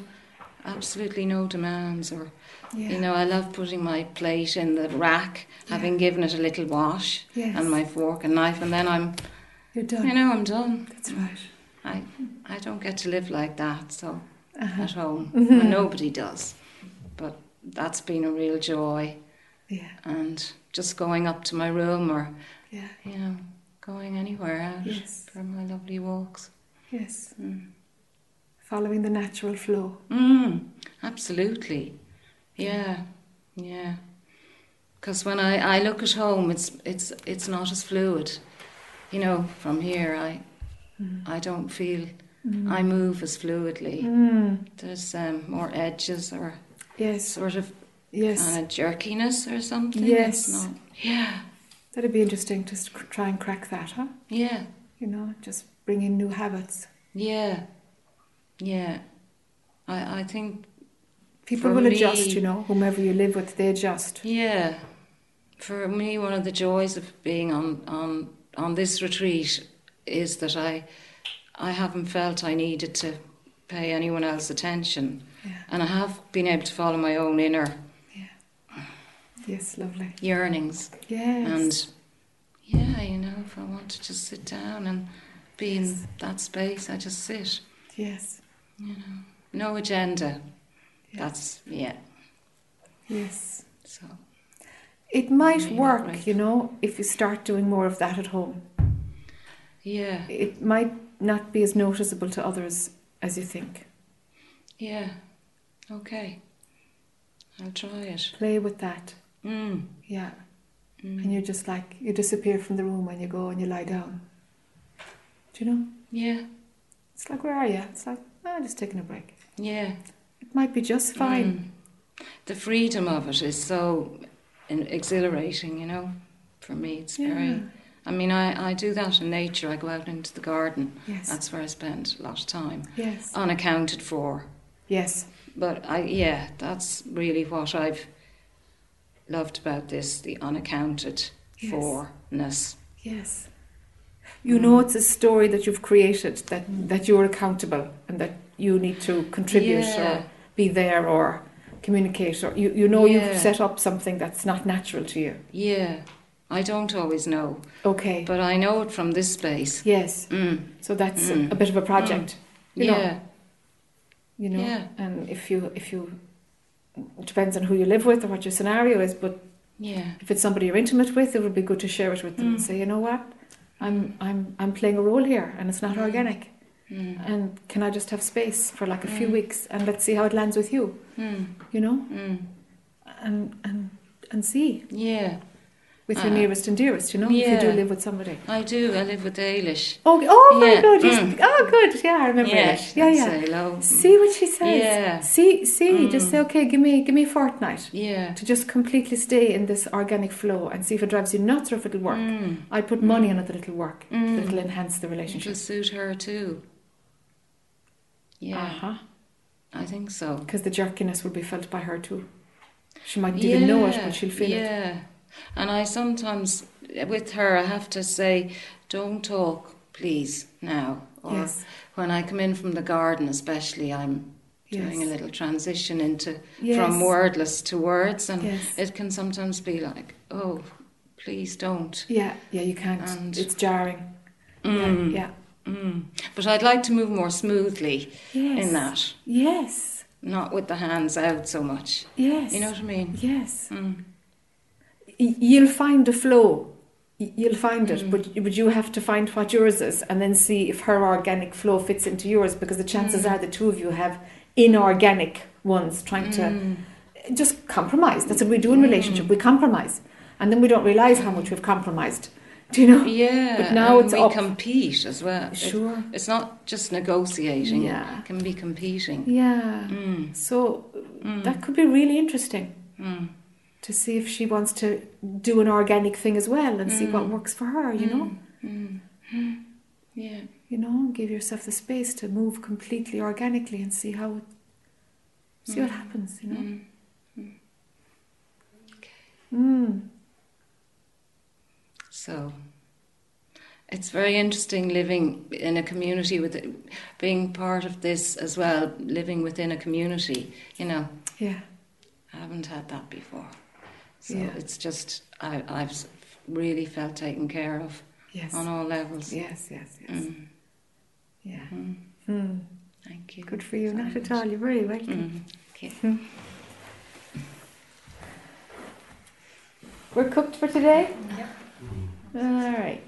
absolutely no demands or. Yeah. You know, I love putting my plate in the rack, having given it a little wash, Yes. and my fork and knife, and then I'm, You're done. you know, I'm done. That's right. I, I don't get to live like that, so Uh-huh. at home, Mhm. (laughs) Well, nobody does. But that's been a real joy, Yeah. and just going up to my room or, Yeah. you know, going anywhere out Yes. for my lovely walks. Yes. Mm. Following the natural flow. Mm, absolutely. Yeah, yeah. Because when I, I look at home, it's it's it's not as fluid. You know, from here, I I don't feel Mm. I move as fluidly. Mm. There's um, more edges or Yes. sort of Yes. kind of jerkiness or something. Yes. Not, yeah, That'd be interesting to try and crack that, huh? yeah, You know, just bring in new habits. yeah, yeah. I I think People For will me- adjust, you know, whomever you live with, they adjust. Yeah, for me, one of the joys of being on on on this retreat is that I I haven't felt I needed to pay anyone else attention, Yeah. and I have been able to follow my own inner Yes, lovely. yearnings. Yes. And yeah, you know, if I want to just sit down and be in that space, I just sit. yes. You know, no agenda. That's yeah. Yes. So It might work, great. you know, if you start doing more of that at home. yeah, It might not be as noticeable to others as you think. yeah. Okay, I'll try it. Play with that. Mm. Yeah. Mm. And you're just like, you disappear from the room and you go and you lie down. Do you know? Yeah, It's like, where are you? It's like, I'm oh, just taking a break. yeah. Might be just fine. Mm. The freedom of it is so exhilarating, you know. For me, it's Yeah. very. I mean, I, I do that in nature. I go out into the garden. Yes. That's where I spend a lot of time, Yes. unaccounted for. Yes. But I, yeah, that's really what I've loved about this: the unaccounted Yes. forness. Yes. You know it's a story that you've created, that, that you're accountable and that you need to contribute Yeah. or be there or communicate or you, you know Yeah. you've set up something that's not natural to you. Yeah, I don't always know, Okay. but I know it from this space. yes. Mm. So that's Mm. a bit of a project. You know, Yeah, you know. Yeah. And if you if you it depends on who you live with or what your scenario is, but yeah, if it's somebody you're intimate with, it would be good to share it with them and Mm. say, you know what, I'm I'm I'm playing a role here and it's not Mm. organic. Mm. And can I just have space for like a few Mm. weeks and let's see how it lands with you, Mm. you know? Mm. And and and see yeah. with your Uh, nearest and dearest, you know, if you do live with somebody. I do. I live with Ailish. Oh, oh my Yeah, God! Mm. Oh, good. Yeah, I remember Yeah, it. Yeah, yeah. Hello. See what she says. Yeah. See, see. Just Mm. say, okay, give me, give me a fortnight Yeah. to just completely stay in this organic flow and see if it drives you nuts or if it'll work. Mm. I put money on it that it'll work. That it'll enhance the relationship. It'll suit her too. Yeah, Uh huh. I think so. Because the jerkiness will be felt by her too. She mightn't even know it, but she'll feel it. yeah. And I sometimes, with her, I have to say, don't talk, please, now. Or Yes. when I come in from the garden, especially, I'm doing a little transition into Yes. from wordless to words, and Yes. it can sometimes be like, oh, please don't. Yeah, yeah, you can't. And- it's jarring. Mm. Yeah, Mm. But I'd like to move more smoothly. Yes. in that, Yes. not with the hands out so much. Yes. You know what I mean? Yes. Mm. Y- You'll find the flow. You'll find it, Mm. but but you have to find what yours is, and then see if her organic flow fits into yours. Because the chances Mm. are the two of you have inorganic ones trying to Mm. just compromise. That's what we do in Mm. relationship. We compromise, and then we don't realize how much we've compromised. Do you know? Yeah, But now it's we up. compete as well. It- Sure. it's not just negotiating. Yeah. It can be competing. Yeah. Mm. So Mm. that could be really interesting Mm. to see if she wants to do an organic thing as well and see what Mm. works for her. You know. Mm. Mm. Yeah. you know, give yourself the space to move completely organically and see how it, see what Mm. happens, you know. Mm. Mm. So it's very interesting living in a community with being part of this as well. Living within a community, you know, Yeah, I haven't had that before. So Yeah. it's just I, I've really felt taken care of yes, on all levels. yes, yes, yes. Mm. Yeah. Mm. Mm. Thank you. Good for you. very Not at all. You're very welcome. Mm. Okay. We're cooked for today. All right.